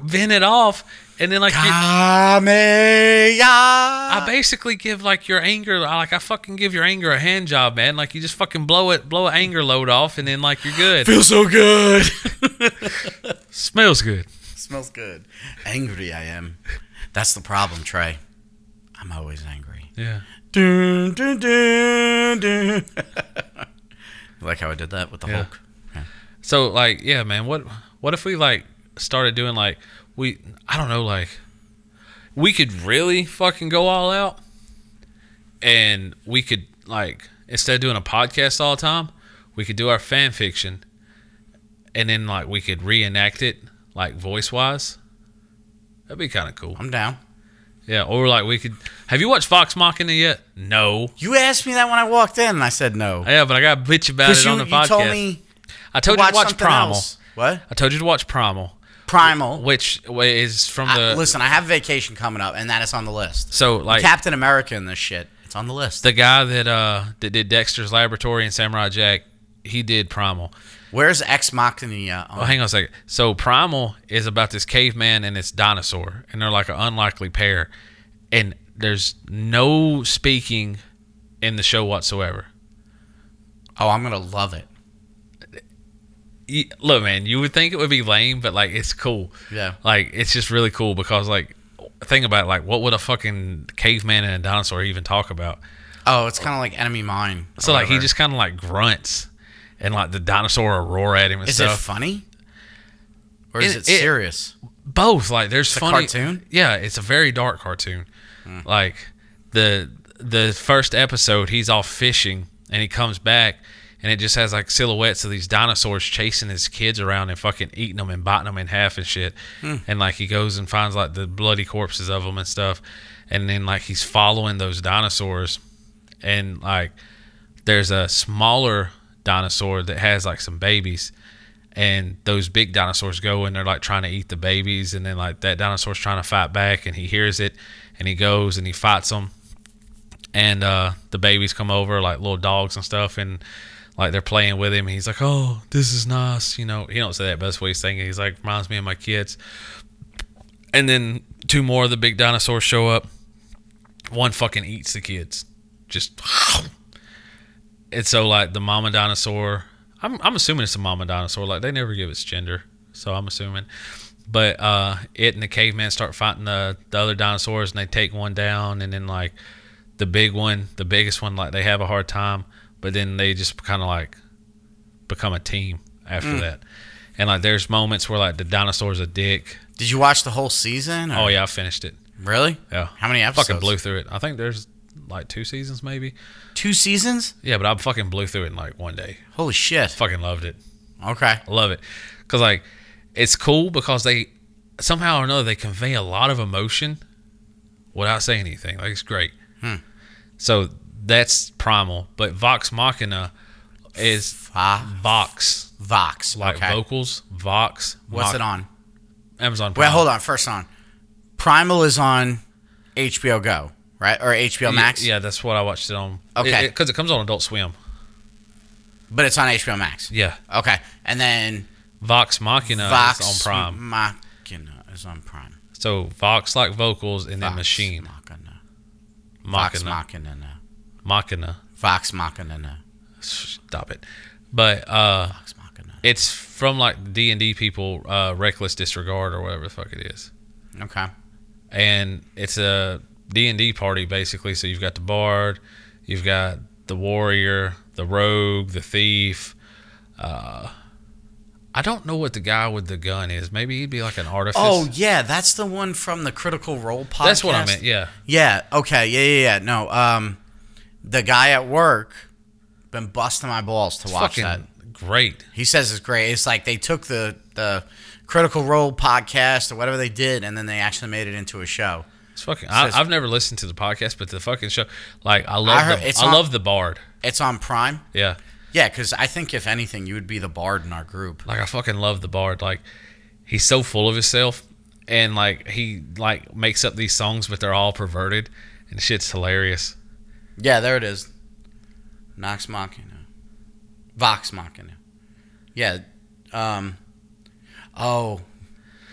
<laughs> vent it off, and then like you, Kameya. I basically give like your anger, like I fucking give your anger a hand job, man. Like you just fucking blow it, blow an anger load off, and then like you're good. Feels so good. <laughs> Smells good. Smells good. Angry I am. That's the problem, Trey. I'm always angry. Yeah. Dun, dun, dun, dun. <laughs> like how I did that with the Yeah. Hulk. So like, yeah, man. What what if we like started doing like we I don't know like we could really fucking go all out, and we could like instead of doing a podcast all the time, we could do our fan fiction, and then like we could reenact it like voice wise. That'd be kind of cool. I'm down. Yeah, or like we could. Have you watched Vox Machina yet? No. You asked me that when I walked in, and I said no. Yeah, but I got to bitch about it you, on the you podcast. told me I to told you watch to watch Primal. else. What? I told you to watch Primal, Primal. which is from I- the. listen, I have a vacation coming up, and that is on the list. so like Captain America and this shit. It's on the list. the guy that uh that did Dexter's Laboratory and Samurai Jack, he did Primal. Where's Ex Machina? Oh, hang on a second. So Primal is about this caveman and this dinosaur, and they're like an unlikely pair, and there's no speaking in the show whatsoever. oh, I'm gonna love it. Look, man, you would think it would be lame, but like it's cool. Yeah. Like it's just really cool because like think about it, like what would a fucking caveman and a dinosaur even talk about? Oh, it's kind of like Enemy Mine. So like he just kind of like grunts, and like the dinosaur will roar at him and stuff. is it funny or is It- it, it- serious? Both like there's a funny cartoon? Yeah, it's a very dark cartoon. Hmm. Like the the first episode, he's off fishing and he comes back. And it just has like silhouettes of these dinosaurs chasing his kids around and fucking eating them and biting them in half and shit. And like he goes and finds like the bloody corpses of them and stuff. And then like he's following those dinosaurs. And like there's a smaller dinosaur that has like some babies and those big dinosaurs go and they're like trying to eat the babies and then like that dinosaur's trying to fight back and he hears it and he goes and he fights them and uh the babies come over like little dogs and stuff and like they're playing with him. He's like oh this is nice you know. He don't say that but that's what he's thinking. He's like reminds me of my kids. And then two more of the big dinosaurs show up. One fucking eats the kids. Just <laughs> and so like the mama dinosaur. I'm, I'm assuming it's a mama dinosaur. Like they never give its gender so i'm assuming. But uh it and the caveman start fighting the, the other dinosaurs and they take one down and then like the big one the biggest one like they have a hard time but then they just kind of like become a team after that and like there's moments where like the dinosaur's a dick Did you watch the whole season? or- oh yeah i finished it Really? yeah How many episodes? fucking blew through it i think there's like two seasons maybe Two seasons? yeah but i fucking blew through it in like one day Holy shit. fucking loved it Okay. I love it because like it's cool because they somehow or another they convey a lot of emotion without saying anything. Like it's great. Hmm. So that's primal, but Vox Machina is Va- Vox Vox. like okay. vocals. Vox. What's Mach- it on? Amazon. Prime. Wait, hold on. First on. Primal is on HBO Go, right? Or HBO Max? Yeah, that's what I watched it on. Okay. because it, comes on Adult Swim. But it's on HBO Max. Yeah, Okay. And then Vox Machina Vox is on Prime. Machina is on Prime. So Vox like vocals and then Vox Machine Machina. Vox Machina Machina. Vox Machina. Stop it. But uh Vox Machina. It's from like D and D people, uh, reckless disregard or whatever the fuck it is, Okay. and it's a D and D party basically. So you've got the bard, you've got the warrior, the rogue, the thief. Uh, I don't know what the guy with the gun is. Maybe he'd be like an artificer. Oh yeah, that's the one from the Critical Role podcast. that's what I meant. Yeah, Yeah. Okay. Yeah. Yeah. Yeah. No. Um, the guy at work been busting my balls to watch that. great. He says it's great. It's like they took the the Critical Role podcast or whatever they did, and then they actually made it into a show. It's fucking. I, Says- I've never listened to the podcast, but the fucking show. Like I love. I heard the, it's I on- love the bard. It's on Prime. Yeah. Yeah, because I think if anything, you would be the bard in our group. Like I fucking love the bard. Like he's so full of himself, and like he like makes up these songs, but they're all perverted, and shit's hilarious. Yeah, there it is. Nox Machina. Vox Machina. Yeah. Um. Oh,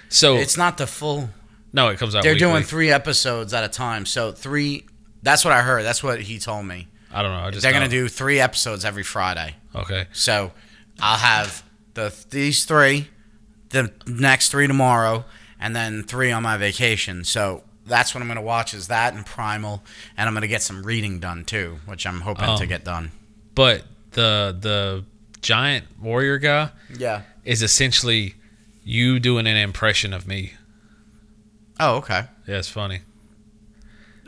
So it's not the full. no, it comes out. They're weekly. doing three episodes at a time. So three. That's what I heard. That's what he told me. I don't know. I just They're gonna do three episodes every Friday. Okay. So I'll have the these three, the next three tomorrow, and then three on my vacation. So that's what I'm gonna watch is that and Primal, and I'm gonna get some reading done too, which I'm hoping to Um, get done. But the the giant warrior guy Yeah. is essentially you doing an impression of me. Oh, okay. Yeah, it's funny.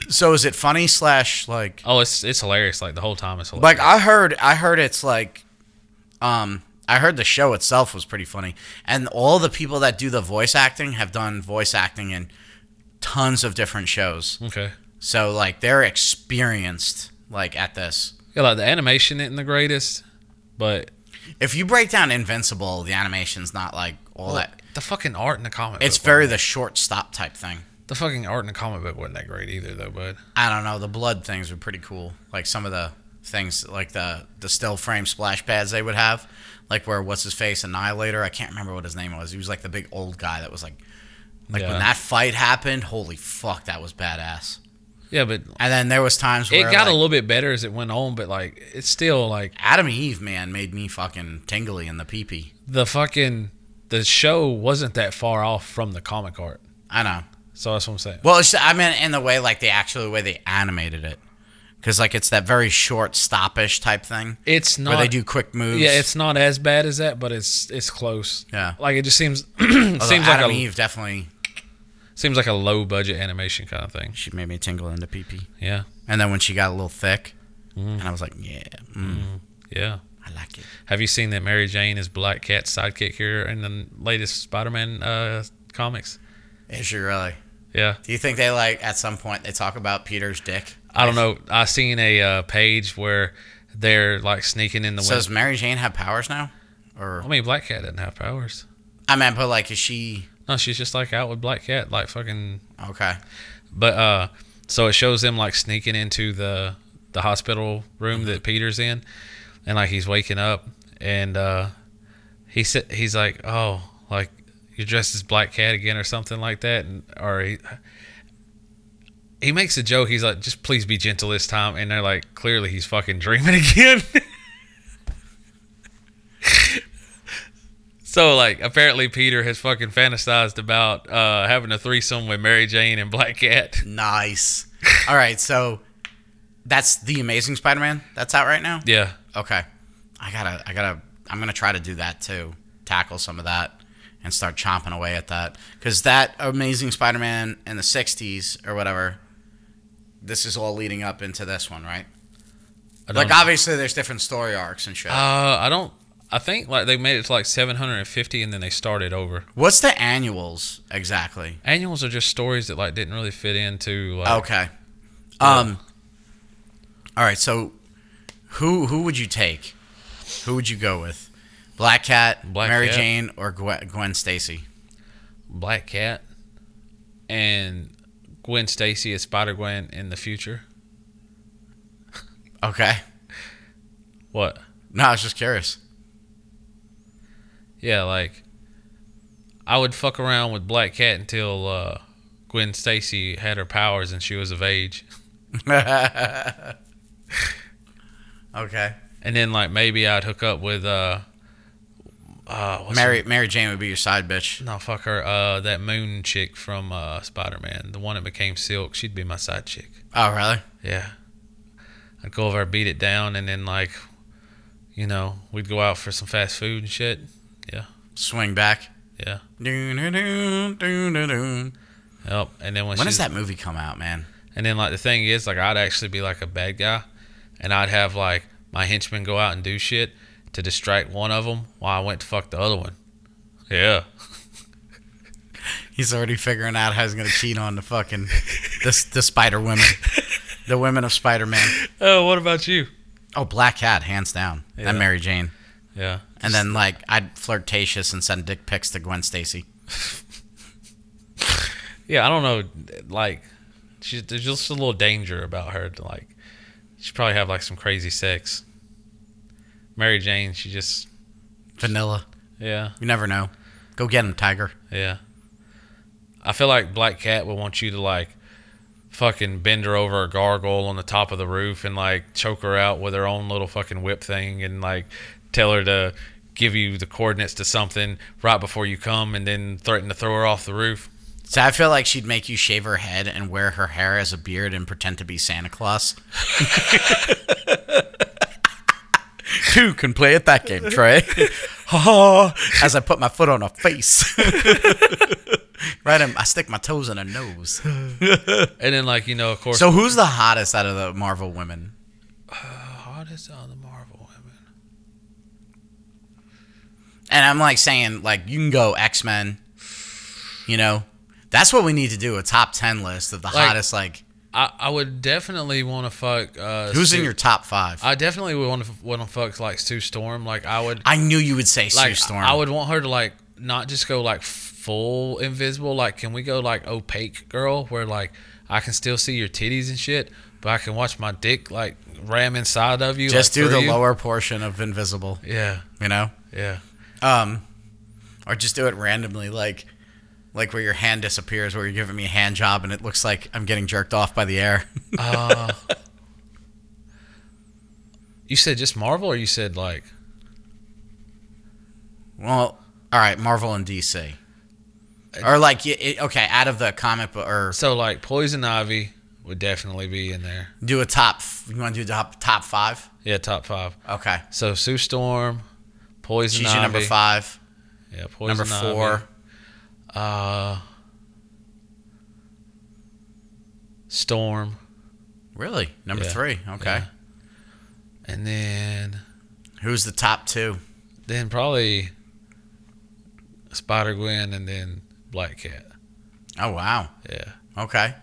So is it funny slash like Oh, it's it's hilarious. Like the whole time, it's hilarious. like I heard I heard it's like um I heard the show itself was pretty funny. And all the people that do the voice acting have done voice acting in tons of different shows. okay. So like they're experienced like at this. Yeah, like the animation isn't the greatest, but If you break down Invincible, the animation's not like all that. the fucking art in the comic. It's very the short stop type thing. the fucking art in the comic book wasn't that great either, though. bud. I don't know. The blood things were pretty cool. Like some of the things, like the the still frame splash pads they would have, like where what's his face Annihilator. I can't remember what his name was. He was like the big old guy that was like, like Yeah. when that fight happened. Holy fuck, that was badass. yeah, but And then there was times where it got like, a little bit better as it went on. But like, it's still like Atom Eve man made me fucking tingly in the pee pee. the fucking the show wasn't that far off from the comic art. I know. So that's what I'm saying. Well, it's, I mean, in the way like the actual way they animated it, because like it's that very short stoppish type thing It's not. where they do quick moves. Yeah, it's not as bad as that, but it's it's close. Yeah. Like it just seems <clears throat> seems like Atom a Eve definitely seems like a low budget animation kind of thing. she made me tingle in the pee pee. Yeah. And then when she got a little thick, and I was like, yeah, mm, Yeah. I like it. Have you seen that Mary Jane is Black Cat's sidekick here in the latest Spider-Man uh, comics? Is she really? Yeah. Do you think they like at some point they talk about Peter's dick? I don't know. I seen a uh, page where they're like sneaking in the So window. does Mary Jane have powers now? Or I mean, Black Cat doesn't have powers. I mean, but like, is she No, she's just like out with Black Cat, like fucking. okay? But uh, so it shows them like sneaking into the the hospital room that Peter's in, and like he's waking up, and uh, he said he's like, oh, like you're dressed as Black Cat again or something like that, and or he. He makes a joke. He's like, "Just please be gentle this time," and they're like, "Clearly, he's fucking dreaming <laughs> again." So, like, apparently, Peter has fucking fantasized about uh, having a threesome with Mary Jane and Black Cat. Nice. All right, so that's the Amazing Spider-Man. That's out right now. Yeah, Okay, I gotta, I gotta, I'm gonna try to do that too. Tackle some of that and start chomping away at that because that Amazing Spider-Man in the '60s or whatever. This is all leading up into this one, right? Like know. obviously, there's different story arcs and shit. Uh, I don't. I think like they made it to like 750 and then they started over. What's the annuals exactly? Annuals are just stories that like didn't really fit into like. Okay. Um. All right. So, who who would you take? Who would you go with? Black Cat, Black Mary Cat. Jane, or Gwen, Gwen Stacy? Black Cat and Gwen Stacy as Spider Gwen in the future. Okay. What? No, I was just curious. Yeah, like I would fuck around with Black Cat until uh, Gwen Stacy had her powers and she was of age, <laughs> okay. and then like maybe I'd hook up with uh, uh what's Mary Mary Jane would be your side bitch. No, fuck her. Uh, that Moon chick from uh Spider Man, the one that became Silk. She'd be my side chick. Oh, really? Yeah. I'd go over, beat it down, and then like, you know, we'd go out for some fast food and shit. Swing back. Yeah. Doo-doo-doo, doo-doo-doo. Yep. And then when, When does that movie come out, man? And then like the thing is, like I'd actually be like a bad guy, and I'd have like my henchmen go out and do shit to distract one of them while I went to fuck the other one. Yeah. He's already figuring out how he's gonna cheat on the fucking the the Spider women, the women of Spider Man. Oh, what about you? Oh, Black Cat, hands down. Yeah. And Mary Jane. Yeah. And then like I'd flirtatious and send dick pics to Gwen Stacy. Yeah, I don't know. Like, she's there's just a little danger about her. To like, she probably have like some crazy sex. Mary Jane, she just Vanilla. yeah You never know. Go get him, Tiger. yeah. I feel like Black Cat would want you to like fucking bend her over a gargoyle on the top of the roof and like choke her out with her own little fucking whip thing and like tell her to give you the coordinates to something right before you come and then threaten to throw her off the roof. So I feel like she'd make you shave her head and wear her hair as a beard and pretend to be Santa Claus. <laughs> Who can play at that game, Trey. As I put my foot on her face. <laughs> right, in, I stick my toes in her nose. And then like, you know, of course So who's the hottest out of the Marvel women? Uh, hottest on the Marvel women. And I'm like saying, like, you can go X Men. You know, that's what we need to do—a top ten list of the Like- hottest. Like, I, I would definitely want to fuck. Uh, who's in your top five? I, I definitely would want to want to fuck like Sue Storm. Like I would I knew you would say like Sue Storm. I would want her to like not just go like full invisible. Like can we go like opaque girl where like I can still see your titties and shit, but I can watch my dick like ram inside of you. just like, do the you. lower portion of invisible. Yeah, You know, yeah. Um, or just do it randomly, like, like where your hand disappears, where you're giving me a hand job, and it looks like I'm getting jerked off by the air. <laughs> Uh, you said just Marvel, or you said like well, all right, Marvel and DC, or like, it, okay, out of the comic book, or so like Poison Ivy would definitely be in there. do a top. You want to do top top five? Yeah, top five. Okay, So Sue Storm, Poison she's Ivy. your number five. Yeah, Poison Number four. Uh, Storm, Really, number Yeah, three. Okay, yeah. and then who's the top two? then probably Spider Gwen, and then Black Cat. Oh wow. Yeah, Okay.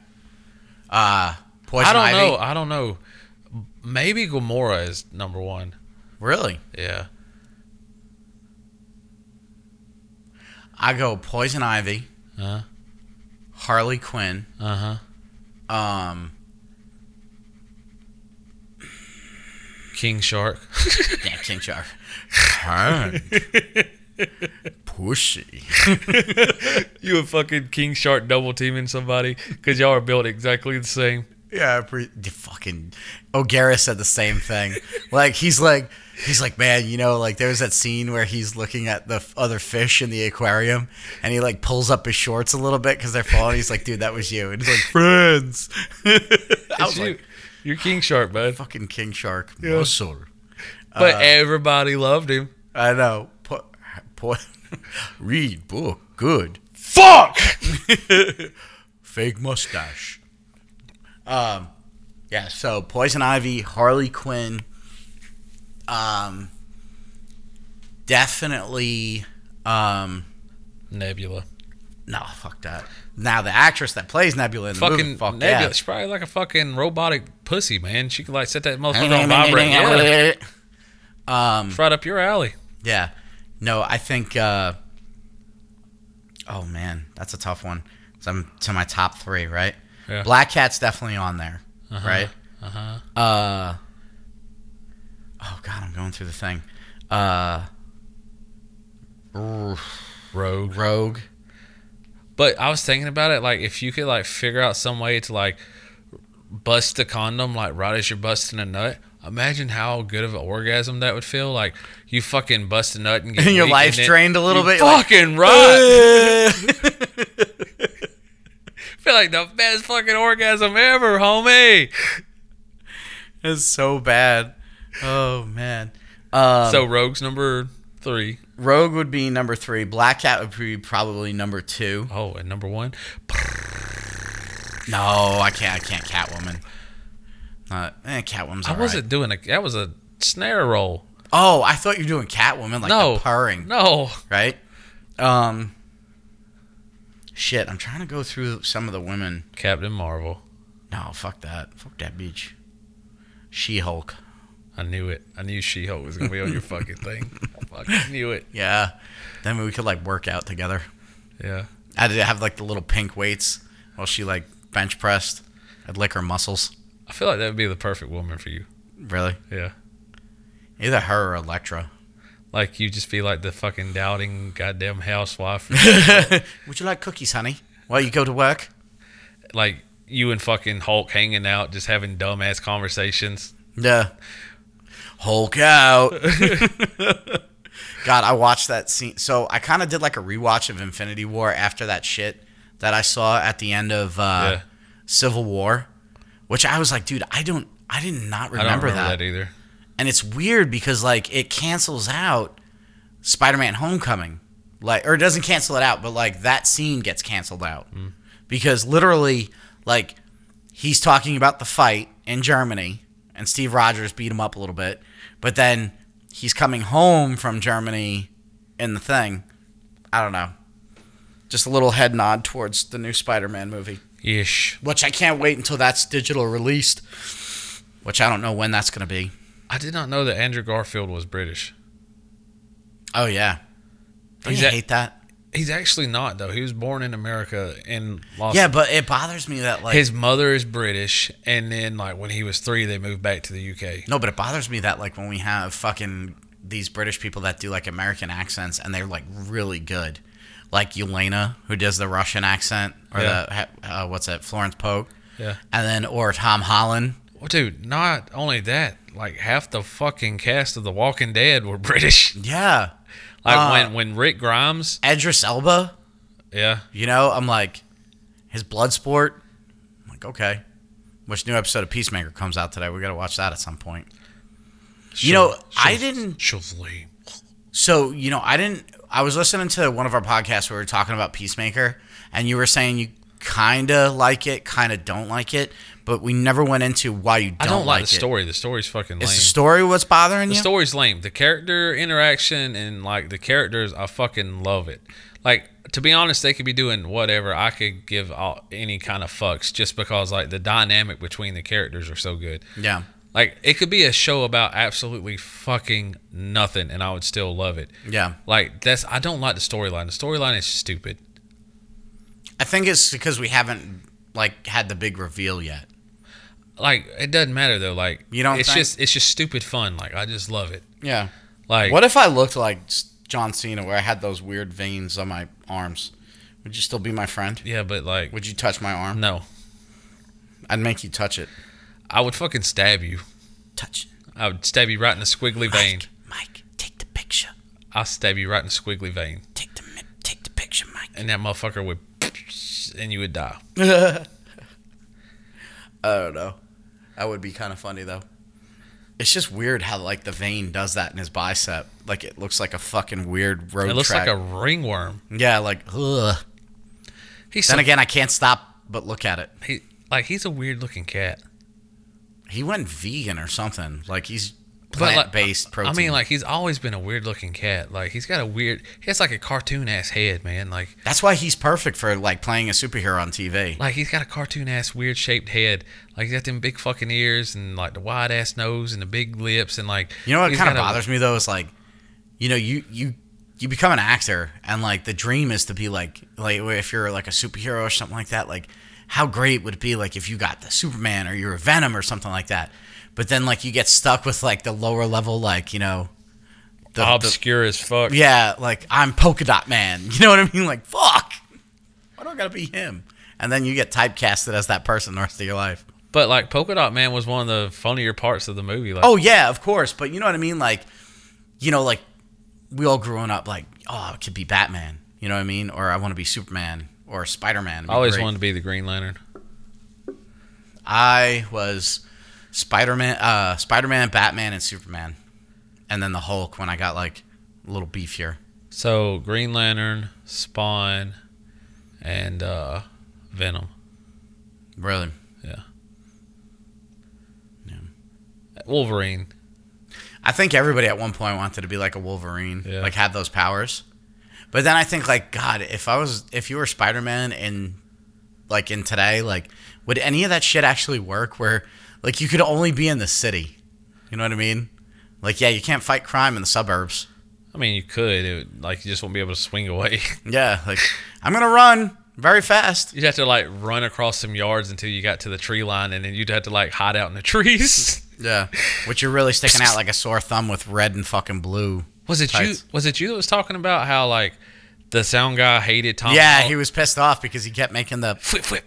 Uh, Poison I don't Ivy. know. I don't know. Maybe Gamora is number one. Really, Yeah, I go Poison Ivy, uh Harley Quinn, huh. um, King Shark. <laughs> yeah, King Shark, Pussy. <laughs> you a fucking King Shark double teaming somebody because y'all are built exactly the same. Yeah, pre- the fucking O'Gara said the same thing. like he's like he's like man, you know, like there's that scene where he's looking at the f- other fish in the aquarium, and he like pulls up his shorts a little bit because they're falling. He's like, dude, that was you, and he's like, friends. <laughs> I It's was you. like, You're King Shark, bud. fucking King Shark Yeah. muscle. But Uh, everybody loved him. I know. Po- po- <laughs> read book, good. Fuck. <laughs> Fake mustache. Um, yeah. So Poison Ivy, Harley Quinn. Um, definitely. Um, Nebula. no, fuck that. Now the actress that plays Nebula in the Fucking movie, fuck Nebula. yeah. She's probably like a fucking robotic pussy, man. She can like set that motherfucker on vibrate. Yeah. Um, It's right up your alley. yeah. No, I think. Uh, oh man, that's a tough one. So I'm to my top three, right? Yeah. Black Cat's definitely on there, Uh-huh. right? Uh huh. Uh oh god, I'm going through the thing. Uh Rogue. Rogue. But I was thinking about it, like if you could like figure out some way to like bust a condom like right as you're busting a nut. Imagine how good of an orgasm that would feel. Like you fucking bust a nut and get And <laughs> your life's then drained a little bit, like- Fucking right. <laughs> feel like the best fucking orgasm ever, homie. it's so bad. Oh man. Um, so Rogue's number three. Rogue would be number three. Black Cat would be probably number two. Oh, and number one. No, I can't. I can't. Catwoman. Uh, eh, Catwoman's. I wasn't doing a. That was a snare roll. Oh, I thought you were doing Catwoman, like no purring, No. right? Um. Shit, I'm trying to go through some of the women. Captain Marvel. No, fuck that. Fuck that bitch. She Hulk. I knew it. I knew She Hulk was gonna be on your fucking thing. <laughs> I fucking knew it. Yeah. Then we could like work out together. Yeah. I did have like the little pink weights, while she like bench pressed. I'd lick her muscles. I feel like that would be the perfect woman for you. Really? Yeah. Either her or Elektra. Like you just be like the fucking doubting goddamn housewife. <laughs> Would you like cookies, honey? While you go to work? like you and fucking Hulk hanging out, just having dumbass conversations. Yeah. Hulk out. <laughs> <laughs> God, I watched that scene. So I kind of did like a rewatch of Infinity War after that shit that I saw at the end of uh, Yeah. Civil War, which I was like, dude, I don't, I did not I don't remember, remember that. that either. And it's weird because like it cancels out Spider-Man: Homecoming, like or it doesn't cancel it out, but like that scene gets canceled out because literally like he's talking about the fight in Germany and Steve Rogers beat him up a little bit, but then he's coming home from Germany in the thing. I don't know. Just a little head nod towards the new Spider-Man movie, Ish. which I can't wait until that's digital released. Which I don't know when that's going to be. I did not know that Andrew Garfield was British. Oh yeah. Don't you hate that? He's actually not though. He was born in America in Los. Yeah, but it bothers me that like His mother is British, and then like when he was three, they moved back to the UK. no, but it bothers me that like when we have fucking these British people that do like American accents and they're like really good, like Yelena who does the Russian accent or Yeah. the uh, what's that Florence Pugh, Yeah. and then or Tom Holland. Well, dude, not only that, like half the fucking cast of The Walking Dead were <laughs> British. Yeah, Like Uh, when when Rick Grimes, Idris Elba. yeah, You know, I'm like his blood sport. I'm like okay. Which new episode of Peacemaker comes out today? We got to watch that at some point. You know, I didn't-. So, you know, I didn't. I was listening to one of our podcasts where we were talking about Peacemaker, and you were saying you kind of like it, kind of don't like it, but we never went into why you don't, I don't like, like the it. story. The story's fucking lame. Is the story what's bothering The you? The story's lame. The character interaction and like the characters, I fucking love it. Like to be honest, they could be doing whatever. I could give all, any kind of fucks just because like the dynamic between the characters are so good. yeah, Like it could be a show about absolutely fucking nothing, and I would still love it. yeah. Like that's I don't like the storyline. The storyline is stupid. I think it's because we haven't like had the big reveal yet. Like it doesn't matter though. Like You don't It's think? just it's just stupid fun. Like I just love it. Yeah. Like What if I looked like John Cena, where I had those weird veins on my arms? Would you still be my friend? Yeah, but like Would you touch my arm? no, I'd make you touch it. I would fucking stab you. Touch. I would stab you right in the squiggly vein. Mike, Mike, take the picture. I'll stab you right in the squiggly vein, Take the take the picture, Mike. and that motherfucker would, <laughs> and you would die. <laughs> I don't know. That would be kind of funny though. It's just weird how like the vein does that in his bicep. Like it looks like a fucking weird road It looks track. like a ringworm. yeah, like ugh. He's Then so, again, I can't stop but look at it. he like he's a weird looking cat. He went vegan or something. Like he's plant based protein. I mean, like he's always been a weird looking cat. Like he's got a weird. He has like a cartoon ass head, man. Like that's why he's perfect for like playing a superhero on TV. like he's got a cartoon ass weird shaped head. Like he's got them big fucking ears and like the wide ass nose and the big lips and like. You know what kind of got a- bothers me though is like, you know, you you you become an actor and like the dream is to be like like if you're like a superhero or something like that. Like, how great would it be like if you got the Superman or you're a Venom or something like that? But then like you get stuck with like the lower level like you know. The, the- obscure as fuck. yeah, like I'm Polka Dot Man. <laughs> You know what I mean? Like fuck, why do I gotta be him? And then you get typecasted as that person the rest of your life. But like Polka Dot Man was one of the funnier parts of the movie. Like, Oh yeah, of course. But you know what I mean? Like, you know, like we all growing up like, oh, I could be Batman. You know what I mean? Or I want to be Superman or Spider Man. I always wanted to be the Green Lantern. I was Spider Man, uh, Spider Man, Batman, and Superman, and then the Hulk when I got like a little beefier. So Green Lantern, Spawn, and uh, Venom. Really? Yeah. Yeah. Wolverine. I think everybody at one point wanted to be like a Wolverine, Yeah. like have those powers. But then I think like God, if I was if you were Spider Man in like in today, like would any of that shit actually work? Where like you could only be in the city, you know what I mean? Like yeah, you can't fight crime in the suburbs. I mean, you could. It would, like, you just won't be able to swing away. <laughs> Yeah, like I'm gonna run. very fast. You'd have to like run across some yards until you got to the tree line, and then you'd have to like hide out in the trees. <laughs> Yeah, which you're really sticking out like a sore thumb with red and fucking blue. Was it Tights. you? Was it you that was talking about how like the sound guy hated Tom? Yeah, Holland? he was pissed off because he kept making the Flip, flip.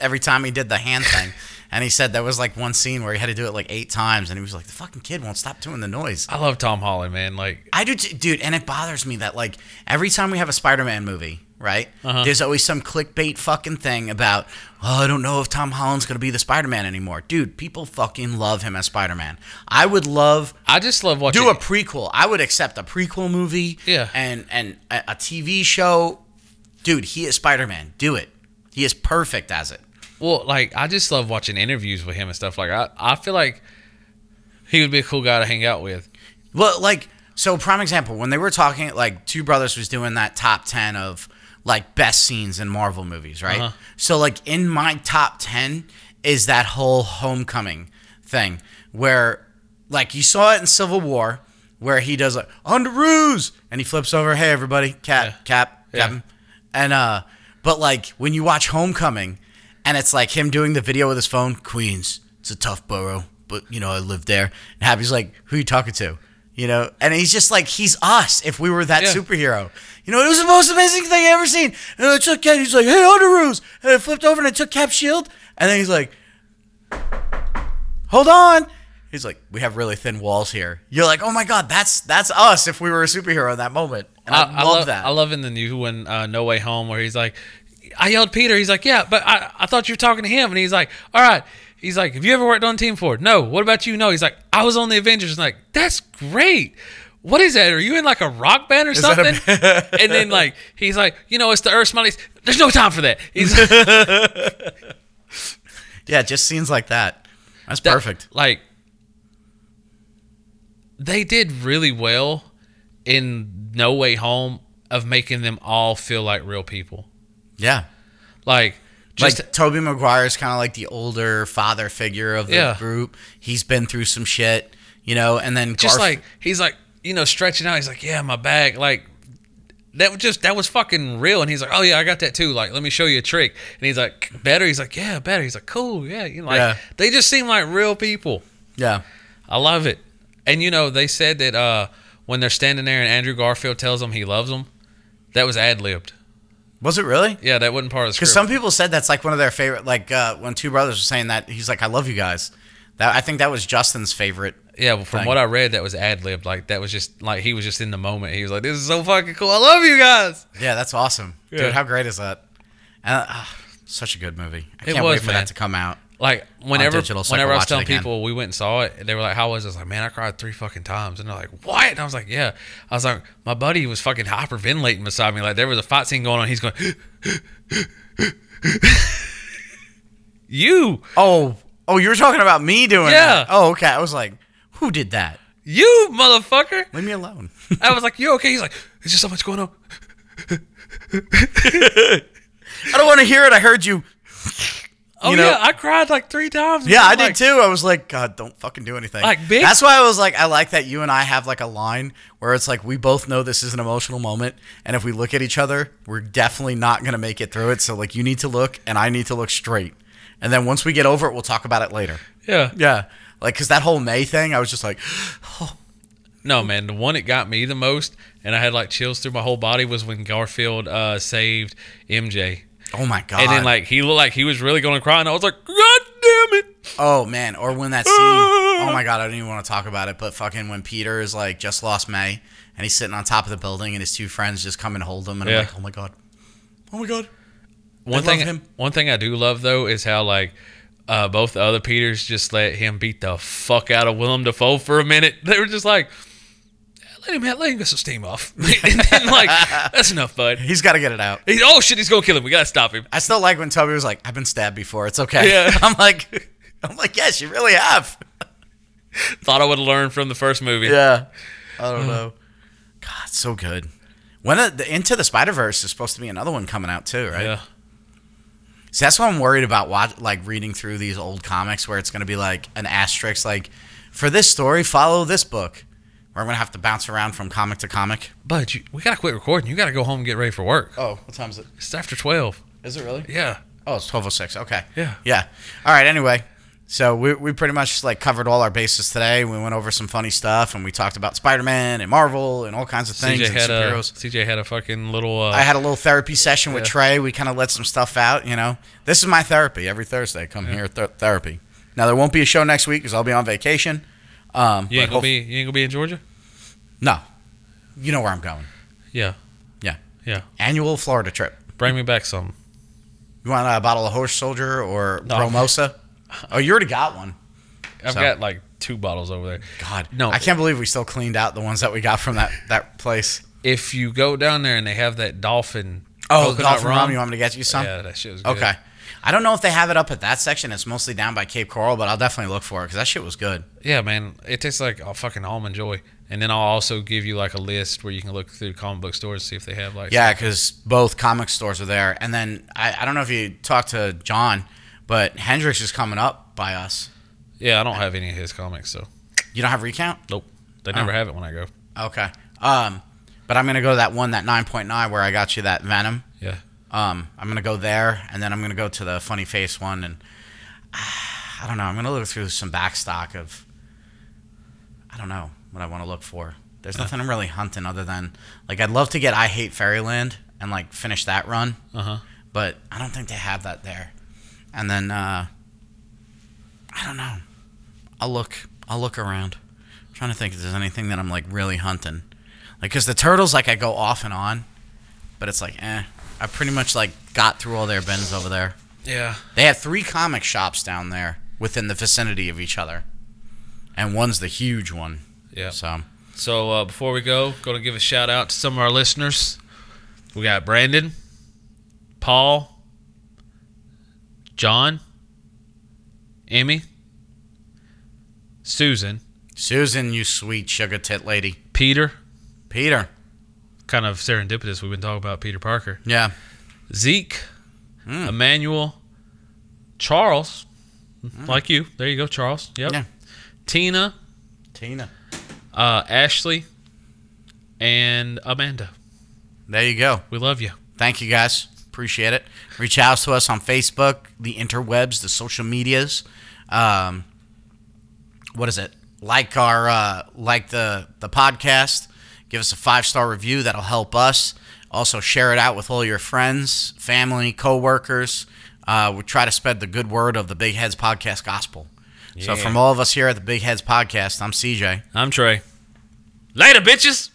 every time he did the hand thing. <laughs> And he said there was like one scene where he had to do it like eight times, and he was like, "The fucking kid won't stop doing the noise." I love Tom Holland, man. Like, I do, t- dude, and it bothers me that like every time we have a Spider-Man movie, right? Uh-huh. There's always some clickbait fucking thing about, oh, I don't know if Tom Holland's gonna be the Spider-Man anymore, dude. People fucking love him as Spider-Man. I would love I just love watching. do a prequel. I would accept a prequel movie. Yeah. and and a, a TV show, dude. He is Spider-Man. Do it. He is perfect as it. well, like I just love watching interviews with him and stuff. Like, I I feel like he would be a cool guy to hang out with. Well, like so, prime example when they were talking, like Two Brothers was doing that top ten of like best scenes in Marvel movies, right? Uh-huh. So, like in my top ten is that whole Homecoming thing where, like, you saw it in Civil War where he does like on the ruse and he flips over, hey everybody, Cap, Yeah. Cap, Yeah. Captain, and uh, but like when you watch Homecoming and it's like him doing the video with his phone, Queens, it's a tough borough, but you know I live there. And Happy's like, who you talking to? You know, and he's just like, he's us. If we were that Yeah. superhero, you know, it was the most amazing thing I ever seen. And I took Cap, he's like, hey, Underoos, and I flipped over and I took Cap shield, and then he's like, hold on. He's like, we have really thin walls here. You're like, oh my god, that's that's us if we were a superhero in that moment. And I, love that. I love in the new one, uh, No Way Home, where he's like, I yelled Peter. He's like, yeah, but I, I thought you were talking to him. And he's like, all right. He's like, have you ever worked on Team Ford? No. What about you? No. He's like, I was on the Avengers. I'm like, that's great. What is that? Are you in like a rock band or a- something? <laughs> and then like he's like, you know, it's the Earth Smileys. There's no time for that. He's <laughs> yeah, just scenes like that. That's that- perfect. Like they did really well in No Way Home of making them all feel like real people. Yeah. Like just like Tobey Maguire is kind of like the older father figure of the Yeah. group. He's been through some shit, you know, and then just Garf- like he's like you know stretching out. He's like, yeah, my back, like. That was just that was fucking real, and he's like, "Oh yeah, I got that too. Like, let me show you a trick." And he's like, "Better." He's like, "Yeah, better." He's like, "Cool, yeah." You know, like Yeah. they just seem like real people. yeah, I love it. And you know, they said that uh, when they're standing there and Andrew Garfield tells them he loves them, that was ad libbed. Was it really? Yeah, that wasn't part of the script. Because some people said that's like one of their favorite. Like uh, when two brothers were saying that, he's like, "I love you guys." That I think that was Justin's favorite. yeah, well, from thing. what I read, that was ad libbed. Like that was just like he was just in the moment. He was like, "This is so fucking cool. I love you guys." Yeah, that's awesome, Yeah. dude. How great is that? And, uh, such a good movie. I It can't was, wait for man. that to come out. Like whenever, digital so I whenever can I was telling people we went and saw it, they were like, "How was it?" I was like, "Man, I cried three fucking times." And they're like, "What?" And I was like, "Yeah." I was like, "My buddy was fucking hyperventilating beside me. Like there was a fight scene going on. He's going, <laughs> you, Oh, oh, you were talking about me doing Yeah. that. Oh, okay. I was like, who did that? you motherfucker." Leave me alone. <laughs> I was like, "You okay?" He's like, "There's just so much going on." <laughs> I don't want to hear it. I heard you. Oh You know- yeah, I cried like three times. Yeah, I Like, did too. I was like, God, don't fucking do anything. Like, big- That's why I was like, I like that you and I have like a line where it's like we both know this is an emotional moment, and if we look at each other, we're definitely not gonna make it through it. So like, you need to look, and I need to look straight, and then once we get over it, we'll talk about it later. Yeah. Yeah, like because that whole May thing, I was just like, <gasps> oh. No, man, the one that got me the most, and I had like chills through my whole body, was when Garfield uh, saved MJ, oh my god. and then like he looked like he was really going to cry, and I was like, God damn it! oh man, or when that scene. oh my god, I don't even want to talk about it, but fucking when Peter is like just lost May, and he's sitting on top of the building, and his two friends just come and hold him, and Yeah. I'm like, oh my god, oh my god. One love thing, one thing I do love though is how like uh, both the other Peters just let him beat the fuck out of Willem Dafoe for a minute. <laughs> They were just like, let him let him get some steam off, <laughs> and then like that's enough, bud. He's got to get it out. He, oh shit, he's gonna kill him. We gotta stop him. I still like when Tobey was like, "I've been stabbed before. It's okay." Yeah. <laughs> I'm like, I'm like, yes, you really have. <laughs> Thought I would have learned from the first movie. Yeah. I don't mm. know. God, so good. When the, the Into the Spider Verse is supposed to be another one coming out too, right? Yeah. See, that's what I'm worried about. Watch, like reading through these old comics, where it's going to be like an asterisk, like for this story, follow this book, where I'm gonna have to bounce around from comic to comic. But you, we gotta quit recording. You gotta go home and get ready for work. Oh, what time is it? It's after twelve. Is it really? Yeah. Oh, it's twelve oh six. Okay. Yeah. Yeah. All right. Anyway, so we we pretty much like covered all our bases today. We went over some funny stuff, and we talked about Spider Man and Marvel and all kinds of things CJ and had a superheroes. CJ had a fucking little. Uh, I had a little therapy session with Yeah. Trey. We kind of let some stuff out. You know, this is my therapy every Thursday. Come here, th- therapy. Now there won't be a show next week because I'll be on vacation. Um, you ain't gonna be. You ain't gonna be in Georgia. no, you know where I'm going. Yeah. Yeah. Yeah. Annual Florida trip. Bring me back some. You want a bottle of Horse Soldier or No. Bromosa? Oh, you already got one. I've So- got like two bottles over there. God, No. I can't believe we still cleaned out the ones that we got from that that place. If you go down there and they have that dolphin. Oh, Dolphin rum. You want me to get you some? Yeah, that shit was good. Okay. I don't know if they have it up at that section. It's mostly down by Cape Coral, but I'll definitely look for it because that shit was good. Yeah, man, it tastes like a fucking almond joy. And then I'll also give you like a list where you can look through comic book stores see if they have like. Yeah, because both comic stores are there. And then I, I don't know if you talked to John, but Hendrix is coming up by us. Yeah, I don't have any of his comics, so You don't have recount? nope. They never Oh. have it when I go. Okay. Um, but I'm gonna go to that one, that 9.9, where I got you that Venom. Um, I'm gonna go there, and then I'm gonna go to the funny face one, and ah, <sighs> I don't know. I'm gonna look through some backstock of. I don't know what I want to look for. There's nothing I'm really hunting other than like I'd love to get I Hate Fairyland and like finish that run, Uh huh. but I don't think they have that there. And then uh, I don't know. I'll look. I'll look around. I'm trying to think if there's anything that I'm like really hunting. Like, cause the turtles, like I go off and on, but it's like, eh. I pretty much like got through all their bins over there. Yeah. They have three comic shops down there within the vicinity of each other, and one's the huge one. Yeah. So So uh, before we go, going to give a shout out to some of our listeners. We got Brandon, Paul, John, Emmy, Susan, Susan, you sweet sugar tit lady, Peter. Peter. Kind of serendipitous. We've been talking about Peter Parker. Yeah. Zeke, Mm. Emmanuel, Charles, like you. There you go, Charles. Yep. Yeah. Tina, Tina. uh, Ashley, and Amanda. There you go. We love you. Thank you guys. Appreciate it. Reach out to us on Facebook, the interwebs, the social medias. Um, what is it? Like our uh, like the the podcast. Give us a five star review. That'll help us. Also, share it out with all your friends, family, coworkers. Uh, we try to spread the good word of the Big Heads Podcast gospel. So, from all of us here at the Big Heads Podcast, I'm CJ. I'm Trey. Later, bitches.